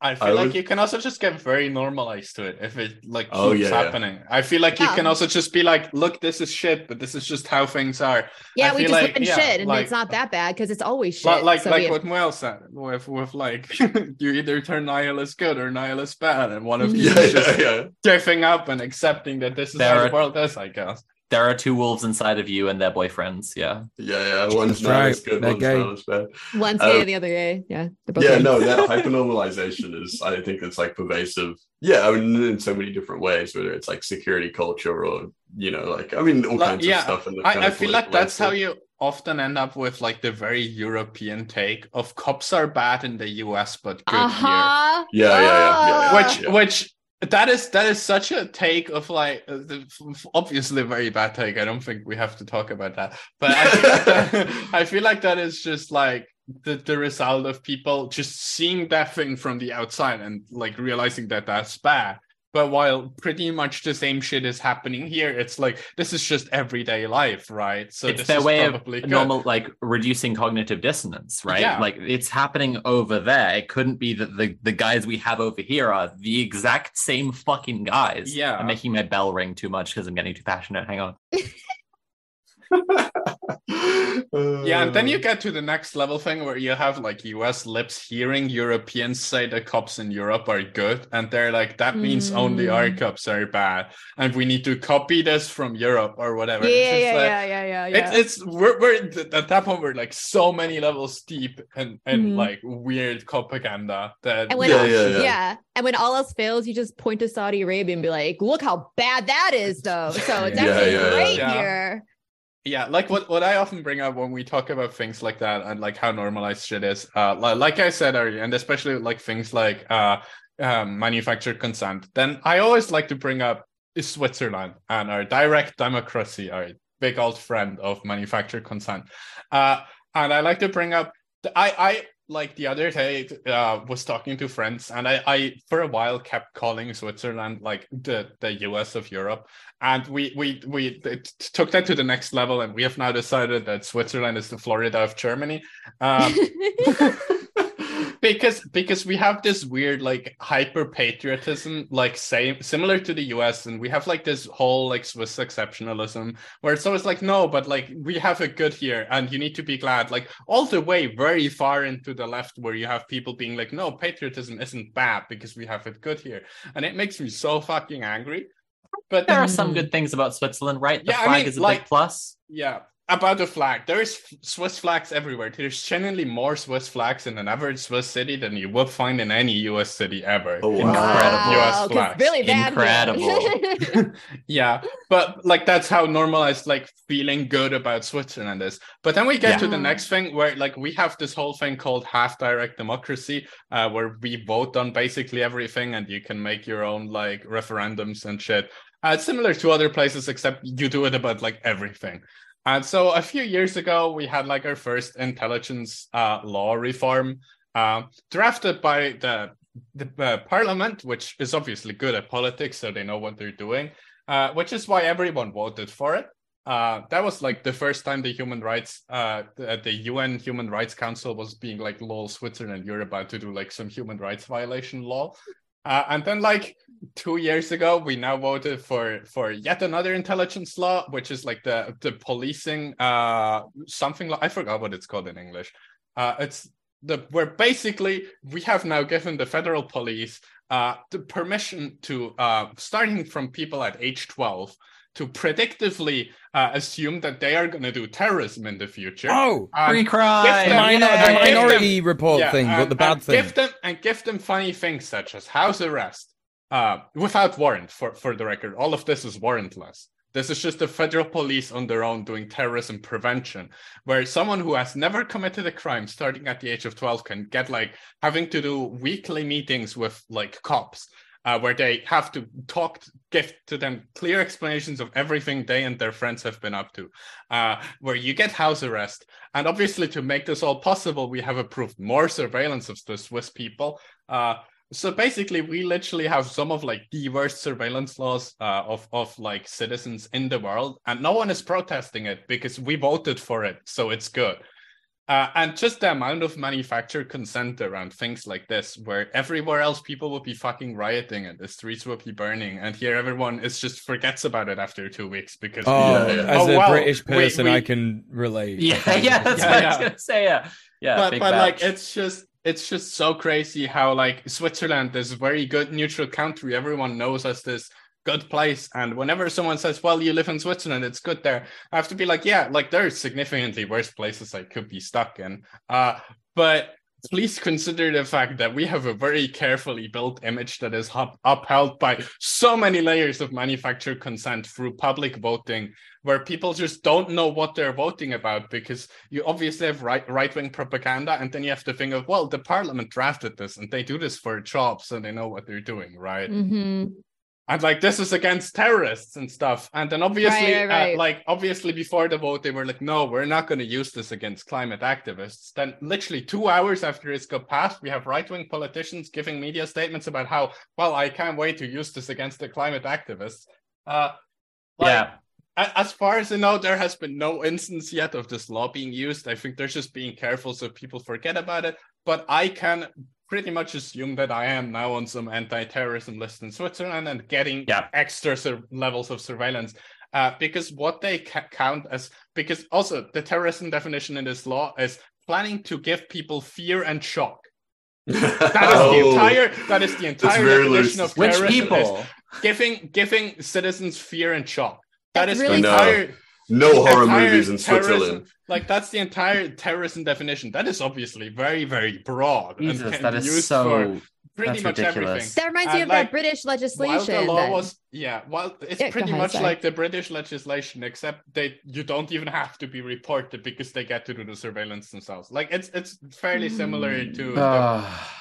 I feel I like was- you can also just get very normalized to it if it like oh, keeps Oh, yeah, yeah. happening. I feel like you can also just be like, look, this is shit, but this is just how things are. Yeah, I we just like- live in yeah, shit, and like- it's not that bad because it's always shit. Like like, So like we- what Moel said, with with like you either turn nihilist good or nihilist bad, and one of you yeah, is just yeah, yeah. giving up and accepting that this is There how are- the world is, I guess. There are two wolves inside of you and their boyfriends. Yeah. Yeah, yeah. One's That's not right. as good, They're one's gay. not as bad. One's Um, gay, the other gay. Yeah. both Yeah, gay. no, that hypernormalization is, I think it's like pervasive. Yeah, I mean, in so many different ways, whether it's like security culture or, you know, like, I mean, all Like, kinds yeah, of stuff. In the I, I feel like that's how you often end up with like the very European take of cops are bad in the US but good here. Uh-huh. Yeah, yeah, yeah, yeah, yeah. which which that is that is such a take of like uh, obviously a very bad take. I don't think we have to talk about that. But i feel like that, I feel like that is just like the, the result of people just seeing that thing from the outside and like realizing that that's bad but while pretty much the same shit is happening here it's like this is just everyday life right so it's this their is way of good. normal like reducing cognitive dissonance right Yeah. like it's happening over there it couldn't be that the the guys we have over here are the exact same fucking guys Yeah. i'm making my bell ring too much because i'm getting too passionate hang on yeah, and then you get to the next level thing where you have like US lips hearing Europeans say the cops in Europe are good, and they're like, that means only our Mm. cops are bad, and we need to copy this from Europe or whatever. Yeah, It's yeah, yeah, like- yeah, yeah, yeah, yeah. It's it's we're, we're at that point we're like so many levels deep and and Mhm. like weird propaganda that And when Yeah, yeah, yeah, yeah. and when all else fails, you just point to Saudi Arabia and be like, "Look how bad that is, though." So it's Yeah, actually yeah, yeah. great Yeah. here. Yeah like what what i often bring up when we talk about things like that and like how normalized shit is uh li- like i said earlier and especially like things like uh um, manufactured consent then i always like to bring up switzerland and our direct democracy our big old friend of manufactured consent. Uh and i like to bring up i i like the other day uh was talking to friends and i i for a while kept calling switzerland like the the us of europe. And we we we took that to the next level and we have now decided that switzerland is the florida of germany. Um, because because we have this weird like hyper patriotism like same similar to the us and we have like this whole like swiss exceptionalism where it's always like no but like we have it good here and you need to be glad like all the way very far into the left where you have people being like no patriotism isn't bad because we have it good here and it makes me so fucking angry but There are some good things about Switzerland, right? The Yeah, I flag mean, is a like- big plus. Yeah, about the flag. There's Swiss flags everywhere. There's genuinely more Swiss flags in an average Swiss city than you would find in any US city ever. Oh, wow. Incredible. US Wow, 'cause flags. really bad. Incredible. yeah, but like that's how normalized like feeling good about Switzerland is. But then we get to the next thing where like we have this whole thing called half direct democracy, uh, where we vote on basically everything and you can make your own like referendums and shit. Uh, it's similar to other places, except you do it about like everything. And so a few years ago, we had like our first intelligence uh, law reform uh, drafted by the, the uh, parliament, which is obviously good at politics, so they know what they're doing, uh, which is why everyone voted for it. Uh, that was like the first time the human rights, uh, the, the UN Human Rights Council was being like, lol, Switzerland, you're about to do like some human rights violation law. Uh, and then like two years ago, we now voted for for yet another intelligence law, which is like the the policing uh something like I forgot what it's called in English. Uh, it's the where basically we have now given the federal police uh the permission to uh starting from people at age 12 to predictively uh, assume that they are going to do terrorism in the future. Oh, And Free give crime. the, them- minor, yeah, the give them- minority report yeah, thing, but the bad and thing. Give them and give them funny things such as house arrest, uh, without warrant. For for the record, all of this is warrantless. This is just the federal police on their own doing terrorism prevention, where someone who has never committed a crime starting at the age of 12 can get like having to do weekly meetings with like cops, uh, where they have to talk, give to them clear explanations of everything they and their friends have been up to, uh, where you get house arrest. And obviously, to make this all possible, we have approved more surveillance of the Swiss people. Uh, so basically, we literally have some of like the worst surveillance laws uh, of of like citizens in the world, and no one is protesting it because we voted for it, so it's good. Uh, and just the amount of manufactured consent around things like this, where everywhere else people would be fucking rioting and the streets would be burning, and here everyone is just forgets about it after two weeks because Oh, Yeah, yeah. as Oh, a wow. British person, we- I can relate. Yeah, yeah, that's Yeah, what I was gonna say. Yeah, yeah. but but like it's just it's just so crazy how like Switzerland is a very good neutral country. Everyone knows as this good place. And whenever someone says, Well, you live in Switzerland, it's good there, I have to be like, Yeah, like there's significantly worse places I could be stuck in. Uh but please consider the fact that we have a very carefully built image that is up- upheld by so many layers of manufactured consent through public voting where people just don't know what they're voting about because you obviously have right right-wing propaganda and then you have to think of well the parliament drafted this and they do this for a job so they know what they're doing right hmm and like this is against terrorists and stuff and then obviously Right, right, right. Uh, like obviously before the vote they were like no we're not going to use this against climate activists then literally two hours after it's got passed we have right-wing politicians giving media statements about how well i can't wait to use this against the climate activists uh like, yeah, as far as I know, there has been no instance yet of this law being used. I think they're just being careful so people forget about it. But I can pretty much assume that I am now on some anti-terrorism list in Switzerland and getting Yeah. extra sur- levels of surveillance. Uh, because what they ca- count as because also the terrorism definition in this law is planning to give people fear and shock. That is Oh, the entire that is the entire definition loose. of Which terrorism is people? giving giving citizens fear and shock. That That's is really the No. entire no horror movies in Switzerland. Like that's the entire terrorism definition. That is obviously very very broad Jesus, and can be used so. for pretty that's much ridiculous. everything. That reminds me of like, that British While legislation. the law then. was yeah, well, it's Yeah, pretty ahead, much sorry. like the British legislation, except they you don't even have to be reported because they get to do the surveillance themselves. Like it's it's fairly similar to the, Ah.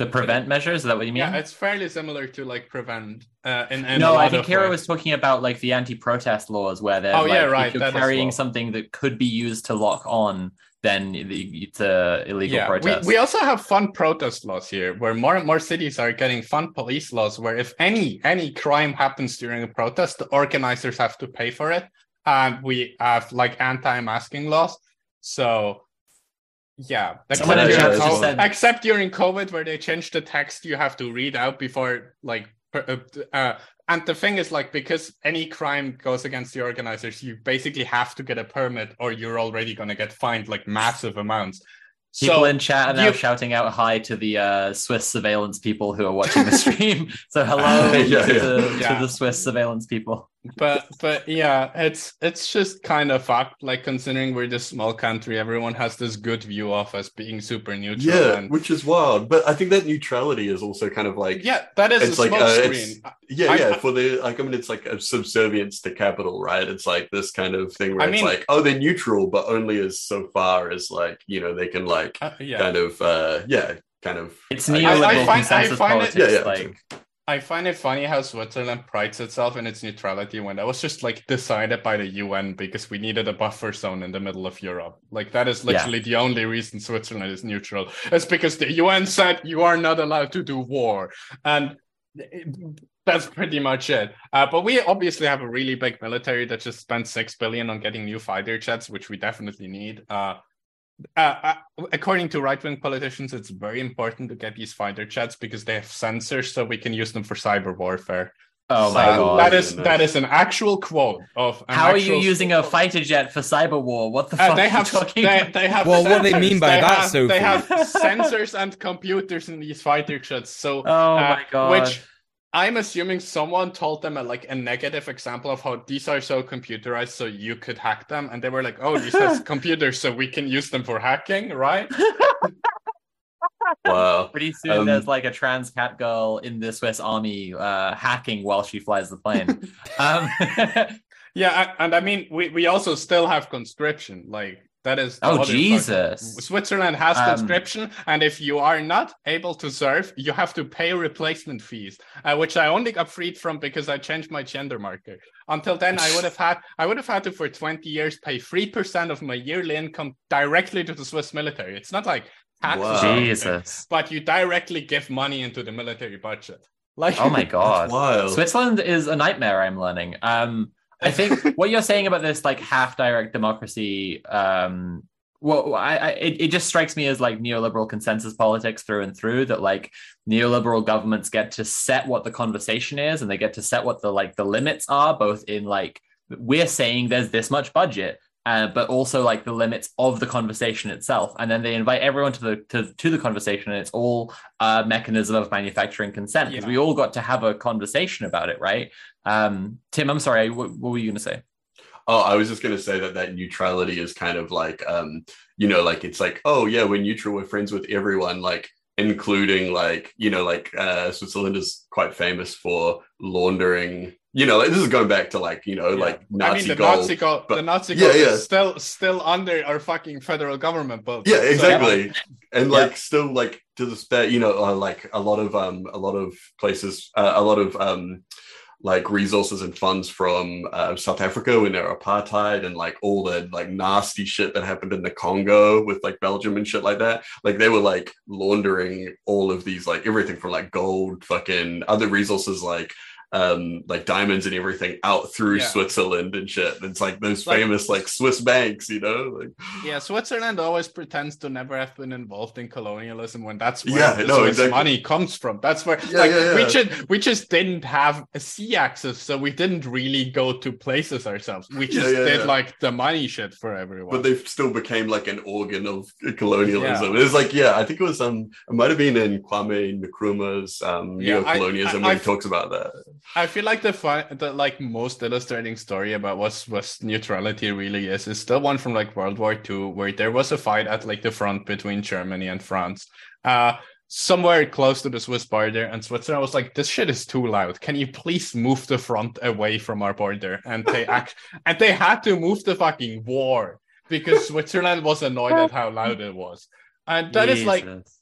The prevent measures, is that what you mean? yeah, it's fairly similar to like prevent. Uh, in, in no, I think of Kira was talking about like the anti-protest laws where they're Oh, like, yeah, right, if you're that carrying well. something that could be used to lock on, then it's a illegal yeah, we, protest. we also have fun protest laws here, where more and more cities are getting fun police laws, where if any any crime happens during a protest, the organizers have to pay for it, and we have like anti-masking laws. So, yeah, Someone in except during, said- except during COVID, where they changed the text you have to read out before like. uh, uh, and the thing is, like, because any crime goes against the organizers, you basically have to get a permit, or you're already going to get fined like massive amounts. People so, in chat are now you- shouting out hi to the uh, Swiss surveillance people who are watching the stream. so hello Yeah, to, yeah. The, Yeah. to the Swiss surveillance people. But but yeah it's it's just kind of fucked like considering we're this small country everyone has this good view of us being super neutral Yeah, and which is wild. But I think that neutrality is also kind of like yeah that is it's a like smoke uh, screen it's, yeah, I- yeah. I- for the like, I mean, it's like a subservience to capital, right? It's like this kind of thing where I it's mean- like, oh, they're neutral, but only as so far as like you know they can like Uh, yeah kind of uh yeah, kind of. It's neoliberal I find- I consensus find it- politics. Yeah, yeah, like I find it funny how Switzerland prides itself in its neutrality when that was just like decided by the UN because we needed a buffer zone in the middle of Europe. Like that is Yeah. literally the only reason Switzerland is neutral. It's because the UN said you are not allowed to do war. And that's pretty much it. Uh, but we obviously have a really big military that just spent six billion on getting new fighter jets, which we definitely need. Uh, uh, uh, according to right-wing politicians, it's very important to get these fighter jets because they have sensors, so we can use them for cyber warfare. oh my Uh, god. that is Nice. that is an actual quote of. an How are you actual- using a fighter jet for cyber war? What the Uh, fuck they are have you talking they, about? they have Well, what they mean by They that, have, Sophie? They have sensors and computers in these fighter jets. So Oh uh, my god. which I'm assuming someone told them a, like a negative example of how these are so computerized, so you could hack them, and they were like, "Oh, these have computers, so we can use them for hacking, right?" Wow. Pretty soon Um, there's like a trans cat girl in the Swiss army uh, hacking while she flies the plane. um, Yeah, and I mean, we we also still have conscription, like that is. the oh other fucking- Jesus. Switzerland has Um, conscription, and if you are not able to serve, you have to pay replacement fees, uh, which I only got freed from because I changed my gender marker. Until then, I would have had I would have had to for twenty years pay three percent of my yearly income directly to the Swiss military. It's not like taxes, Wow. or anything, Jesus. but you directly give money into the military budget. Like, Oh my god. Wild. Switzerland is a nightmare. I'm learning. Um, I think what you're saying about this like half direct democracy. Um, well, I, I it, it just strikes me as like neoliberal consensus politics through and through. That like neoliberal governments get to set what the conversation is, and they get to set what the like the limits are, both in like we're saying there's this much budget. Uh, but also like the limits of the conversation itself, and then they invite everyone to the to, to the conversation, and it's all a mechanism of manufacturing consent because Yeah. we all got to have a conversation about it, right? Um, Tim, I'm sorry, what, what were you going to say? Oh, I was just gonna say that that neutrality is kind of like, um, you know, like it's like, oh yeah, we're neutral, we're friends with everyone, like including like, you know, like uh, Switzerland is quite famous for laundering. You know, like, this is going back to like, you know, Yeah. like Nazi I mean, the gold. Nazi gold, but- the Nazi Yeah, gold yeah. is still still under our fucking federal government, but yeah so- exactly and Yeah. like still like to this day you know uh, like a lot of um a lot of places uh, a lot of um like resources and funds from uh, South Africa when they're apartheid and like all the like nasty shit that happened in the Congo with like Belgium and shit like that. Like they were like laundering all of these like everything from like gold, fucking other resources like um like diamonds and everything out through Yeah. Switzerland and shit. It's like those Like- famous like Swiss banks, you know? Like Yeah, Switzerland always pretends to never have been involved in colonialism when that's where Yeah, no, Swiss exactly. money comes from. That's where Yeah, like yeah, we just we just didn't have a sea access, so we didn't really go to places ourselves. We just did like the money shit for everyone. but they still became like an organ of colonialism. Yeah. It was like, yeah, I think it was um it might have been in Kwame Nkrumah's um Yeah, I- neo-colonialism I- where I- he talks about that. I feel like the fun, the like most illustrating story about what Swiss neutrality really is is the one from like World War II, where there was a fight at like the front between Germany and France, uh, somewhere close to the Swiss border, and Switzerland was like, "This shit is too loud. Can you please move the front away from our border?" And they act, and they had to move the fucking war because Switzerland was annoyed at how loud it was, and that is like, Jesus.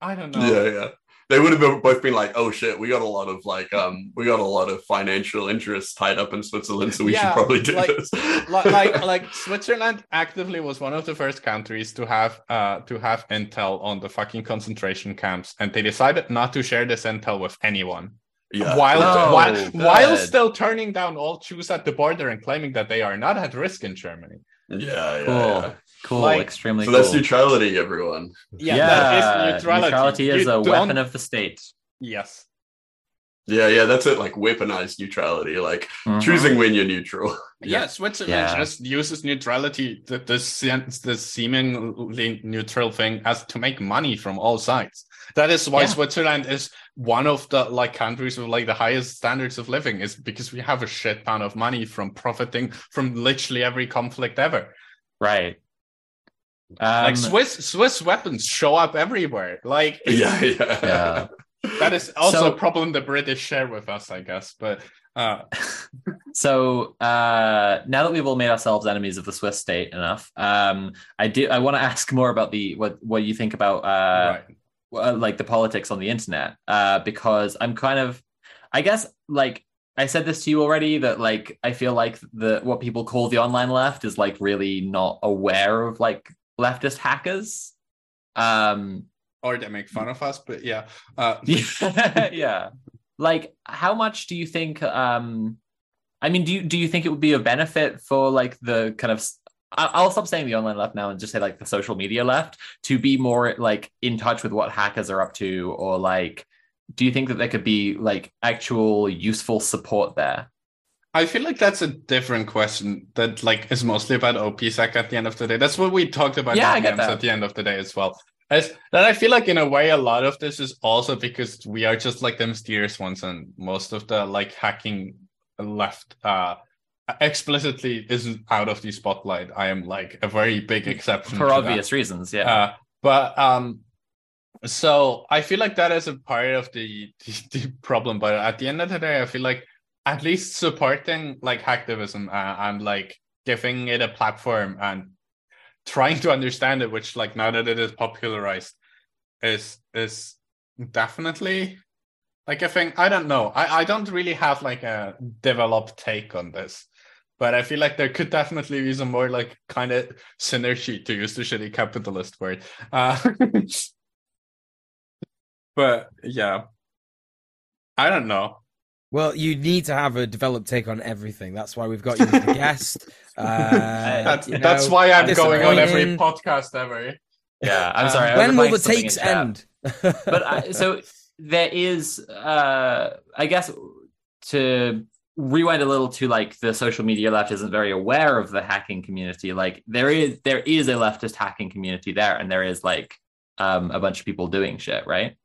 I don't know. Yeah, yeah. They would have both been like, "Oh shit, we got a lot of like, um, we got a lot of financial interests tied up in Switzerland, so we Yeah, should probably do like- this." like, like like Switzerland actively was one of the first countries to have uh to have intel on the fucking concentration camps, and they decided not to share this intel with anyone. yeah, while Oh, while, good. while still turning down all Jews at the border and claiming that they are not at risk in Germany. yeah, yeah, Cool. yeah. Cool, Like- extremely So cool. that's neutrality, everyone. Yeah, yeah, that is neutrality. neutrality is You a don't- weapon of the state. yes. Yeah, yeah, that's it. Like weaponized neutrality, like Mhm. choosing when you're neutral. Yeah, Switzerland Yeah. just uses neutrality, the, the, the seemingly neutral thing, as to make money from all sides. That is why Yeah. Switzerland is one of the like countries with like the highest standards of living, is because we have a shit ton of money from profiting from literally every conflict ever. Right. Um, like Swiss Swiss weapons show up everywhere. Like yeah, yeah, Yeah. that is also So- a problem the British share with us, I guess. But uh So uh, now that we've all made ourselves enemies of the Swiss state enough, um, I do. I want to ask more about the what what you think about uh, right. uh, like the politics on the internet uh, because I'm kind of, I guess, like I said this to you already that like I feel like the what people call the online left is like really not aware of like leftist hackers. Um, Or they make fun of us, but yeah. Uh yeah, yeah. Like, how much do you think? Um, I mean, do you do you think it would be a benefit for like the kind of? I'll stop saying the online left now and just say like the social media left to be more like in touch with what hackers are up to, or like, do you think that there could be like actual useful support there? I feel like that's a different question that like is mostly about OPSEC at the end of the day. That's what we talked about Yeah, I get that. at the end of the day as well. As that I feel like in a way a lot of this is also because we are just like the mysterious ones and most of the like hacking left uh explicitly isn't out of the spotlight. I am like a very big exception For to that. obvious reasons, yeah. Uh, but um, so I feel like that is a part of the, the the problem. But at the end of the day, I feel like at least supporting like hacktivism uh, and like giving it a platform and trying to understand it, which like now that it is popularized, is is definitely like a thing. I don't know. I I don't really have like a developed take on this. But I feel like there could definitely be some more like kind of synergy to use the shitty capitalist word. Uh, but yeah, I don't know. Well, you need to have a developed take on everything. That's why we've got you as a guest. Uh, That's you that's why I'm going on every podcast ever. yeah, I'm Um, sorry. I When will the takes end? but I, so there is uh i guess to rewind a little to like the social media left isn't very aware of the hacking community like there is there is a leftist hacking community there and there is like um a bunch of people doing shit right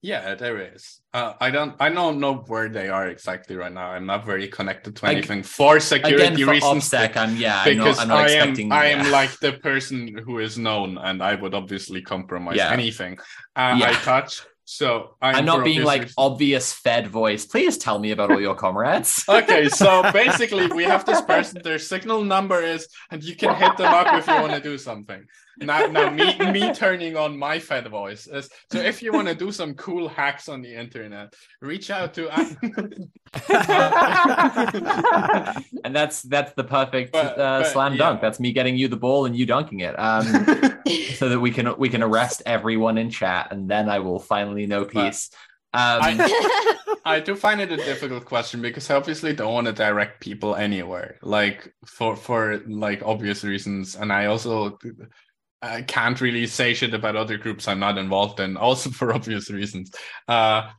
Yeah, there is. Uh, I don't. I don't know where they are exactly right now. I'm not very connected to anything for security again for reasons. OPSEC, i'm yeah i'm not, because I'm not I am expecting I am like the person who is known, and I would obviously compromise Yeah. anything uh, I touch. So I'm, i'm not being like reasons- obvious fed voice please tell me about all your comrades okay, so basically, we have this person. Their signal number is, and you can hit them up if you want to do something. Now, now, me, me turning on my Fed voice is so. If you want to do some cool hacks on the internet, reach out to. and that's that's the perfect But- uh, but, slam yeah. dunk. That's me getting you the ball and you dunking it. Um, so that we can we can arrest everyone in chat, and then I will finally know peace. Um, I, I do find it a difficult question because I obviously don't want to direct people anywhere, like for for like obvious reasons, and I also I can't really say shit about other groups I'm not involved in, also for obvious reasons. Uh,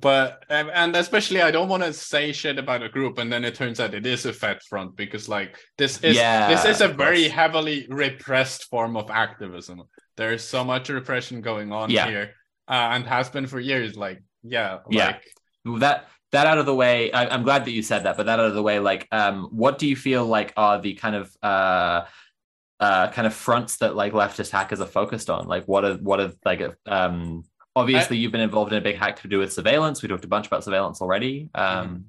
but and especially I don't want to say shit about a group and then it turns out it is a fed front because like this is Yeah, this is a very heavily repressed form of activism. There's so much repression going on Yeah. here, uh, and has been for years. Like yeah, Yeah. like that that out of the way I, i'm glad that you said that but that out of the way like um what do you feel like are the kind of uh uh kind of fronts that like leftist hackers are focused on like what are what are like um obviously you've been involved in a big hack to do with surveillance we talked a bunch about surveillance already um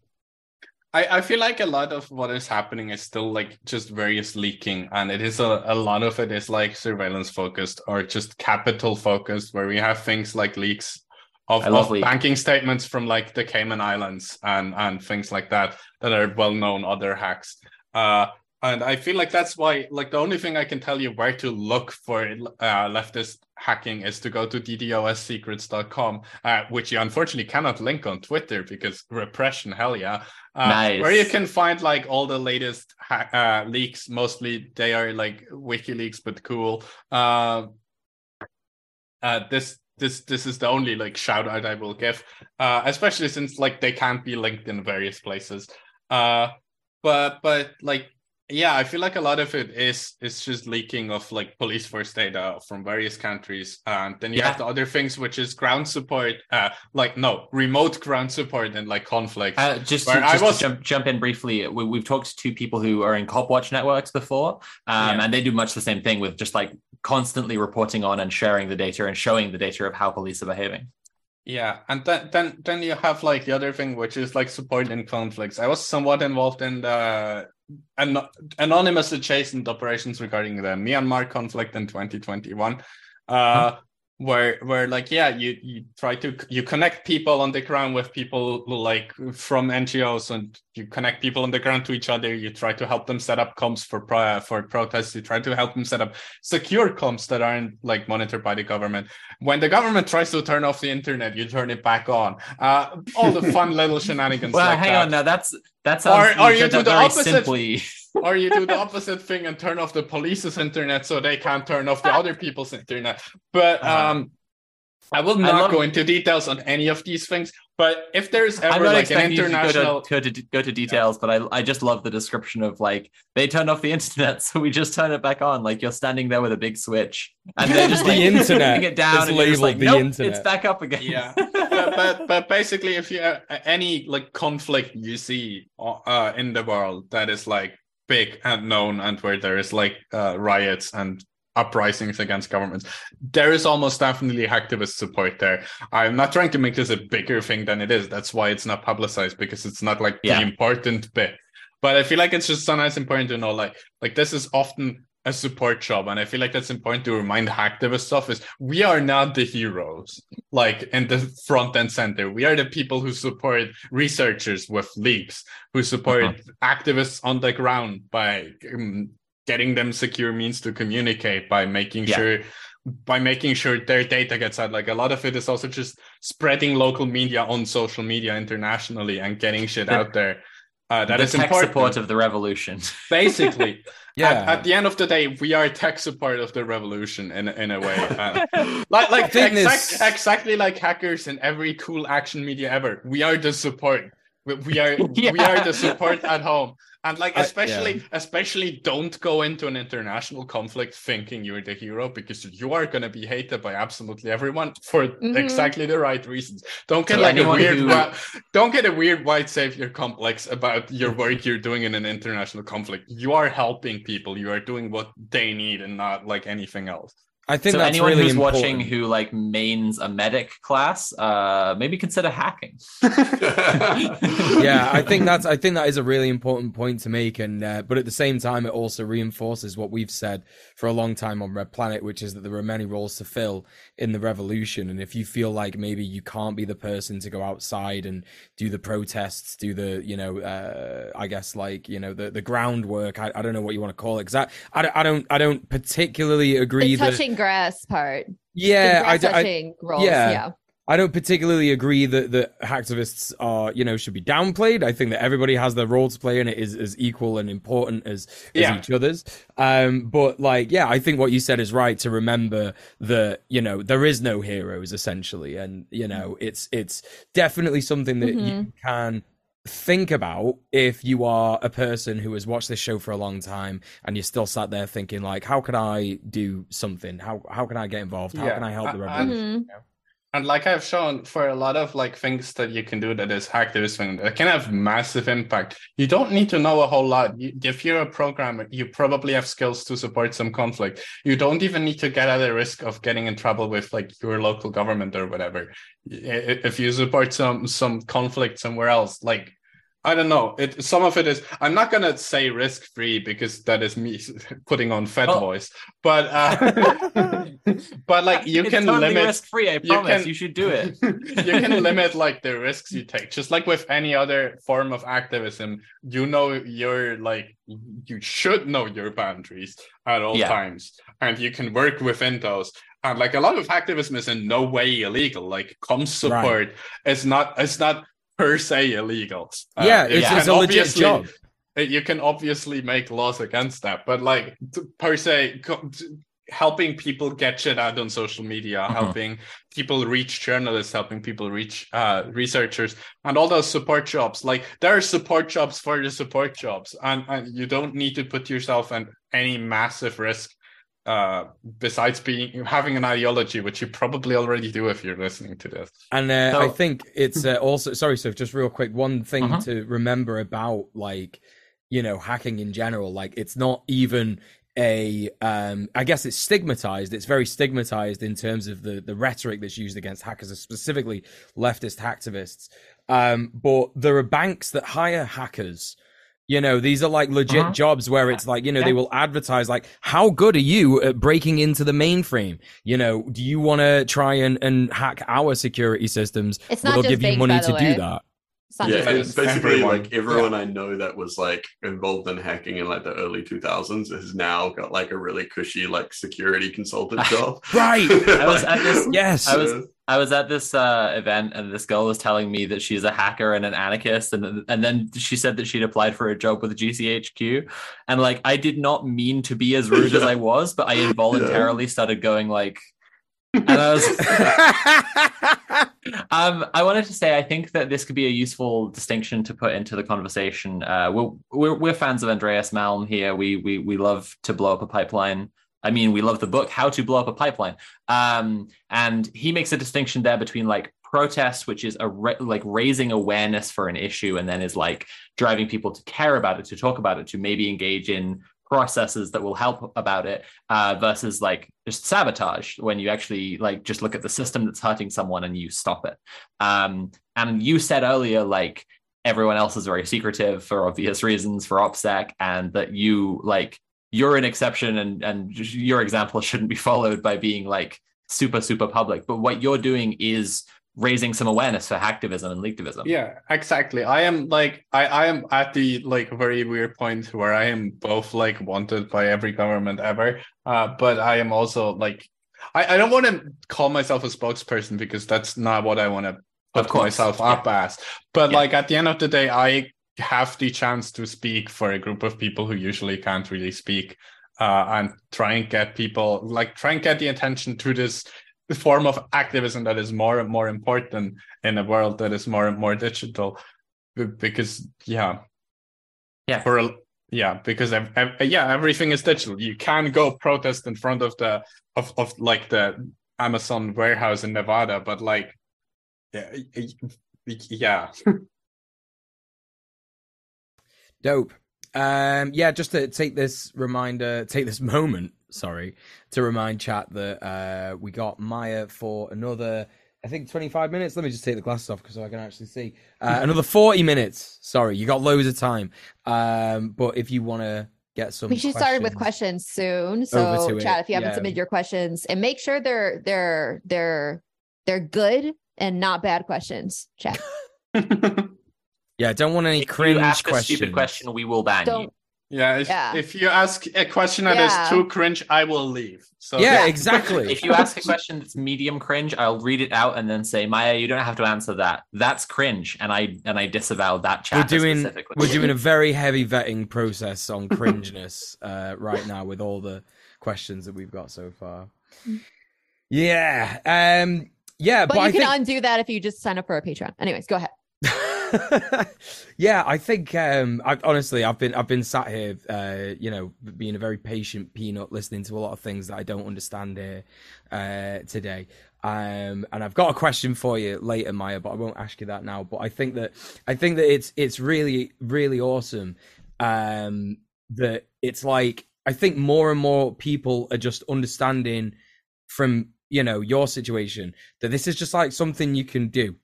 I, I feel like a lot of what is happening is still like just various leaking, and it is a, a lot of it is like surveillance focused or just capital focused, where we have things like leaks of, of leak. banking statements from like the Cayman Islands and and things like that that are well known other hacks. Uh, and I feel like that's why like the only thing I can tell you where to look for uh, leftist hacking is to go to ddossecrets.com, uh, which you unfortunately cannot link on Twitter because repression, hell yeah. Uh, Nice. Where you can find like all the latest ha- uh, leaks. Mostly they are like WikiLeaks, but cool. Uh, uh, this this this is the only like shout out I will give, uh, especially since like they can't be linked in various places. Uh, but but like yeah, I feel like a lot of it is is just leaking of like police force data from various countries, and then you Yeah. have the other things, which is ground support, uh, like no remote ground support and like conflict Uh, just to, just was- to jump, jump in briefly, we, we've talked to people who are in Copwatch networks before, um, Yeah. and they do much the same thing with just like constantly reporting on and sharing the data and showing the data of how police are behaving. Yeah, and then then then you have like the other thing, which is like support in conflicts. I was somewhat involved in the an- anonymous adjacent operations regarding the Myanmar conflict in 2021. Uh, where where like yeah, you you try to you connect people on the ground with people like from NGOs, and you connect people on the ground to each other. You try to help them set up comms for pro- for protests. You try to help them set up secure comms that aren't like monitored by the government when the government tries to turn off the internet, you turn it back on. Uh, all the fun little shenanigans. Well, like hang that. on now. That's that's. Or- or you do the opposite. simply. or you do the opposite thing and turn off the police's internet so they can't turn off the other people's internet. But Uh-huh. um, I will I not love- go into details on any of these things. But if there's I'm ever not like an expecting you to international, go to, go to go to details, but I I just love the description of like they turned off the internet, so we just turn it back on. Like you're standing there with a big switch, and they're just The like internet it down, is and you're just like, the nope, internet." it's back up again. yeah but, but but basically if you uh, any like conflict you see uh, in the world that is like big and known and where there is like uh, riots and uprisings against governments. There is almost definitely activist support there. I'm not trying to make this a bigger thing than it is. That's why it's not publicized because it's not like Yeah. the important bit. But i feel like it's just sometimes important to know like like this is often a support job and i feel like that's important to remind hacktivist stuff is we are not the heroes like in the front and center we are the people who support researchers with leaks who support Uh-huh. activists on the ground by um, getting them secure means to communicate by making Yeah. sure by making sure their data gets out like a lot of it is also just spreading local media on social media internationally and getting shit out there uh, that the is tech important. support of the revolution. basically. Yeah. at, at the end of the day we are tech support of the revolution in, in a way. Uh, like like exact, this- exactly like hackers in every cool action media ever. We are the support. We, we are we are the support at home and like I- especially especially don't go into an international conflict thinking you're the hero because you are going to be hated by absolutely everyone for Mhm. exactly the right reasons don't get So like a weird who- wa- don't get a weird white savior complex about your work you're doing in an international conflict. You are helping people. You are doing what they need and not like anything else. I think so that's anyone really who's important. watching who like mains a medic class, uh, maybe consider hacking. yeah, I think that's I think that is a really important point to make, and uh, but at the same time, it also reinforces what we've said for a long time on Red Planet, which is that there are many roles to fill in the revolution, and if you feel like maybe you can't be the person to go outside and do the protests, do the you know, uh, I guess like you know the the groundwork, I, I don't know what you want to call it, because I, I don't I don't I don't particularly agree that touching grass part. yeah the I, I, roles. yeah. Yeah. I don't particularly agree that the hacktivists are, you know, should be downplayed. I think that everybody has their role to play and it is as equal and important as, as Yeah. each other's. Um, but like, yeah, I think what you said is right to remember that, you know, there is no heroes essentially. And, you know, it's, it's definitely something that you can think about if you are a person who has watched this show for a long time and you're still sat there thinking like, how can I do something? How, how can I get involved? How Yeah, can I help the I- revolution? I- And like I've shown for a lot of like things that you can do that is hacktivism that can have massive impact. You don't need to know a whole lot. If you're a programmer, you probably have skills to support some conflict. You don't even need to get at the risk of getting in trouble with like your local government or whatever. If you support some some conflict somewhere else, like I don't know. It some of it is. I'm not gonna say risk free because that is me putting on Fed Oh. voice. But uh, but like you It's can totally limit risk free. I you promise. can- You should do it. you can limit like the risks you take just like with any other form of activism you know you're like you should know your boundaries at all Yeah. times and you can work within those and like a lot of activism is in no way illegal like com support is not it's not per se illegal Uh, Yeah, it it's, it's a legit job. uh, you can obviously make laws against that but like per se co- helping people get shit out on social media Mhm. helping people reach journalists helping people reach uh, researchers and all those support jobs like there are support jobs for the support jobs and, and you don't need to put yourself in any massive risk uh besides being having an ideology which you probably already do if you're listening to this And uh, So- I think it's uh, also sorry, so just real quick, one thing Uh-huh. to remember about like you know hacking in general, like it's not even a um I guess it's stigmatized. It's very stigmatized in terms of the the rhetoric that's used against hackers, specifically leftist hacktivists. Um, but there are banks that hire hackers. You know, these are like legit Uh-huh. jobs where it's like, you know, they will advertise like, how good are you at breaking into the mainframe? You know, do you want to try and, and hack our security systems? It's not We'll just give you banks, money by to the do that. It's yeah, it's it's basically everyone. like everyone I know that was like involved in hacking in like the early 2000s has now got like a really cushy like security consultant job. Right. I was at this- Yes. I was I was at this uh, event and this girl was telling me that she's a hacker and an anarchist and and then she said that she'd applied for a job with GCHQ and like I did not mean to be as rude as I was but I involuntarily started going like and I was um, I wanted to say I think that this could be a useful distinction to put into the conversation. Uh, we're, we're we're fans of Andreas Malm here. We we we love to blow up a pipeline. I mean, we love the book How to Blow Up a Pipeline. Um, and he makes a distinction there between like protest, which is a ra- like raising awareness for an issue, and then is like driving people to care about it, to talk about it, to maybe engage in processes that will help about it uh, versus like just sabotage when you actually like just look at the system that's hurting someone and you stop it um, and you said earlier like everyone else is very secretive for obvious reasons for opsec and that you like you're an exception and and your example shouldn't be followed by being like super super public but what you're doing is raising some awareness for hacktivism and leaktivism Yeah, exactly. I am like I, I am at the like very weird point where I am both like wanted by every government ever. Uh, but I am also like I, I don't want to call myself a spokesperson because that's not what I want to put Of course, myself up as. But Yeah. like at the end of the day, I have the chance to speak for a group of people who usually can't really speak. Uh, and try and get people like try and get the attention to this form of activism that is more and more important in a world that is more and more digital because yeah Yeah. for a, yeah because ev- ev- yeah everything is digital you can go protest in front of the of, of like the amazon warehouse in nevada but like yeah yeah Dope. Um, yeah, just to take this reminder, take this moment, sorry, to remind chat that uh, we got Maia for another, I think, 25 minutes. Let me just take the glasses off because I can actually see. Uh, another 40 minutes. Sorry, you got loads of time. Um, but if you want to get some. we should start with questions soon. So, to it, chat, if you haven't yeah. submitted your questions, and make sure they're they're they're they're good and not bad questions. Chat. Yeah, don't want any if cringe you ask a questions. stupid question we will ban Don't you Yeah, if, Yeah. if you ask a question that is Yeah. too cringe, I will leave. So yeah, exactly. If you ask a question that's medium cringe, I'll read it out and then say, Maia, you don't have to answer that. That's cringe, and I and I disavow that chat. we're doing we're doing a very heavy vetting process on cringeness uh, right now with all the questions that we've got so far. Yeah, um, yeah, But, but, you I can think undo that if you just sign up for a Patreon. Anyways, go ahead. yeah, I think um I honestly I've been I've been sat here uh you know being a very patient peanut listening to a lot of things that I don't understand here uh today. Um and I've got a question for you later Maia, but I won't ask you that now, but I think that I think that it's it's really really awesome um that it's like I think more and more people are just understanding from you know your situation that this is just like something you can do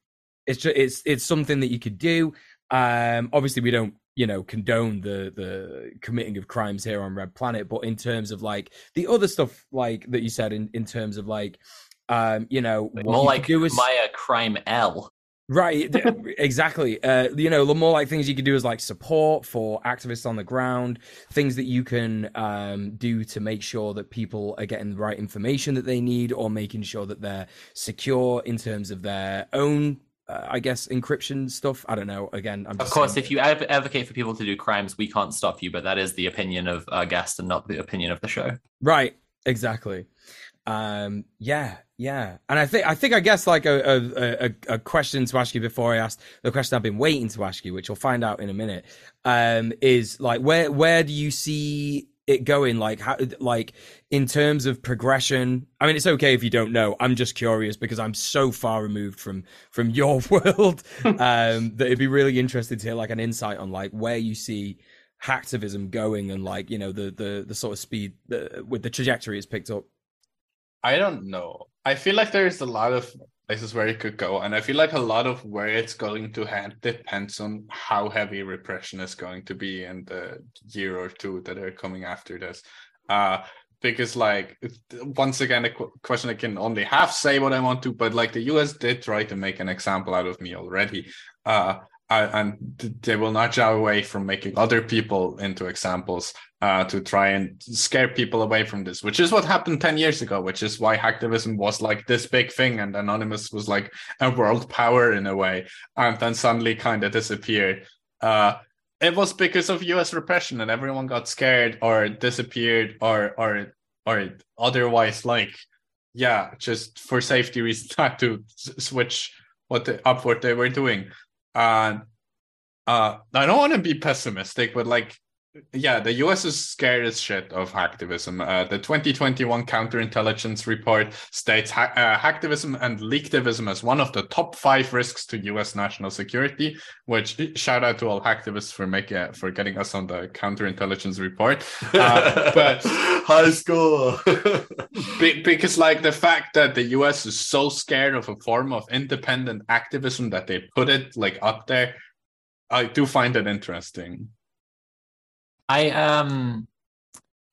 it's just it's it's something that you could do um obviously we don't you know condone the the committing of crimes here on red planet but in terms of like the other stuff like that you said in in terms of like um you know what more you like do is Maia Crime L. Right, exactly. Uh, you know, the more like things you can do is like support for activists on the ground, things that you can um, do to make sure that people are getting the right information that they need, or making sure that they're secure in terms of their own, uh, I guess, encryption stuff. I don't know. Again, I'm Of course, saying if you adv- advocate for people to do crimes, we can't stop you, but that is the opinion of our guest and not the opinion of the show. Right, exactly. Um, yeah, yeah, and I think I think I guess like a, a a a question to ask you before I ask the question I've been waiting to ask you, which we'll find out in a minute, um, is like where where do you see it going? Like how like in terms of progression? I mean, it's okay if you don't know. I'm just curious because I'm so far removed from from your world um, that it'd be really interesting to hear like an insight on like where you see hacktivism going and like you know the the the sort of speed the, with the trajectory it's picked up. I don't know. I feel like there's a lot of places where it could go, and I feel like a lot of where it's going to head depends on how heavy repression is going to be in the year or two that are coming after this. Uh, because like once again, a qu- question I can only half say what I want to, but like the U.S. did try to make an example out of me already. Uh, and they will not shy away from making other people into examples uh, to try and scare people away from this, which is what happened 10 years ago, which is why hacktivism was like this big thing and Anonymous was like a world power in a way, and then suddenly kind of disappeared. Uh, it was because of US repression and everyone got scared or disappeared or or or otherwise like yeah, just for safety reasons had to switch what they, up what they were doing. And uh, I don't want to be pessimistic, but like, yeah, the US is scared as shit of hacktivism. Uh, the 2021 counterintelligence report states ha- uh, hacktivism and leaktivism as one of the top five risks to US national security. Which shout out to all hacktivists for making uh, for getting us on the counterintelligence report. Uh, but high school, be- because like the fact that the US is so scared of a form of independent activism that they put it like up there, I do find it interesting. I um,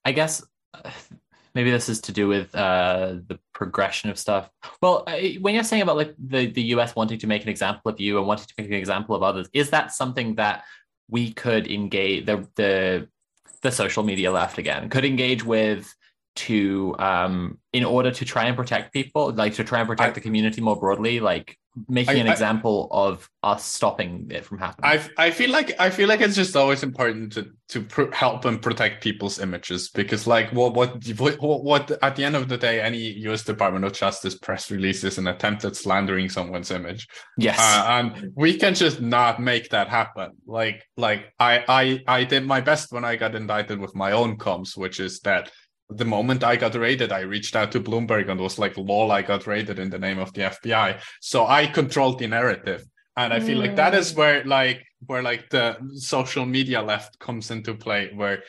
I guess maybe this is to do with uh the progression of stuff. Well, when you're saying about like the the U.S. wanting to make an example of you and wanting to make an example of others, is that something that we could engage the the the social media left again could engage with to um in order to try and protect people like to try and protect I- the community more broadly like making I- an I- example of us stopping it from happening I I feel like I feel like it's just always important to to pr- help and protect people's images because like what what what what at the end of the day any U.S. Department of Justice press release is an attempt at slandering someone's image. yes Uh, and we can just not make that happen. Like, like I, I, I did my best when I got indicted with my own comms, which is that the moment I got raided, I reached out to Bloomberg and was like, "Lol, I got raided in the name of the FBI." So I controlled the narrative, and I feel like that is mm. where, like, where like the social media left comes into play, where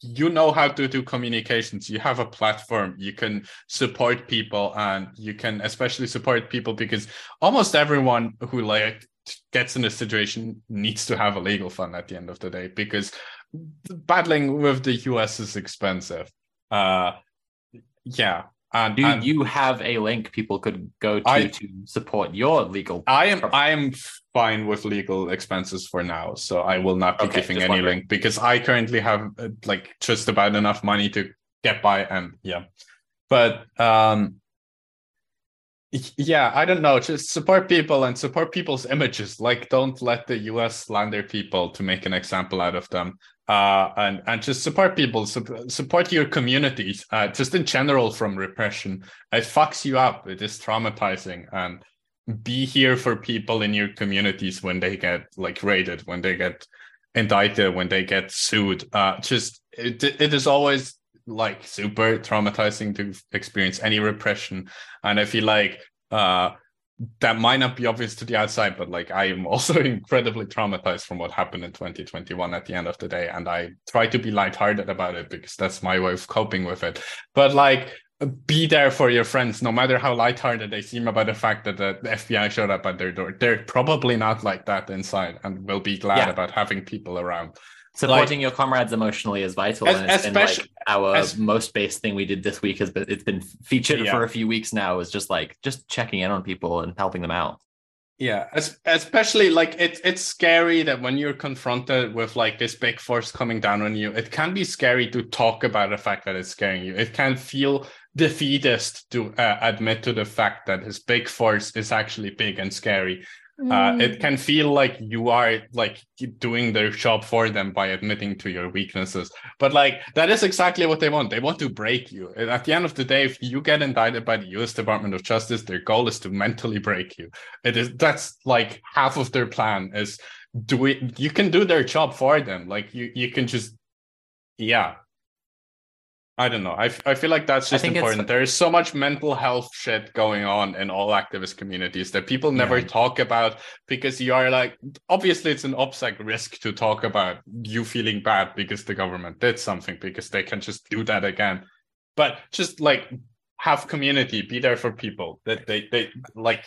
you know how to do communications. You have a platform. You can support people and you can especially support people because almost everyone who like gets in a situation needs to have a legal fund at the end of the day because battling with the us is expensive uh yeah And, Do you have a link people could go to I- to support your legal? I am I am fine with legal expenses for now, so I will not be Okay, giving any wondering. link because I currently have uh, like just about enough money to get by, and yeah, but um, yeah, I don't know. Just support people and support people's images. Like, don't let the U.S. slander people to make an example out of them. Uh, and and just support people, sup- support your communities. Uh, just in general, from repression, it fucks you up. It is traumatizing, and be here for people in your communities when they get like raided, when they get indicted, when they get sued. Uh, just it, it is always like super traumatizing to experience any repression, and I feel like uh, that might not be obvious to the outside, but like I am also incredibly traumatized from what happened in 2021 at the end of the day, and I try to be lighthearted about it because that's my way of coping with it. But like be there for your friends, no matter how lighthearted they seem about the fact that the FBI showed up at their door. They're probably not like that inside and will be glad Yeah. about having people around. Supporting your comrades emotionally is vital, Es- and it's been like especially- our es- most base thing we did this week has been it's been featured Yeah. for a few weeks now. Is just like just checking in on people and helping them out. Yeah, es- especially like it's it's scary that when you're confronted with like this big force coming down on you, it can be scary to talk about the fact that it's scaring you. It can feel defeatist to uh, admit to the fact that this big force is actually big and scary. Uh, Mm. it can feel like you are like doing their job for them by admitting to your weaknesses. But like that is exactly what they want. They want to break you. And at the end of the day, if you get indicted by the U.S. Department of Justice, their goal is to mentally break you. It is that's like half of their plan is do it. You can do their job for them. Like you, you can just yeah. I don't know. I, f- I feel like that's just important. There is so much mental health shit going on in all activist communities that people never Yeah. talk about because you are like, obviously, it's an OPSEC risk to talk about you feeling bad because the government did something because they can just do that again. But just like have community, be there for people that they, they like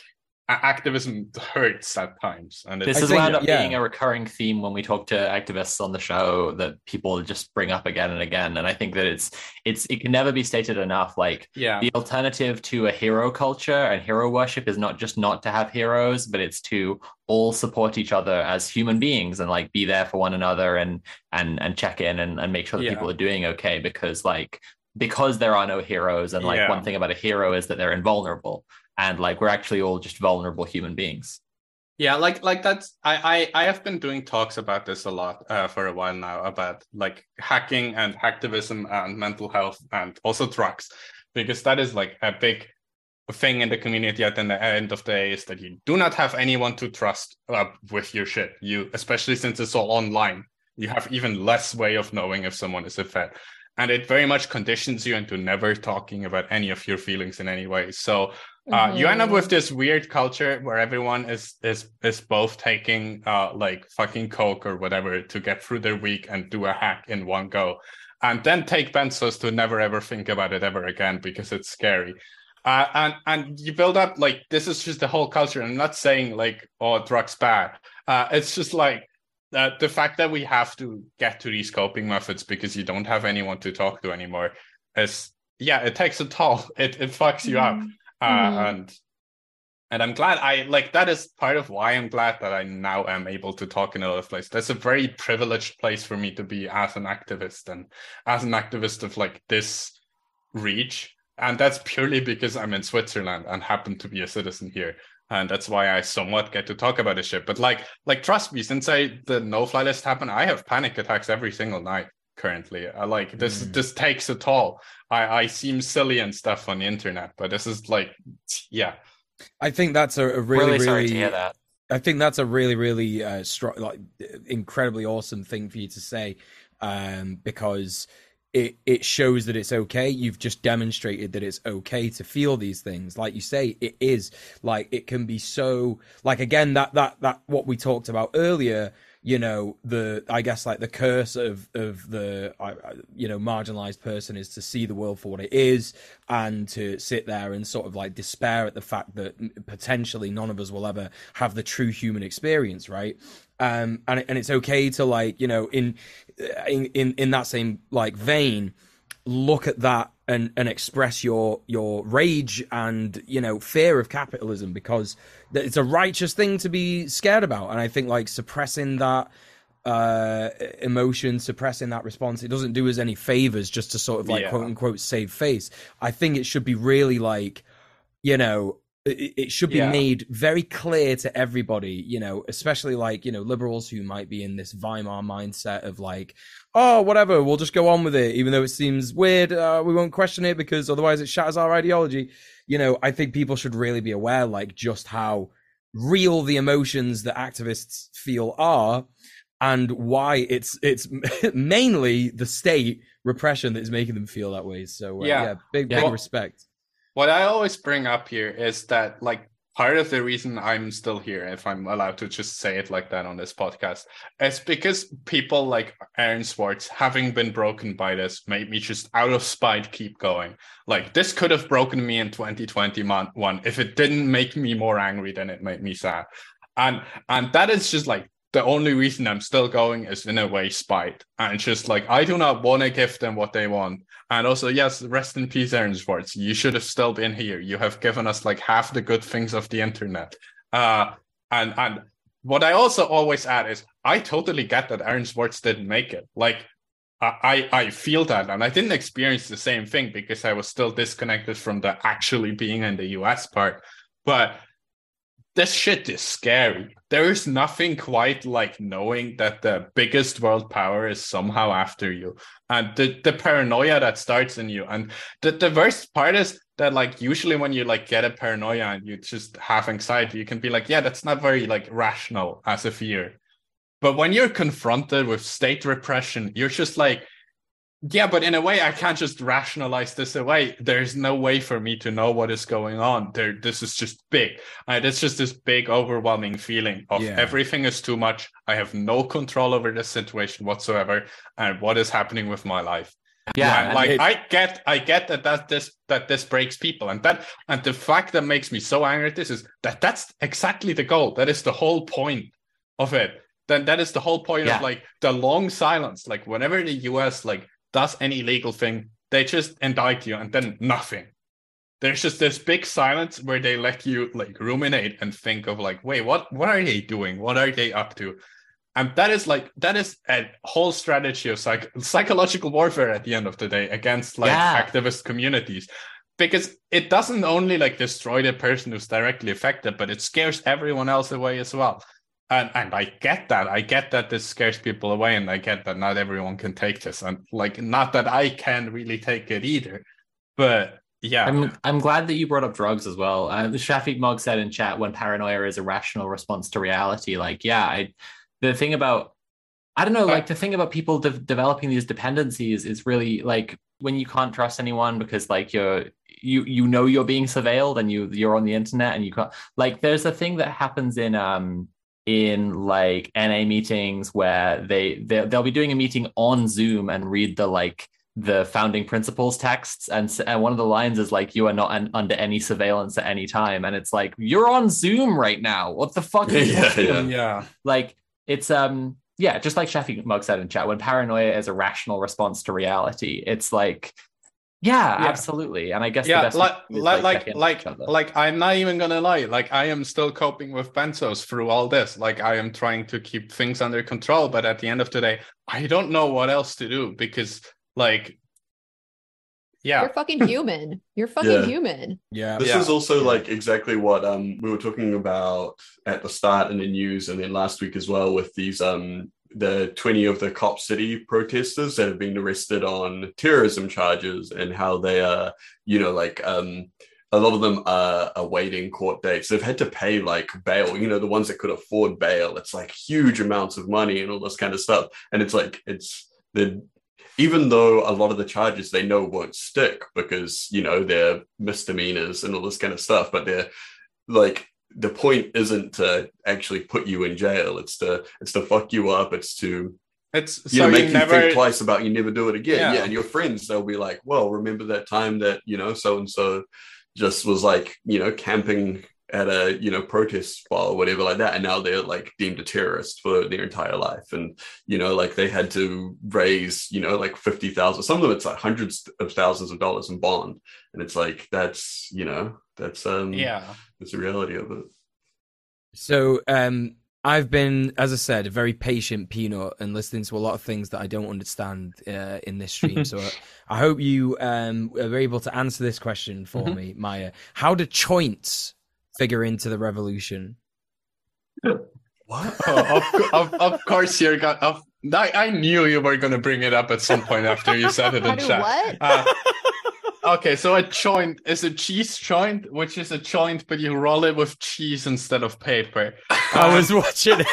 activism hurts at times. And This it's, has wound up yeah. being a recurring theme when we talk to activists on the show that people just bring up again and again. And I think that it's it's it can never be stated enough. Like yeah. the alternative to a hero culture and hero worship is not just not to have heroes, but it's to all support each other as human beings and like be there for one another and and and check in and, and make sure that Yeah. people are doing okay because like because there are no heroes and like Yeah. one thing about a hero is that they're invulnerable and like we're actually all just vulnerable human beings. Yeah, like like that's I I I have been doing talks about this a lot uh, for a while now about like hacking and hacktivism and mental health and also drugs because that is like a big thing in the community at the end of the day is that you do not have anyone to trust uh, with your shit. You especially since it's all online, you have even less way of knowing if someone is a fed. And it very much conditions you into never talking about any of your feelings in any way. So uh, you end up Mhm. with this weird culture where everyone is is is both taking uh like fucking coke or whatever to get through their week and do a hack in one go and then take benzos to never ever think about it ever again because it's scary. Uh, and and you build up like this is just the whole culture. I'm not saying like oh drugs bad. Uh it's just like uh, the fact that we have to get to these coping methods because you don't have anyone to talk to anymore is yeah it takes a toll. It it fucks you up uh, Mhm. and and I'm glad I like that is part of why I'm glad that I now am able to talk in another place. That's a very privileged place for me to be as an activist and as an activist of like this reach. And that's purely because I'm in Switzerland and happen to be a citizen here. And that's why I somewhat get to talk about this shit. But like, like trust me, since I the no fly list happened, I have panic attacks every single night currently. I like this Mm. this takes a toll. I, I seem silly and stuff on the internet, but this is like yeah. I think that's a, a really, Really, really, sorry to hear that. I think that's a really, really uh, strong, like incredibly awesome thing for you to say, um, because it it shows that it's okay. You've just demonstrated that it's okay to feel these things. Like you say, it is like it can be so like again that that that what we talked about earlier. You know the I guess like the curse of of the you know marginalized person is to see the world for what it is and to sit there and sort of like despair at the fact that potentially none of us will ever have the true human experience, right? Um, and and it's okay to like you know in in in in that same like vein, look at that and and express your your rage and you know fear of capitalism because it's a righteous thing to be scared about and i think like suppressing that uh emotion suppressing that response it doesn't do us any favors just to sort of like Yeah. quote unquote save face i think it should be really like you know it, it should be Yeah. made very clear to everybody you know especially like you know liberals who might be in this weimar mindset of like oh whatever we'll just go on with it even though it seems weird uh, we won't question it because otherwise it shatters our ideology you know i think people should really be aware like just how real the emotions that activists feel are and why it's it's mainly the state repression that is making them feel that way so uh, yeah. Yeah. big Yeah. big respect what I always bring up here is that like part of the reason I'm still here, if I'm allowed to just say it like that on this podcast, is because people like Aaron Swartz, having been broken by this, made me just out of spite keep going. Like this could have broken me in 2021 if it didn't make me more angry than it made me sad. And and that is just like the only reason I'm still going is in a way spite. And just like I do not want to give them what they want. And also, yes, rest in peace, Aaron Swartz. You should have still been here. You have given us like half the good things of the internet. Uh, and and what I also always add is I totally get that Aaron Swartz didn't make it. Like I I feel that, and I didn't experience the same thing because I was still disconnected from the actually being in the US part. But this shit is scary. There is nothing quite like knowing that the biggest world power is somehow after you. And the, the paranoia that starts in you. And the, the worst part is that like usually when you like get a paranoia and you just have anxiety, you can be like, yeah, that's not very like rational as a fear. But when you're confronted with state repression, you're just like, yeah, but in a way, I can't just rationalize this away. There's no way for me to know what is going on. There, this is just big. It's just this big, overwhelming feeling of Yeah. everything is too much. I have no control over this situation whatsoever, and what is happening with my life. Yeah, and like it- I get, I get that that this that this breaks people, and that and the fact that makes me so angry at this is that that's exactly the goal. That is the whole point of it. Then that is the whole point Yeah. of like the long silence. Like whenever the U.S. like does any legal thing, they just indict you, and then nothing. There's just this big silence where they let you like ruminate and think of like, wait, what what are they doing? What are they up to? And that is like that is a whole strategy of psych- psychological warfare at the end of the day against like Yeah. activist communities. Because it doesn't only like destroy the person who's directly affected, but it scares everyone else away as well. And and I get that. I get that this scares people away, and I get that not everyone can take this. And like not that I can really take it either. But yeah. I'm I'm glad that you brought up drugs as well. Uh, Shafiq Mog said in chat when paranoia is a rational response to reality. Like, yeah, I the thing about I don't know, like the thing about people de- developing these dependencies is really like when you can't trust anyone because like you're you you know you're being surveilled and you you're on the internet and you can't like there's a thing that happens in um in like NA meetings where they they they'll be doing a meeting on Zoom and read the like the founding principles texts and, and one of the lines is like you are not an, under any surveillance at any time and it's like you're on zoom right now what the fuck are you Yeah, yeah. yeah. like it's um yeah just like Shafi Mug said in chat when paranoia is a rational response to reality it's like yeah, Yeah. absolutely and i guess the yeah best like like like like, like i'm not even gonna lie like i am still coping with benzos through all this like i am trying to keep things under control but at the end of the day i don't know what else to do because like yeah You're fucking human. You're fucking Yeah. human. Yeah. This Yeah. is also Yeah. like exactly what um we were talking about at the start in the news and then last week as well with these um the 20 of the cop city protesters that have been arrested on terrorism charges and how they are you know like um a lot of them are awaiting court dates. They've had to pay like bail you know the ones that could afford bail. It's like huge amounts of money and all this kind of stuff. And it's like it's the even though a lot of the charges they know won't stick because you know they're misdemeanors and all this kind of stuff but they're like the point isn't to actually put you in jail it's to it's to fuck you up it's to it's you so know make you never think twice about you never do it again Yeah. yeah. and your friends they'll be like well remember that time that you know so and so just was like you know camping at a you know protest spot or whatever like that and now they're like deemed a terrorist for their entire life and you know like they had to raise you know like 50,000 some of them it's like hundreds of thousands of dollars in bond and it's like that's you know that's um Yeah. That's the reality of it So, um, I've been, as I said, a very patient peanut and listening to a lot of things that I don't understand uh, in this stream. so, uh, I hope you um, are able to answer this question for Mhm. me, Maia. How do choints figure into the revolution? what Oh, of, of, of course you're gonna. Of, I, I knew you were gonna bring it up at some point after you said it How in do chat. what? Uh, okay, so a joint is a cheese joint, which is a joint, but you roll it with cheese instead of paper. I was watching.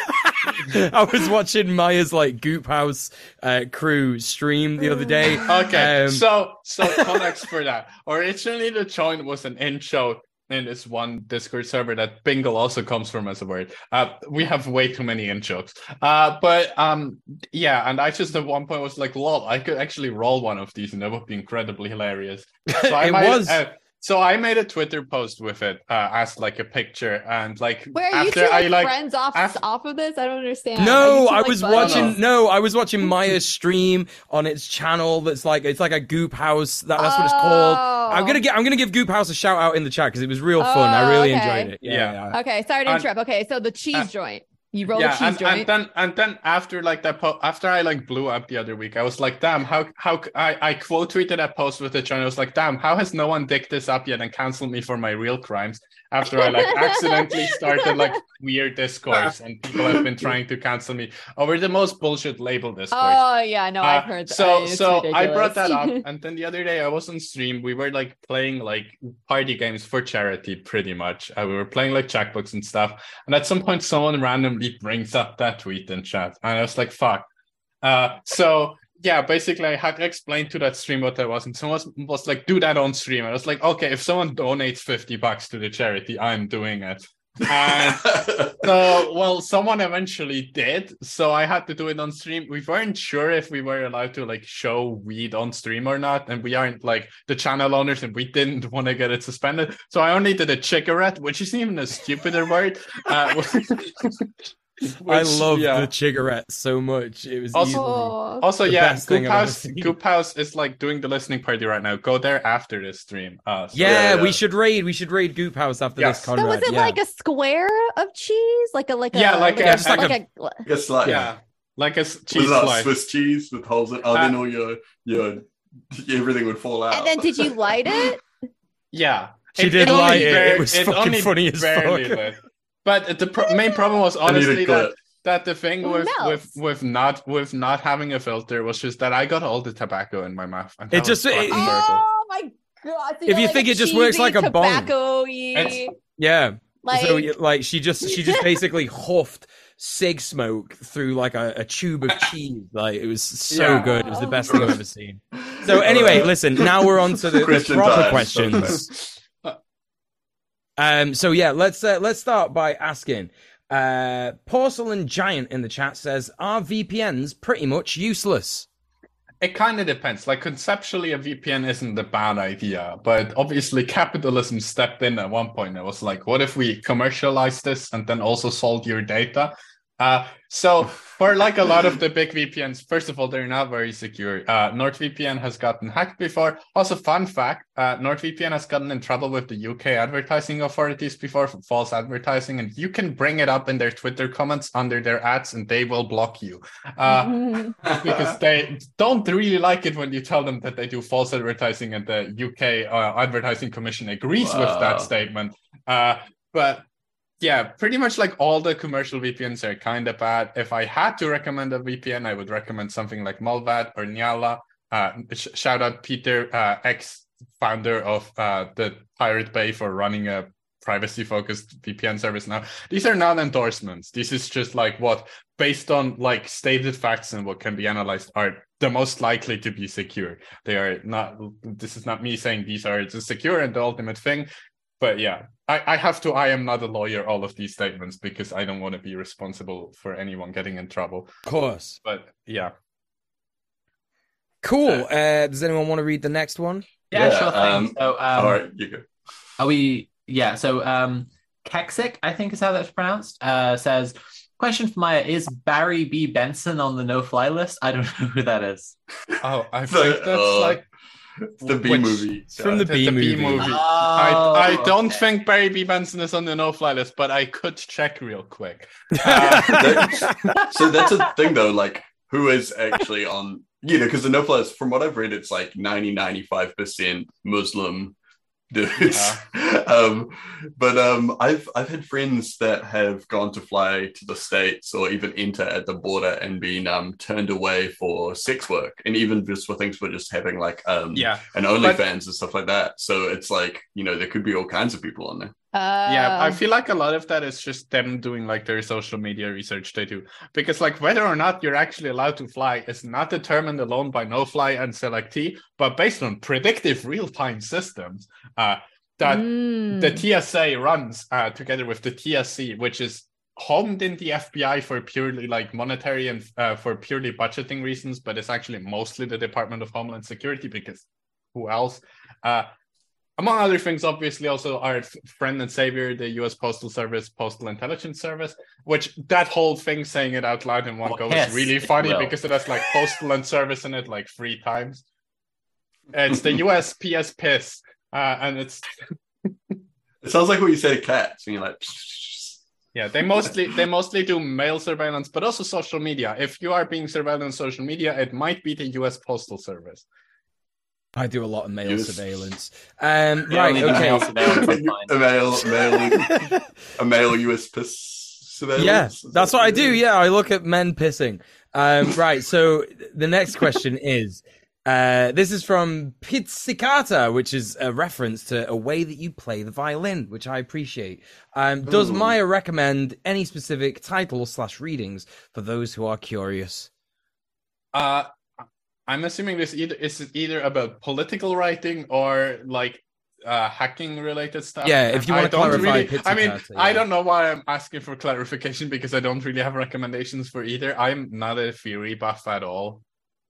I was watching Maia's like Goop House uh, crew stream the other day. Okay, Um, so so context for that. Originally, the joint was an intro in this one Discord server that bingle also comes from as a word. Uh, we have way too many in jokes. Uh, but um, yeah, and I just at one point was like, "Lol, I could actually roll one of these, and that would be incredibly hilarious." So I It made, was. uh, so I made a Twitter post with it uh, as like a picture, and like Where are you after two I like, like friends off af- off of this? I don't understand. No, two, I was buddies? watching. No, I was watching Maia's stream on its channel. That's like it's like a Goop House. That, that's what it's called. I'm gonna Oh. get. I'm gonna give Goop House a shout out in the chat because it was real fun. I really Oh, okay. enjoyed it. Yeah. Yeah. yeah. Okay, sorry to And- interrupt. Okay, so the cheese uh, joint. You roll yeah, the cheese and, joint. and then and then after like that po- after I like blew up the other week, I was like, damn, how how I I quote tweeted that post with the channel. I was like, damn, how has no one dicked this up yet and canceled me for my real crimes? After I like accidentally started like weird discourse and people have been trying to cancel me over the most bullshit label discourse. oh yeah, no, I've Uh, heard that. So It's so I brought that up, and then the other day I was on stream. We were like playing like party games for charity, pretty much. Uh, we were playing like Jackbox and stuff. And at some point, someone randomly brings up that tweet in chat, and I was like, "Fuck." Uh, so yeah, basically, I had to explain to that stream what that was, and someone was, was like, "Do that on stream." I was like, "Okay, if someone donates fifty bucks to the charity, I'm doing it." And so well someone eventually did so i had to do it on stream we weren't sure if we were allowed to like show weed on stream or not and we aren't like the channel owners and we didn't want to get it suspended so i only did a cigarette which is even a stupider word uh, I love yeah. the cigarette so much. It was Also- also the yeah best goop I've house goop house is like doing the listening party right now go there after this stream uh so- yeah, yeah. we should raid. We should raid Goop House after Yes. this, So Conrad. was it yeah. like a square of cheese, like a like Yeah, a like a- just like like a, It's like yeah like a s- was cheese that slice Swiss cheese with holes in? Oh, Uh, then all your your everything would fall out. and then did you light it? Yeah. She did only light it. bar- It was fucking funny as fuck. lit. But the pro- main problem was I need a honestly that, that the thing oh, with, with with not with not having a filter was just that I got all the tobacco in my mouth. And It just- it- Oh my god! So If you like think it just works like a bong. yeah. like so y- like she just she just basically huffed cig smoke through like a, a tube of cheese. Like it was so Yeah. good. It was the best thing I've ever seen. So anyway, listen. Now we're on to the, the proper time. questions. Um. So yeah, let's uh, let's start by asking. Uh, Porcelain Giant in the chat says, "Are VPNs pretty much useless?" It kind of depends. Like conceptually, a VPN isn't a bad idea, but obviously capitalism stepped in at one point. It was like, what if we commercialize this and then also sold your data? Uh, so for like a lot of the big VPNs, first of all, they're not very secure. Uh, NordVPN has gotten hacked before. Also, fun fact: uh, NordVPN has gotten in trouble with the UK advertising authorities before for false advertising, and you can bring it up in their Twitter comments under their ads, and they will block you. Uh, because they don't really like it when you tell them that they do false advertising and the UK uh, advertising commission agrees with that statement. Uh, but yeah, pretty much like all the commercial VPNs are kind of bad. If I had to recommend a VPN, I would recommend something like Mullvad or Njalla. Uh, sh- shout out Peter, uh, ex founder of uh, the Pirate Bay for running a privacy focused VPN service now. These are not endorsements. This is just like what based on like stated facts and what can be analyzed are the most likely to be secure. They are not this is not me saying these are the secure and the ultimate thing. But yeah, I, I have to I am not a lawyer all of these statements because I don't want to be responsible for anyone getting in trouble. Of course. But yeah. Cool. Uh, does anyone want to read the next one? Yeah, Yeah, sure thing. um, so, um, All right, you go. are we? Yeah. So, um, Kexic, I think is how that's pronounced, uh, says, question for Maia, is Barry B. Benson on the no-fly list? I don't know who that is. Oh, I think that's uh, like the B Which- movie. It's from the the, B the movie. B movie. Oh, I, I oh, don't okay. think Barry B. Benson is on the no-fly list, but I could check real quick. Uh, that- so that's a thing though, like who is actually on you know, because the no fly list, from what I've read, it's like 90 95% Muslim dudes. um but um I've I've had friends that have gone to fly to the States or even enter at the border and been um turned away for sex work and even just for things for just having like um Yeah, and OnlyFans and stuff like that. So it's like, you know, there could be all kinds of people on there. Yeah. I Uh, feel like a lot of that is just them doing like their social media research they do, because like whether or not you're actually allowed to fly is not determined alone by no-fly and selectee, but based on predictive real-time systems. Uh, that mm. the TSA runs uh, together with the TSC, which is homed in the FBI for purely like monetary and uh, for purely budgeting reasons, but it's actually mostly the Department of Homeland Security because who else? Among other things, obviously, also our friend and savior, the U.S. Postal Service, Postal Intelligence Service, which that whole thing saying it out loud in one Or go PIS, is really funny will. because it has like postal and service in it like three times. It's the USPS PIS, uh, and it's It sounds like what you say to cats, and you're like Yeah, they mostly they mostly do mail surveillance, but also social media. If you are being surveilled on social media, it might be the U.S. Postal Service. I do a lot of mail Yes. surveillance. Um, Yeah, right, only the okay. mail surveillance is fine. a male, male, a male US piss surveillance. yeah, Is that that's what I do. Yeah, I look at men pissing. Um, right. So the next question is, uh, this is from Pizzicata, which is a reference to a way that you play the violin, which I appreciate. Um, does Ooh. Maia recommend any specific titles slash readings for those who are curious? Uh, I'm assuming this either is either about political writing or like uh, hacking related stuff. Yeah, if you I wanna clarify really, I mean, Pizzicata, I don't know why I'm asking for clarification because I don't really have recommendations for either. I'm not a theory buff at all.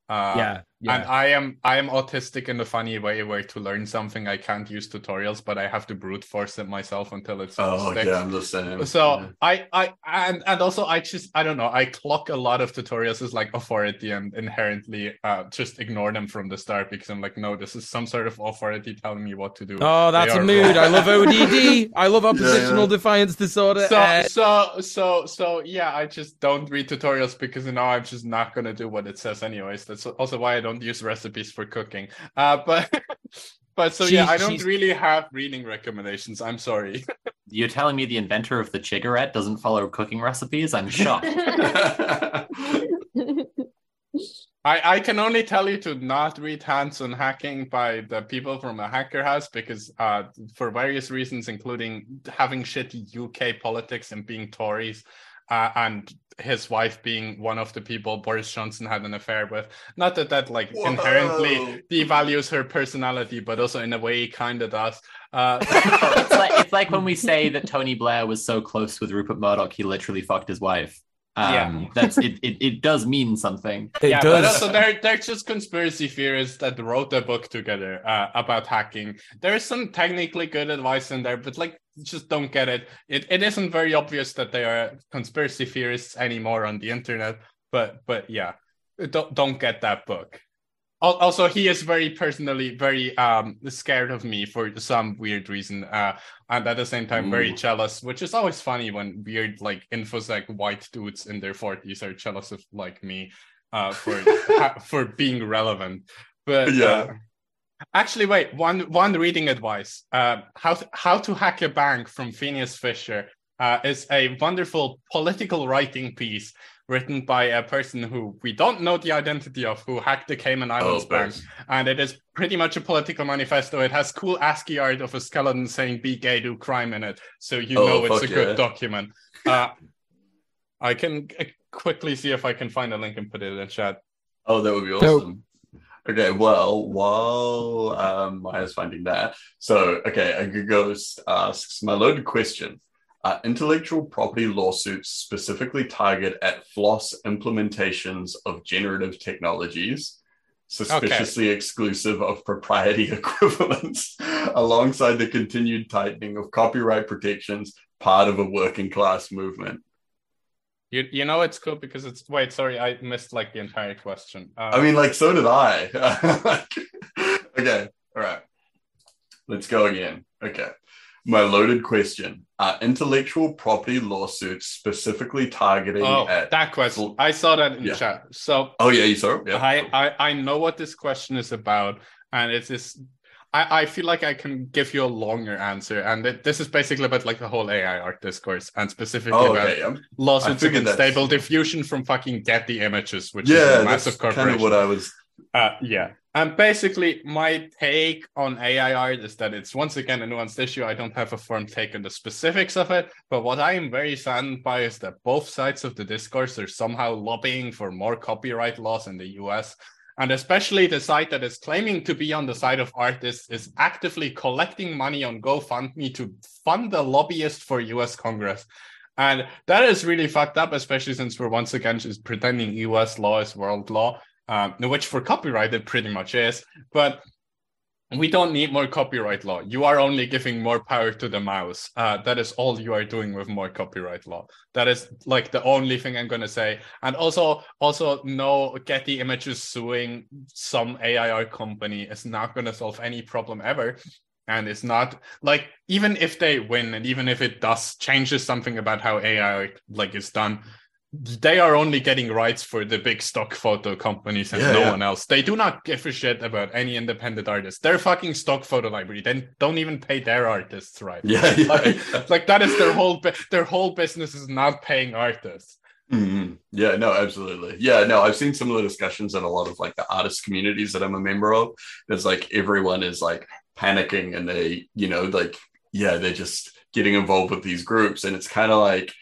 Uh, yeah, yeah. And I am I am autistic in the funny way where to learn something I can't use tutorials, but I have to brute force it myself until it's Oh sticks. yeah, I'm the same. So Yeah. I I and and also I just I don't know I clock a lot of tutorials as like authority and inherently uh just ignore them from the start because I'm like no this is some sort of authority telling me what to do. Oh, that's a mood. I love ODD. I love oppositional yeah. defiance disorder. So Uh, so so so yeah I just don't read tutorials because you now I'm just not gonna do what it says anyways. That's also why I don't use recipes for cooking. Uh but but so yeah I don't she's- really have reading recommendations. I'm sorry. You're telling me the inventor of the cigarette doesn't follow cooking recipes? I'm shocked. I, I can only tell you to not read Hands on Hacking by the people from a hacker house because uh, for various reasons, including having shitty UK politics and being Tories, uh, and his wife being one of the people Boris Johnson had an affair with. Not that that like Whoa. inherently devalues her personality, but also in a way kind of does. Uh, it's like it's like when we say that Tony Blair was so close with Rupert Murdoch, he literally fucked his wife. Um, Yeah. that's it, it. It does mean something. it yeah, but does. also they're they're just conspiracy theorists that wrote a book together uh, about hacking. There is some technically good advice in there, but like just don't get it. It it isn't very obvious that they are conspiracy theorists anymore on the internet. But but yeah, don't don't get that book. Also, he is very personally very um scared of me for some weird reason, uh, and at the same time very jealous, which is always funny when weird like infosec white dudes in their forties are jealous of like me uh, for for being relevant. But Yeah. uh, actually, wait one one reading advice: uh, how to, how to hack a bank from Phineas Fisher uh, is a wonderful political writing piece written by a person who we don't know the identity of, who hacked the Cayman Islands Oh, bank, thanks. and it is pretty much a political manifesto. It has cool ASCII art of a skeleton saying "Be gay, do crime" in it, so you Oh, know it's a fuck good document. Uh, I can uh, quickly see if I can find a link and put it in chat. Oh, that would be awesome. Okay, well, while um, Maia's finding that, so okay, a ghost asks my loaded question: Are intellectual property lawsuits specifically target at floss implementations of generative technologies? suspiciously exclusive of propriety equivalents, alongside the continued tightening of copyright protections, part of a working class movement. You you know it's cool because it's wait sorry I missed like the entire question. Uh, I mean, like, so did I. okay, all right. Let's go again. Okay. My loaded question Are intellectual property lawsuits specifically targeting oh at. that question I saw that in Yeah. chat. So oh, yeah, you saw it? Yeah. I, I I know what this question is about, and it's this. I, I feel like I can give you a longer answer, and it, this is basically about like the whole AI art discourse, and specifically oh, about okay. Yeah, lawsuits against stable diffusion from fucking Getty Images, which is yeah a that's massive kind of what I was. Uh, yeah. And basically, my take on AI art is that it's once again a nuanced issue. I don't have a firm take on the specifics of it, but what I am very saddened by is that both sides of the discourse are somehow lobbying for more copyright laws in the US. And especially the site that is claiming to be on the side of artists is actively collecting money on GoFundMe to fund the lobbyist for US Congress. And that is really fucked up, especially since we're once again just pretending US law is world law um, which for copyright it pretty much is. But we don't need more copyright law. You are only giving more power to the mouse. Uh, that is all you are doing with more copyright law. That is like the only thing I'm gonna say. And also, also, no Getty Images suing some AIR company is not gonna solve any problem ever. And it's not like even if they win, and even if it does changes something about how AI like is done, they are only getting rights for the big stock photo companies and Yeah, no yeah. one else. They do not give a shit about any independent artist. Their fucking stock photo library. They don't even pay their artists right. Yeah, yeah. Like, like that is their whole their whole business is not paying artists. Mhm. Yeah, no, absolutely. Yeah, no, I've seen similar discussions in a lot of like the artist communities that I'm a member of. There's like everyone is like panicking and they, you know, like, yeah, they're just getting involved with these groups. And it's kind of like,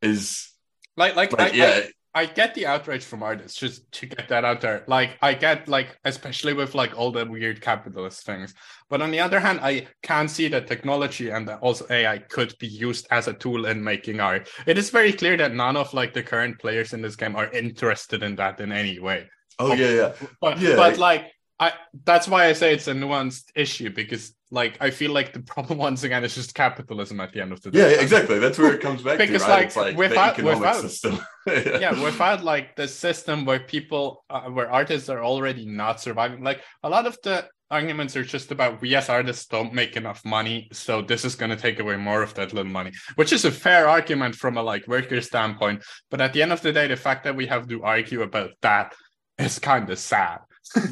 is Like like, I, yeah, I, I get the outrage from artists just to get that out there. Like I get like especially with like all the weird capitalist things. But on the other hand, I can see that technology and that also AI could be used as a tool in making art. It is very clear that none of like the current players in this game are interested in that in any way. oh, yeah, yeah. But Yeah. but like I that's why I say it's a nuanced issue because like I feel like the problem once again is just capitalism at the end of the day. Yeah, exactly. That's where it comes back Because, to, right? like, like without- without- system. yeah without like the system where people uh, where artists are already not surviving like a lot of the arguments are just about we as artists don't make enough money so this is going to take away more of that little money which is a fair argument from a like worker standpoint but at the end of the day the fact that we have to argue about that is kind of sad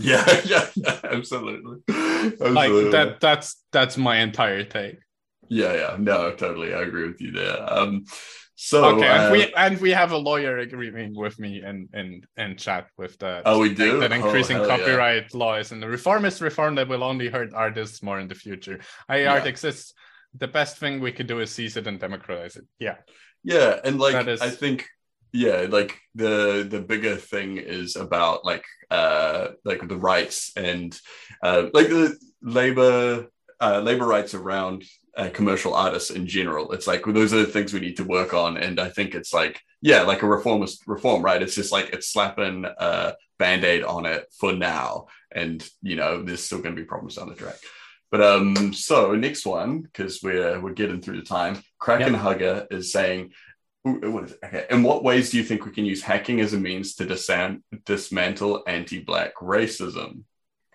yeah, yeah, yeah, absolutely. like Absolutely. that that's that's my entire take Yeah, yeah. No, totally. I agree with you there. Um, so okay uh, and we and we have a lawyer agreeing with me in in in chat with the Oh, we do? that Oh, increasing yeah. copyright law is in the reform is reform that will only hurt artists more in the future. AI art exists. The best thing we could do is seize it and democratize it. Yeah. Yeah, and like That is- I think yeah, like the the bigger thing is about like uh like the rights and uh like the labor uh labor rights around uh, commercial artists in general. It's like those are the things we need to work on and I think it's like yeah, like a reformist reform, right? It's just like it's slapping a band-aid on it for now and you know, there's still going to be problems down the track. But um, so next one because we're we're getting through the time. Kraken Hugger is saying, what is it? Okay. In what ways do you think we can use hacking as a means to disam- dismantle anti-black racism?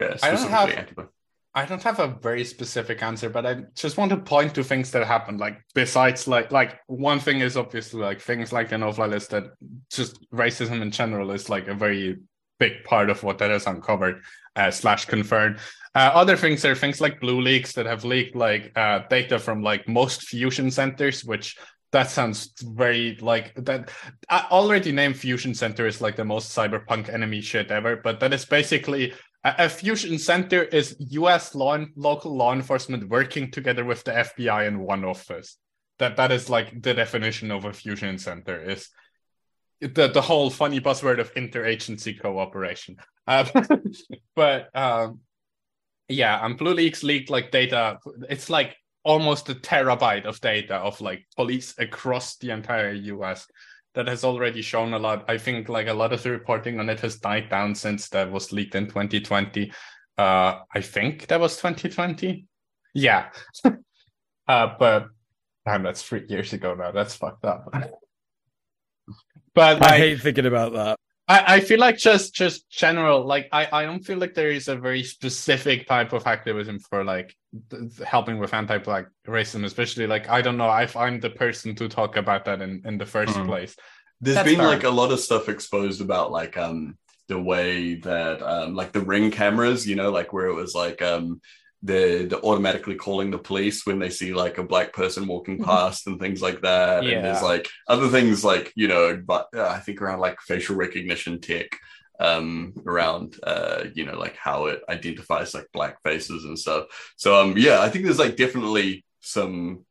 Okay, I don't have- anti-black. I don't have a very specific answer, but I just want to point to things that happen. Like besides, like like one thing is obviously like things like the no-fly list that just racism in general is like a very big part of what that is uncovered uh, slash confirmed. Uh, other things are things like blue leaks that have leaked like uh, data from like most fusion centers, which that sounds very like that. I already named fusion center is like the most cyberpunk enemy shit ever, but that is basically a, a fusion center is U.S. law and local law enforcement working together with the FBI in one office. That that is like the definition of a fusion center is the the whole funny buzzword of interagency cooperation. Uh, but um, yeah, and Blue Leaks leaked like data. It's like almost a terabyte of data of like police across the entire U.S. that has already shown a lot. I think like a lot of the reporting on it has died down since that was leaked in 2020. Uh, I think that was 2020. Yeah. uh, but damn, that's three years ago now. That's fucked up. but I hate thinking about that. I, I feel like just just general like I, I don't feel like there is a very specific type of activism for like th- th- helping with anti-black racism especially like I don't know if I'm the person to talk about that in in the 1st Mhm. place There's That's been fair. like a lot of stuff exposed about like um the way that um like the ring cameras, you know, like where it was like um they're, they're automatically calling the police when they see like a black person walking Mhm. past and things like that. And there's like other things like, you know, but uh, I think around like facial recognition tech um around uh you know like how it identifies like black faces and stuff. So um yeah i think there's like definitely some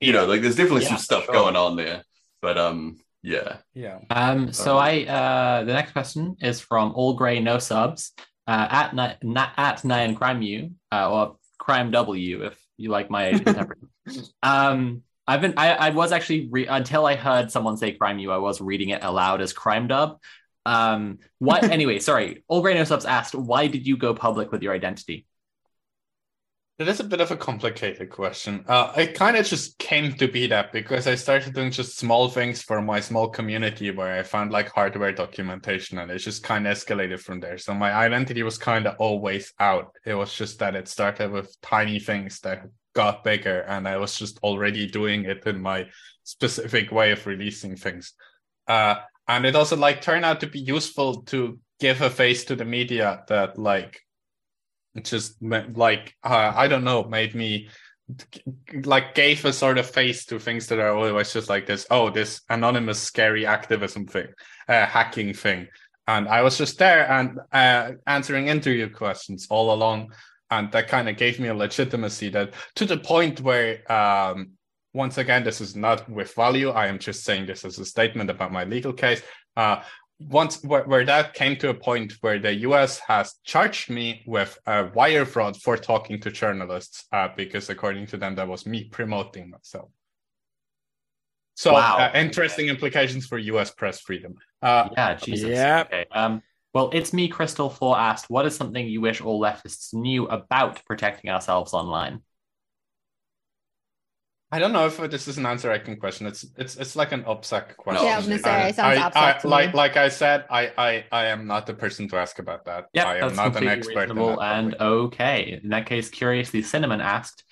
you know like there's definitely Yeah, some stuff sure. going on there. But um yeah. Yeah. Um, so Um, I uh, the next question is from All Grey No Subs uh, at Ni- na- at Nyan Crime U uh, or Crime W if you like my um, I've been I, I was actually re- until I heard someone say Crime U, I was reading it aloud as Crime Dub. Um, what anyway? Sorry, All No Subs asked, why did you go public with your identity? It is a bit of a complicated question. Uh, it kind of just came to be that because I started doing just small things for my small community where I found like hardware documentation and it just kind of escalated from there. So my identity was kind of always out. It was just that it started with tiny things that got bigger and I was just already doing it in my specific way of releasing things. Uh, and it also like turned out to be useful to give a face to the media that like just like uh, I don't know, made me like gave a sort of face to things that are always just like this. Oh, this anonymous, scary activism thing, uh, hacking thing, and I was just there and uh, answering interview questions all along, and that kind of gave me a legitimacy that to the point where. Um, once again, this is not with value. I am just saying this as a statement about my legal case. Uh, once where, where that came to a point where the US has charged me with uh, wire fraud for talking to journalists, uh, because according to them, that was me promoting myself. So Wow. uh, interesting implications for US press freedom. Uh, Yeah, Jesus. Yep. Okay. Um, well, it's me, Crystal Four asked, what is something you wish all leftists knew about protecting ourselves online? I don't know if this is an answer I can question. It's it's it's like an OPSEC question. Yeah, I was gonna say, it sounds I- OPSEC I- to me. like like I said, I, I I am not the person to ask about that. Yeah, I am that's not an expert in that and topic. okay. In that case, curiously, Cinnamon asked,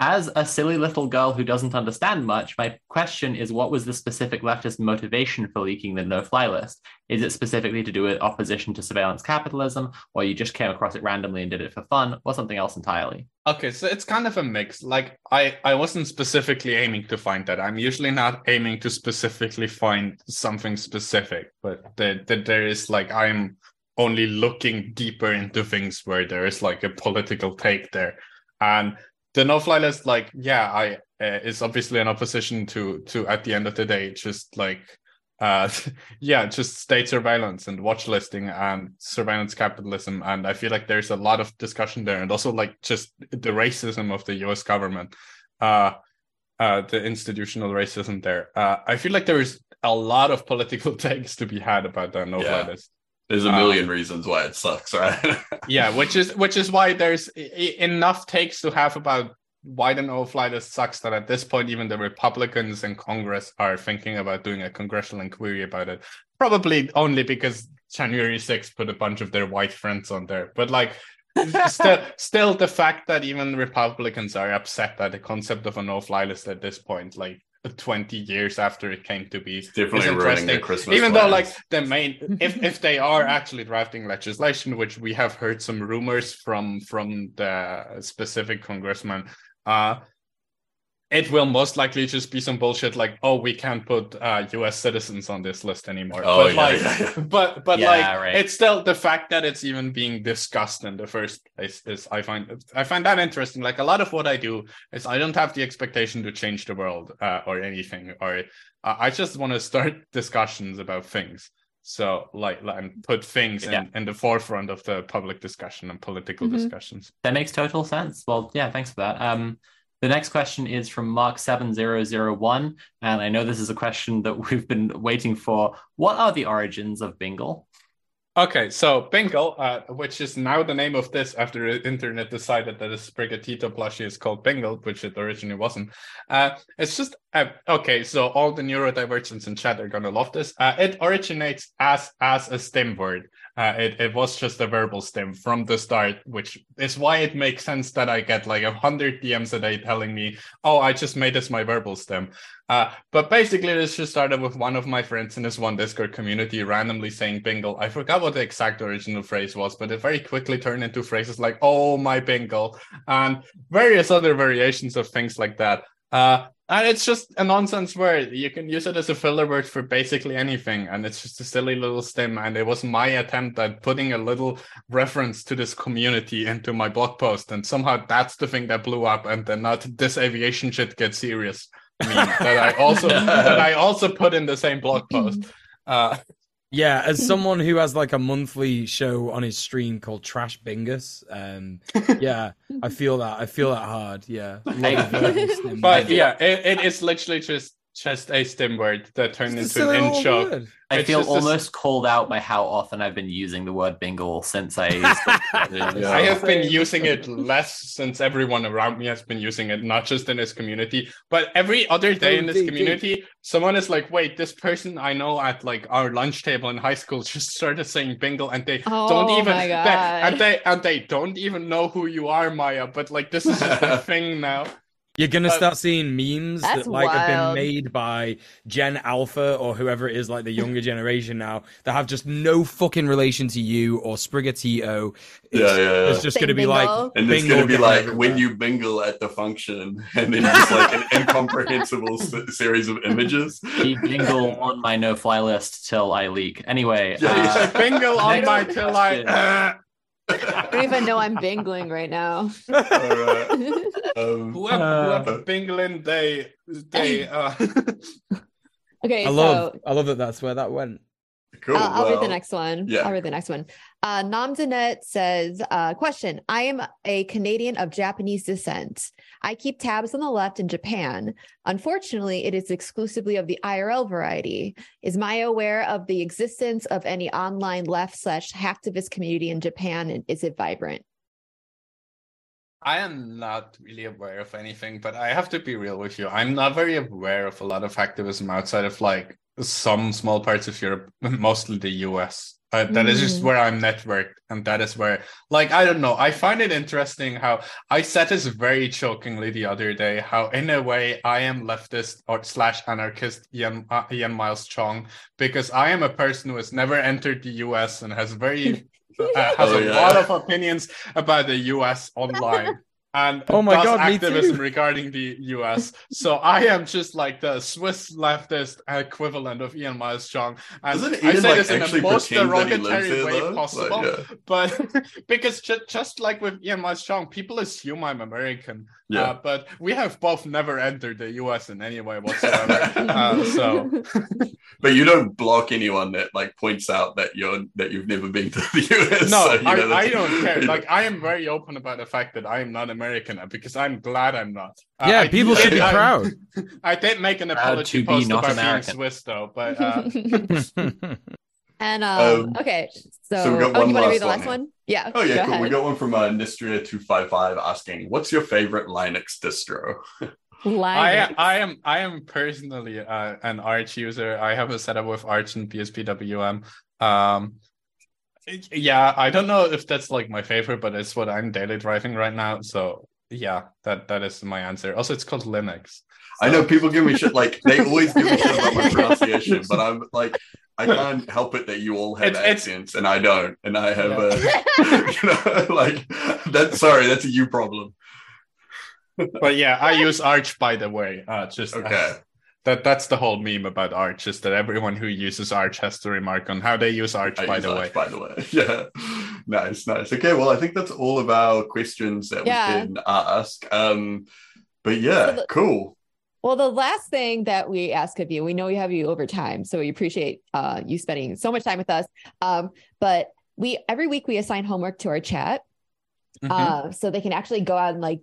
as a silly little girl who doesn't understand much, my question is what was the specific leftist motivation for leaking the no fly list? Is it specifically to do with opposition to surveillance capitalism, or you just came across it randomly and did it for fun, or something else entirely? Okay, so it's kind of a mix. Like I, I wasn't specifically aiming to find that. I'm usually not aiming to specifically find something specific, but that the, there is like I'm only looking deeper into things where there is like a political take there, and the no-fly list, like yeah, I uh, is obviously an opposition to to at the end of the day, just like uh yeah just state surveillance and watch listing and surveillance capitalism. And i feel like there's a lot of discussion there and also like just the racism of the us government uh uh the institutional racism there. Uh i feel like there's a lot of political takes to be had about the no fly Yeah. list There's a Um, million reasons why it sucks, right? yeah which is which is why there's enough takes to have about why the no fly list sucks that at this point even the republicans in congress are thinking about doing a congressional inquiry about it probably only because january 6th put a bunch of their white friends on there but like still still the fact that even republicans are upset at the concept of a no fly list at this point like 20 years after it came to be Definitely ruining interesting. their Christmas. even though like the main if if they are actually drafting legislation which we have heard some rumors from from the specific congressman uh it will most likely just be some bullshit like oh we can't put uh us citizens on this list anymore Oh, but yeah, like yeah, yeah. but but Yeah, like right. it's still the fact that it's even being discussed in the first place is i find i find that interesting like a lot of what i do is i don't have the expectation to change the world uh, or anything or uh, i just want to start discussions about things so like, like and put things in, Yeah. in the forefront of the public discussion and political Mhm. discussions That makes total sense. Well, yeah, thanks for that. Um, The next question is from Mark7001. And I know this is a question that we've been waiting for. What are the origins of Bingle? Okay, so Bingle, uh, which is now the name of this after the internet decided that a Sprigatito plushie is called Bingle, which it originally wasn't. Uh, it's just uh, okay. So all the neurodivergents in chat are gonna love this. Uh, it originates as as a stem word. Uh, it it was just a verbal stem from the start, which is why it makes sense that I get like a hundred DMs a day telling me, "Oh, I just made this my verbal stem." Uh, but basically, this just started with one of my friends in this one Discord community randomly saying bingle. I forgot what the exact original phrase was, but it very quickly turned into phrases like, oh, my bingle, and various other variations of things like that. Uh, and it's just a nonsense word. You can use it as a filler word for basically anything. And it's just a silly little stem. And it was my attempt at putting a little reference to this community into my blog post. And somehow that's the thing that blew up. And then not this aviation shit gets serious that I also that I also put in the same blog post. Uh, yeah, as someone who has like a monthly show on his stream called Trash Bingus, um, yeah, I feel that. I feel that hard. Yeah, but yeah, it, it is literally just just a stem word that turned into an in show. I feel almost a... called out by how often I've been using the word bingle since I. yeah. I have been using it less since everyone around me has been using it, not just in this community, but every other day in this community, someone is like, "Wait, this person I know at like our lunch table in high school just started saying bingle, and they oh, don't even they, and they and they don't even know who you are, Maia. But like, this is just a thing now." You're gonna start seeing memes that like wild. have been made by Gen Alpha or whoever it is, like the younger generation now, that have just no fucking relation to you or Sprigatito. It's, yeah, yeah, yeah. It's just Sing gonna be bingo. like, and it's gonna be like everywhere. when you bingle at the function, and then just like an incomprehensible series of images. Keep bingle on my no-fly list till I leak. Anyway, yeah, uh, bingle on my till I. I don't even know I'm bingling right now. Um, whoever, uh, whoever bingling they they uh Okay, I love so, I love that that's where that went. Cool. Uh, I'll well, read the next one. Yeah. I'll read the next one. Uh, Namdanet says, uh, question. I am a Canadian of Japanese descent. I keep tabs on the left in Japan. Unfortunately, it is exclusively of the IRL variety. Is Maia aware of the existence of any online left slash hacktivist community in Japan and is it vibrant? I am not really aware of anything, but I have to be real with you. I'm not very aware of a lot of activism outside of like some small parts of Europe, mostly the US. Uh, that mm. is just mm. where I'm networked, and that is where, like, I don't know. I find it interesting how I said this very chokingly the other day. How, in a way, I am leftist or slash anarchist Ian, uh, Ian Miles Cheong because I am a person who has never entered the U.S. and has very uh, has oh, a yeah. lot of opinions about the U.S. online and oh my god activism regarding the US. So I am just like the Swiss leftist equivalent of Ian Miles Cheong. And Doesn't I say like, this in the most derogatory way though? possible. Like, yeah. But because just, just like with Ian Miles Cheong, people assume I'm American. Yeah. Uh, but we have both never entered the US in any way whatsoever. uh, so But you don't block anyone that like points out that you're that you've never been to the US. No, so, I, know, I don't care. Like I am very open about the fact that I am not American because I'm glad I'm not. Uh, yeah, I people should be I, proud. I did make an apology post about American. being Swiss though, but uh... And um, um, okay, so, so we got oh, one you want to read the last one? one? Yeah. Oh yeah, cool. Ahead. We got one from uh, Nistria two five five asking, "What's your favorite Linux distro?" I I am I am personally uh, an Arch user. I have a setup with Arch and BSPWM. Um, yeah, I don't know if that's like my favorite, but it's what I'm daily driving right now. So yeah, that that is my answer. Also, it's called Linux. So. I know people give me shit like they always give me shit about my pronunciation, but I'm like I can't help it that you all have it's, accents it's, and I don't, and I have yeah. a you know like that's sorry, that's a you problem but yeah, I use Arch by the way. Uh, just uh, okay. Uh, that that's the whole meme about Arch is that everyone who uses Arch has to remark on how they use Arch. I by use the Arch, way, by the way, yeah, nice, nice. Okay, well, I think that's all of our questions that yeah. we can ask. Um, but yeah, so the, cool. Well, the last thing that we ask of you, we know we have you over time, so we appreciate uh, you spending so much time with us. Um, but we every week we assign homework to our chat, mm-hmm. uh, so they can actually go out and like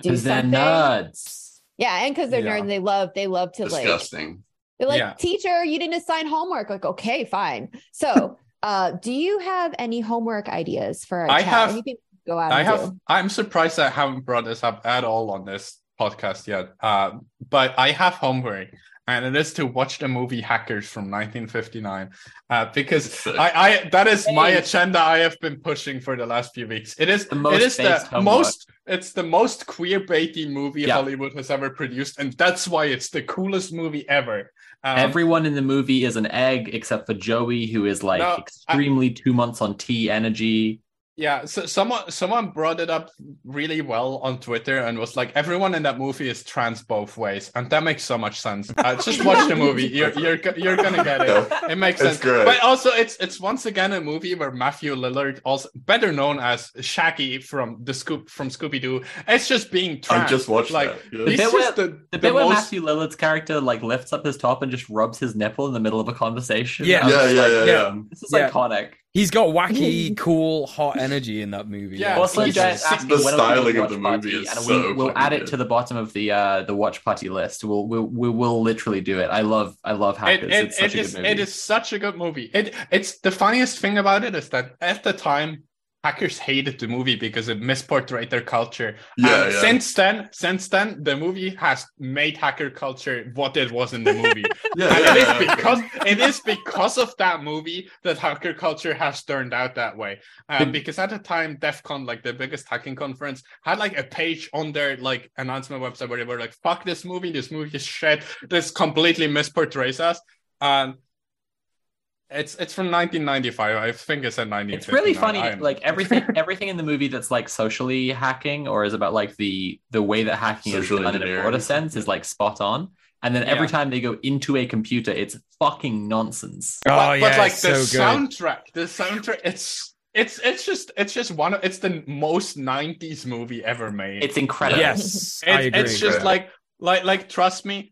do Because they're something. nerds. Yeah, and because they're Yeah. nerds, they love they love to like Disgusting. they're like, Yeah. teacher, you didn't assign homework. Like, okay, fine. So uh do you have any homework ideas for our I chat? have- Anything to go out I have. do? I'm surprised I haven't brought this up at all on this podcast yet. Uh, but I have homework, and it is to watch the movie Hackers from 1959. Uh, because I, I that is my agenda I have been pushing for the last few weeks. It is The most it is based the homework. most it's the most queer baity movie Yeah. Hollywood has ever produced, and that's why it's the coolest movie ever. Um, Everyone in the movie is an egg except for Joey, who is like No, I- extremely two months on T energy. Yeah, so someone someone brought it up really well on Twitter and was like, everyone in that movie is trans both ways, and that makes so much sense. Uh, just watch the movie; you're you're you're gonna get it. It makes It's sense. great. But also, it's it's once again a movie where Matthew Lillard, also better known as Shaggy from the Scoop from Scooby Doo, it's just being trans. I just watched like that. yeah. The he's bit where- the, The the bit where Matthew Lillard's character like lifts up his top and just rubs his nipple in the middle of a conversation. Yeah. Yeah, yeah, like, yeah, yeah. yeah. This is Yeah. iconic. He's got wacky, cool, hot energy in that movie. Yeah, Also, he's- Giant the asked me when are we doing styling of the movie is and so we, we'll fucking add it to the bottom of the uh the watch party list. We'll we we will literally do it. I love I love It, Hackers. it, it's such it a is good movie. it is such a good movie. It it's the funniest thing about it is that at the time hackers hated the movie because it misportrayed their culture. Yeah, and yeah. since then, since then, the movie has made hacker culture what it was in the movie. Yeah, and yeah, it is yeah. because it is because of that movie that hacker culture has turned out that way. Um, because at the time, DEF CON, like the biggest hacking conference, had like a page on their like announcement website where they were like, "Fuck this movie! This movie is shit. This completely misportrays us." And it's it's from 1995. I think it's at 1959. it's really funny I don't like everything everything in the movie that's like socially hacking or is about like the the way that hacking is done in a broader sense is like spot on and then every Yeah. time they go into a computer it's fucking nonsense Oh but, yeah, but like it's the so good. soundtrack, the soundtrack, it's it's it's just it's just one of it's the most 90s movie ever made. it's incredible Yes, It- I agree. It's just Yeah. like like like trust me,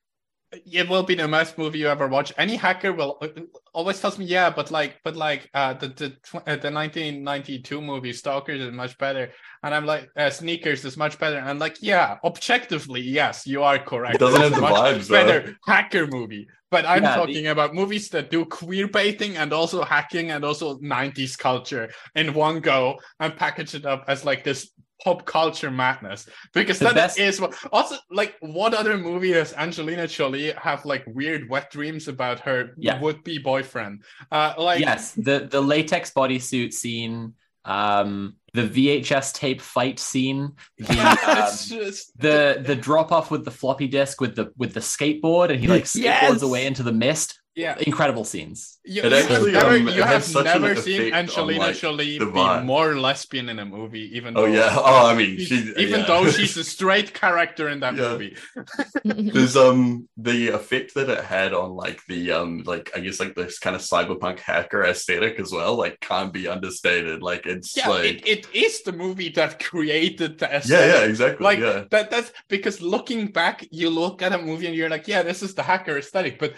it will be the best movie you ever watch. Any hacker will uh, always tells me, yeah, but like but like uh the the uh, the 1992 movie Stalkers is much better, and I'm like uh, Sneakers is much better. And I'm like, yeah, objectively, yes, you are correct. It doesn't It's have a the much vibes, though. better hacker movie. But I'm Yeah, the- talking about movies that do queer baiting and also hacking and also 90s culture in one go and package it up as like this pop culture madness because The that best- is what also like what other movie does Angelina Jolie have like weird wet dreams about her Yeah. would-be boyfriend uh like yes the the latex bodysuit scene um the vhs tape fight scene the um, just the the drop off with the floppy disk with the with the skateboard and he like skateboards Yes! away into the mist yeah. Incredible scenes. You, It actually, have never, um, you it have such an never seen effect on, Angelina like, Jolie be more lesbian in a movie even Oh though yeah. Oh, I mean, she's- she's even yeah. though she's a straight character in that Yeah. movie. There's um the effect that it had on like the um like I guess like this kind of cyberpunk hacker aesthetic as well like can't be understated. Like it's yeah like it, it is the movie that created the yeah yeah exactly like yeah. that that's because looking back you look at a movie and you're like yeah this is the hacker aesthetic but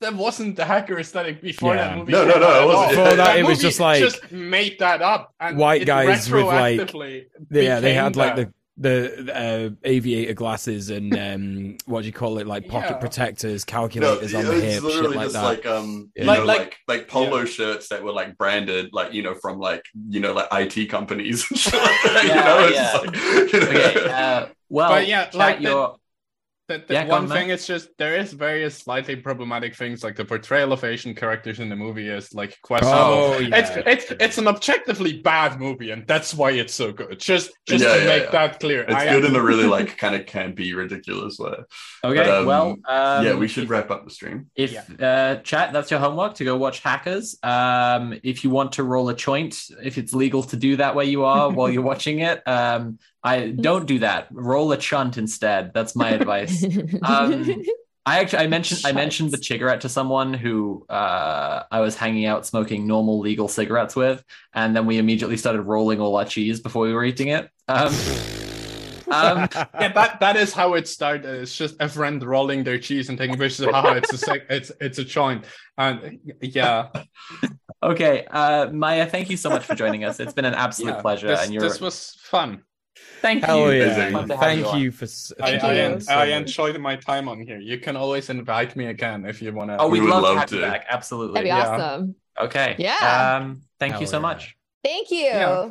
that wasn't the hacker aesthetic before Yeah. that movie No, no, no, it wasn't. Before that, it was just like just made that up and white guys with, like, retroactively yeah, they had like that. the the uh, aviator glasses and um, what do you call it, like pocket Yeah. protectors, no, calculators on the it's hip, shit like just that. like um you Like- know like- like like polo shirts that were like branded like you know from like you know like IT companies and shit like that, you Yeah, know yeah. like you know okay uh well But yeah, like your The, the Yeah, one on, Matt. thing is just there is various slightly problematic things like the portrayal of Asian characters in the movie is like questionable. oh, yeah. It's it's it's an objectively bad movie, and that's why it's so good. Just just Yeah, to yeah, make yeah. that clear. it's I- good in a really like kind of campy ridiculous way okay But, um, well um, yeah we should wrap up the stream If Yeah. uh, chat, that's your homework to go watch Hackers. Um, if you want to roll a joint, if it's legal to do that where you are while you're watching it, um, I don't do that. Roll a chunt instead. That's my advice. Um, I actually I mentioned I mentioned the Shucks. cigarette to someone who uh, I was hanging out smoking normal legal cigarettes with, and then we immediately started rolling all our cheese before we were eating it. Um, um, yeah, that that is how it started. It's just a friend rolling their cheese and taking pictures. Of, haha, it's a sec- it's it's a joint, and yeah, okay, uh, Maia, thank you so much for joining us. It's been an absolute yeah. pleasure, This, and you're this was fun. Thank you. Hell It's yeah! fun to have Thank on. you for. s- I, Thank I, you. en- so I enjoyed my time on here. You can always invite me again if you want to. Oh, we'd We love, love to have you back. Absolutely. That'd be Yeah. awesome. Okay. Yeah. Um, thank you so yeah. much. Thank you. Yeah.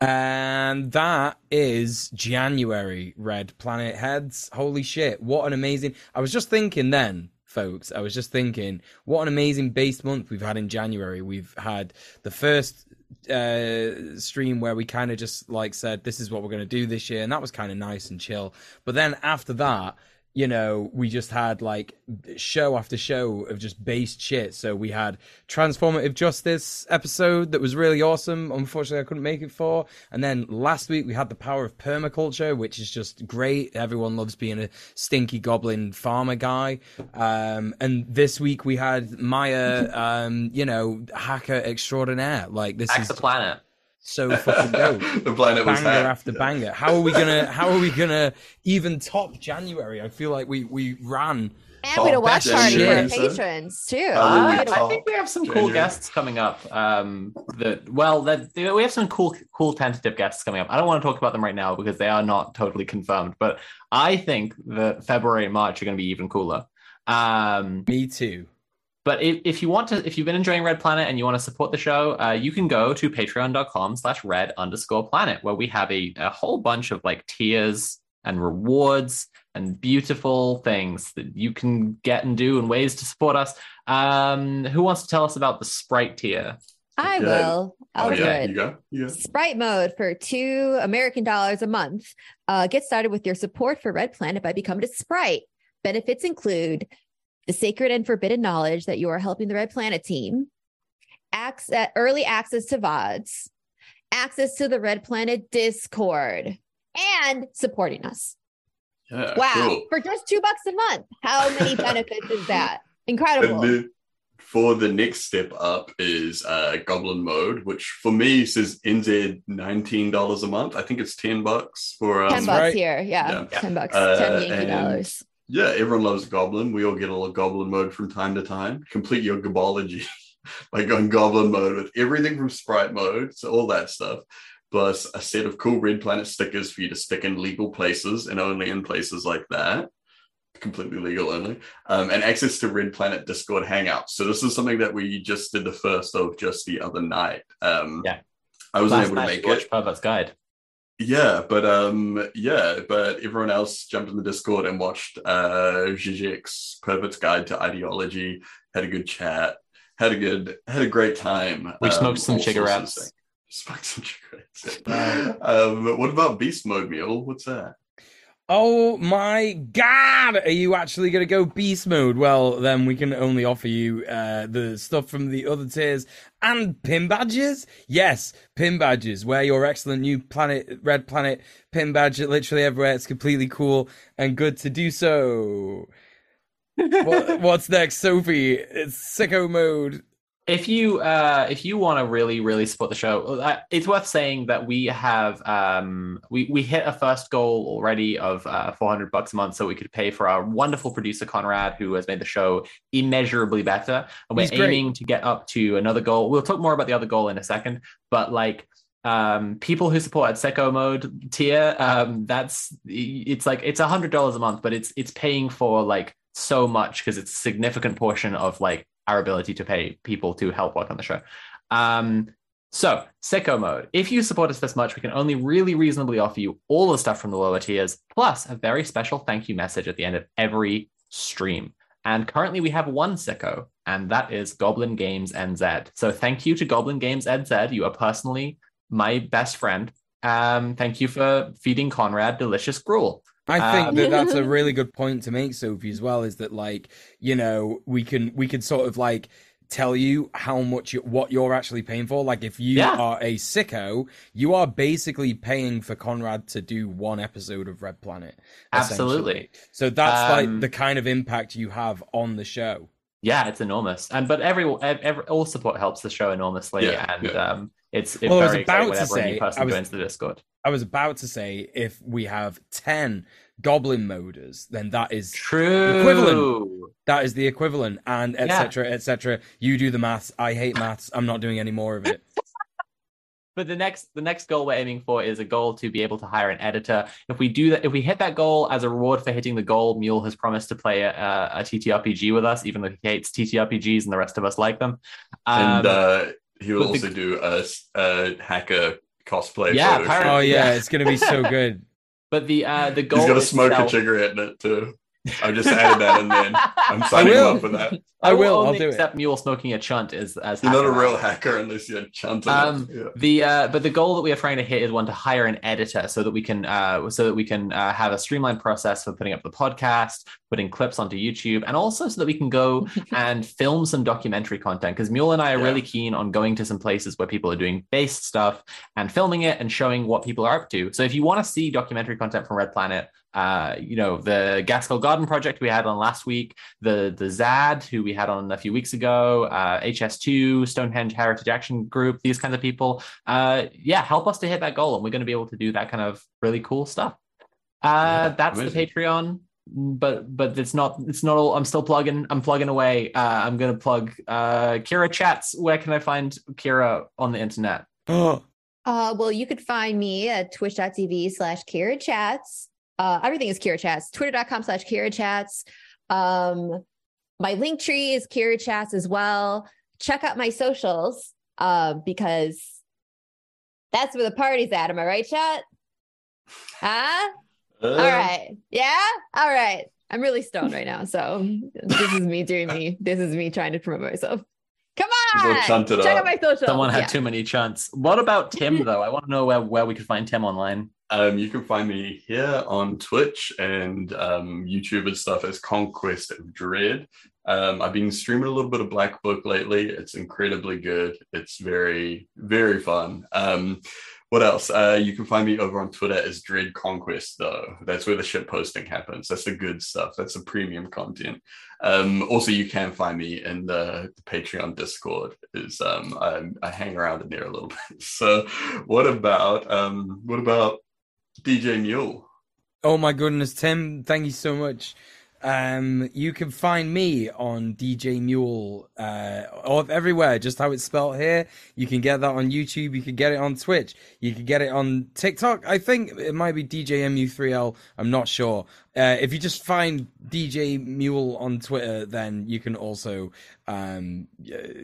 And that is January, Red Planet Heads. Holy shit, what an amazing. I was just thinking then, folks, I was just thinking, what an amazing base month we've had in January. We've had the first uh stream where we kind of just like said this is what we're going to do this year and that was kind of nice and chill. But then after that you know, we just had like show after show of just based shit. So we had Transformative Justice episode that was really awesome. Unfortunately, I couldn't make it for. And then last week we had the power of permaculture, which is just great. Everyone loves being a stinky goblin farmer guy. Um, and this week we had Maia, um, you know, hacker extraordinaire. Like this Hack is the planet. So fucking dope the planet was banger hacked. after banger. How are we gonna? How are we gonna even top January? I feel like we we ran. And we had a watch best party for our patrons too. Uh, Uh, I think we have some cool January. guests coming up. Um, that well, that we have some cool, cool tentative guests coming up. I don't want to talk about them right now because they are not totally confirmed. But I think that February and March are going to be even cooler. Um, Me too. But if, if you want to, if you've been enjoying Red Planet and you want to support the show, uh, you can go to patreon.com slash red underscore planet, where we have a, a whole bunch of like tiers and rewards and beautiful things that you can get and do and ways to support us. Um, who wants to tell us about the Sprite tier? I Yeah. will. I'll oh, do yeah, it. you go. You go. Sprite mode for two American dollars a month. Uh, get started with your support for Red Planet by becoming a Sprite. Benefits include the sacred and forbidden knowledge that you are helping the Red Planet team, access, early access to VODs, access to the Red Planet Discord, and supporting us. Yeah, Wow. cool. For just two bucks a month. How many benefits is that? And Incredible. then for the next step up is uh, Goblin Mode, which for me says NZ nineteen dollars a month. I think it's ten bucks for um, 10 bucks right. here. Yeah. Yeah. 10 bucks. Uh, 10 Yankee and- dollars. Yeah, everyone loves Goblin. We all get a little Goblin Mode from time to time. Complete your gobology by going Goblin Mode with everything from Sprite Mode, so all that stuff. Plus a set of cool Red Planet stickers for you to stick in legal places and only in places like that. Completely legal only. Um, and access to Red Planet Discord Hangouts. So this is something that we just did the first of just the other night. Um, Yeah. I wasn't Last able to make you it. Pervert's Guide. Yeah, but um, yeah, but everyone else jumped in the Discord and watched uh Zizek's Pervert's Guide to Ideology, had a good chat, had a good, had a great time. We um, smoked some cigarettes. Smoked some cigarettes. um, what about Beast Mode Meal? What's that? Oh my god! Are you actually going to go beast mode? Well, then we can only offer you uh, the stuff from the other tiers and pin badges. Yes, pin badges. Wear your excellent new planet, red planet pin badge literally everywhere. It's completely cool and good to do so. what, what's next, Sophie? It's sicko mode. If you uh if you want to really really support the show uh, it's worth saying that we have um we we hit a first goal already of uh 400 bucks a month so we could pay for our wonderful producer conrad who has made the show immeasurably better and we're He's great. aiming to get up to another goal we'll talk more about the other goal in a second but like um people who support at sicko mode tier um that's it's like it's a hundred dollars a month but it's it's paying for like so much because it's a significant portion of like our ability to pay people to help work on the show. Um so sicko mode. If you support us this much we can only really reasonably offer you all the stuff from the lower tiers plus a very special thank you message at the end of every stream. And currently we have one sicko and that is goblin games nz so thank you to goblin games nz you are personally my best friend. Um, thank you for feeding Conrad delicious gruel. I think Um, that that's a really good point to make, Sophie, as well. Is that like you know we can we can sort of like tell you how much you, what you're actually paying for. Like if you Yeah. are a sicko, you are basically paying for Conrad to do one episode of Red Planet. Absolutely. So that's like Um, the kind of impact you have on the show. Yeah, it's enormous. And but every, every all support helps the show enormously, Yeah, and yeah. um, it's, it's Well, I was about to say, person I was- joins the Discord. I was about to say if we have ten Goblin moders, then that is True. equivalent. that is the equivalent, and Yeah. etc. etc. You do the maths. I hate maths. I'm not doing any more of it. but the next the next goal we're aiming for is a goal to be able to hire an editor. If we do that, if we hit that goal as a reward for hitting the goal, Mule has promised to play a, a, a TTRPG with us, even though he hates TTRPGs and the rest of us like them. Um, and uh, he will but the- also do a hacker cosplay. Yeah, apparently- Oh yeah, Yeah. it's gonna be so good. but the uh, the goal He's got to smoke itself- a cigarette in it too. I just added that in then. I'm signing him up for that. I will, I'll only do it. accept Mule smoking a chunt as as You're not a real hacker unless you're chunting Um. Yeah. The uh, but the goal that we are trying to hit is one to hire an editor so that we can uh, so that we can uh, have a streamlined process for putting up the podcast, putting clips onto YouTube, and also so that we can go and film some documentary content. Because Mule and I are Yeah. really keen on going to some places where people are doing based stuff and filming it and showing what people are up to. So if you want to see documentary content from Red Planet. Uh, you know the Gaskell Garden project we had on last week, the the Zad who we had on a few weeks ago, uh, HS2, Stonehenge Heritage Action Group, these kinds of people. Uh yeah help us to hit that goal and we're going to be able to do that kind of really cool stuff. Uh Yeah, that's the patreon but but it's not it's not all i'm still plugging i'm plugging away. Uh i'm going to plug uh kira chats. Where can i find kira on the internet? Oh, Uh, well, you could find me at twitch.tv slash Kira Chats. Uh, everything is Kira Chats. Twitter.com slash Kira Chats. Um, my link tree is Kira Chats as well. Check out my socials uh, because that's where the party's at. Am I right, chat? Huh? Uh, All right. Yeah? All right. I'm really stoned right now. So this is me doing me. This is me trying to promote myself. Come on. Check up. out my socials. someone had Yeah. too many chunts what about tim though i want to know where, where we could find tim online Um, you can find me here on Twitch and um, YouTube and stuff as Conquest of Dread. Um, I've been streaming a little bit of Black Book lately. It's incredibly good. It's very, very fun. Um, what else? Uh, you can find me over on Twitter as Dread Conquest, though. That's where the shit posting happens. That's the good stuff. That's the premium content. Um, also, you can find me in the, the Patreon Discord. Is um, I, I hang around in there a little bit. So, what about what about DJ Mule. oh my goodness, Tim! Thank you so much. Um, you can find me on DJ Mule, uh, or everywhere, just how it's spelled here. You can get that on YouTube. You can get it on Twitch. You can get it on TikTok. I think it might be DJ MU3L. I'm not sure. Uh, if you just find DJ Mule on Twitter, then you can also um,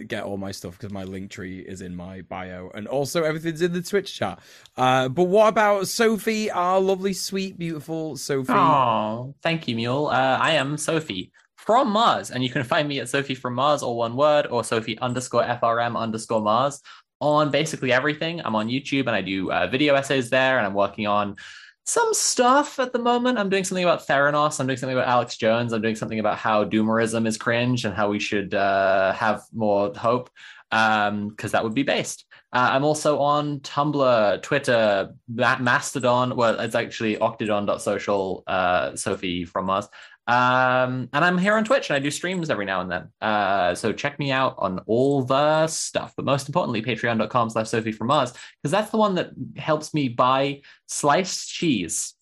get all my stuff because my link tree is in my bio, and also everything's in the Twitch chat. Uh, but what about Sophie, our lovely, sweet, beautiful Sophie? Oh, thank you, Mule. Uh, I am Sophie from Mars, and you can find me at Sophie from Mars, or one word, or Sophie underscore FRM underscore Mars on basically everything. I'm on YouTube and I do uh, video essays there, and I'm working on some stuff at the moment. I'm doing something about Theranos. I'm doing something about Alex Jones. I'm doing something about how doomerism is cringe and how we should uh, have more hope, because that would be based. Uh, I'm also on Tumblr, Twitter, Mastodon. Well, it's actually octodon.social, uh, Sophie from Mars. Um, and I'm here on Twitch and I do streams every now and then. Uh, so check me out on all the stuff. But most importantly, patreon.com slash Sophie from Mars, because that's the one that helps me buy sliced cheese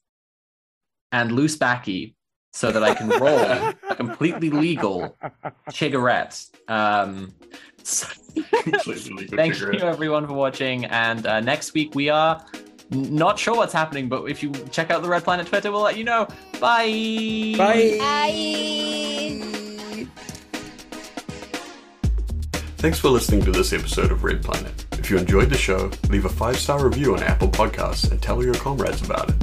and loose backy so that I can roll a completely legal cigarette. Um, so- Completely legal Thank cigarette. you, everyone, for watching. And uh, next week we are n- not sure what's happening, but if you check out the Red Planet Twitter, we'll let you know. Bye. Bye. Bye. Thanks for listening to this episode of Red Planet. If you enjoyed the show, leave a five star review on Apple Podcasts and tell your comrades about it.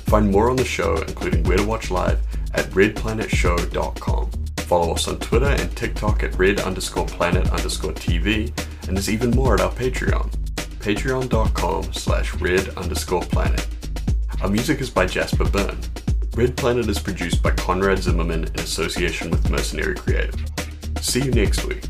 Find more on the show, including where to watch live, at redplanetshow.com. Follow us on Twitter and TikTok at red underscore planet underscore TV, and there's even more at our Patreon. Patreon.com slash red underscore planet. Our music is by Jasper Byrne. Red Planet is produced by Conrad Zimmerman in association with Mercenary Creative. See you next week.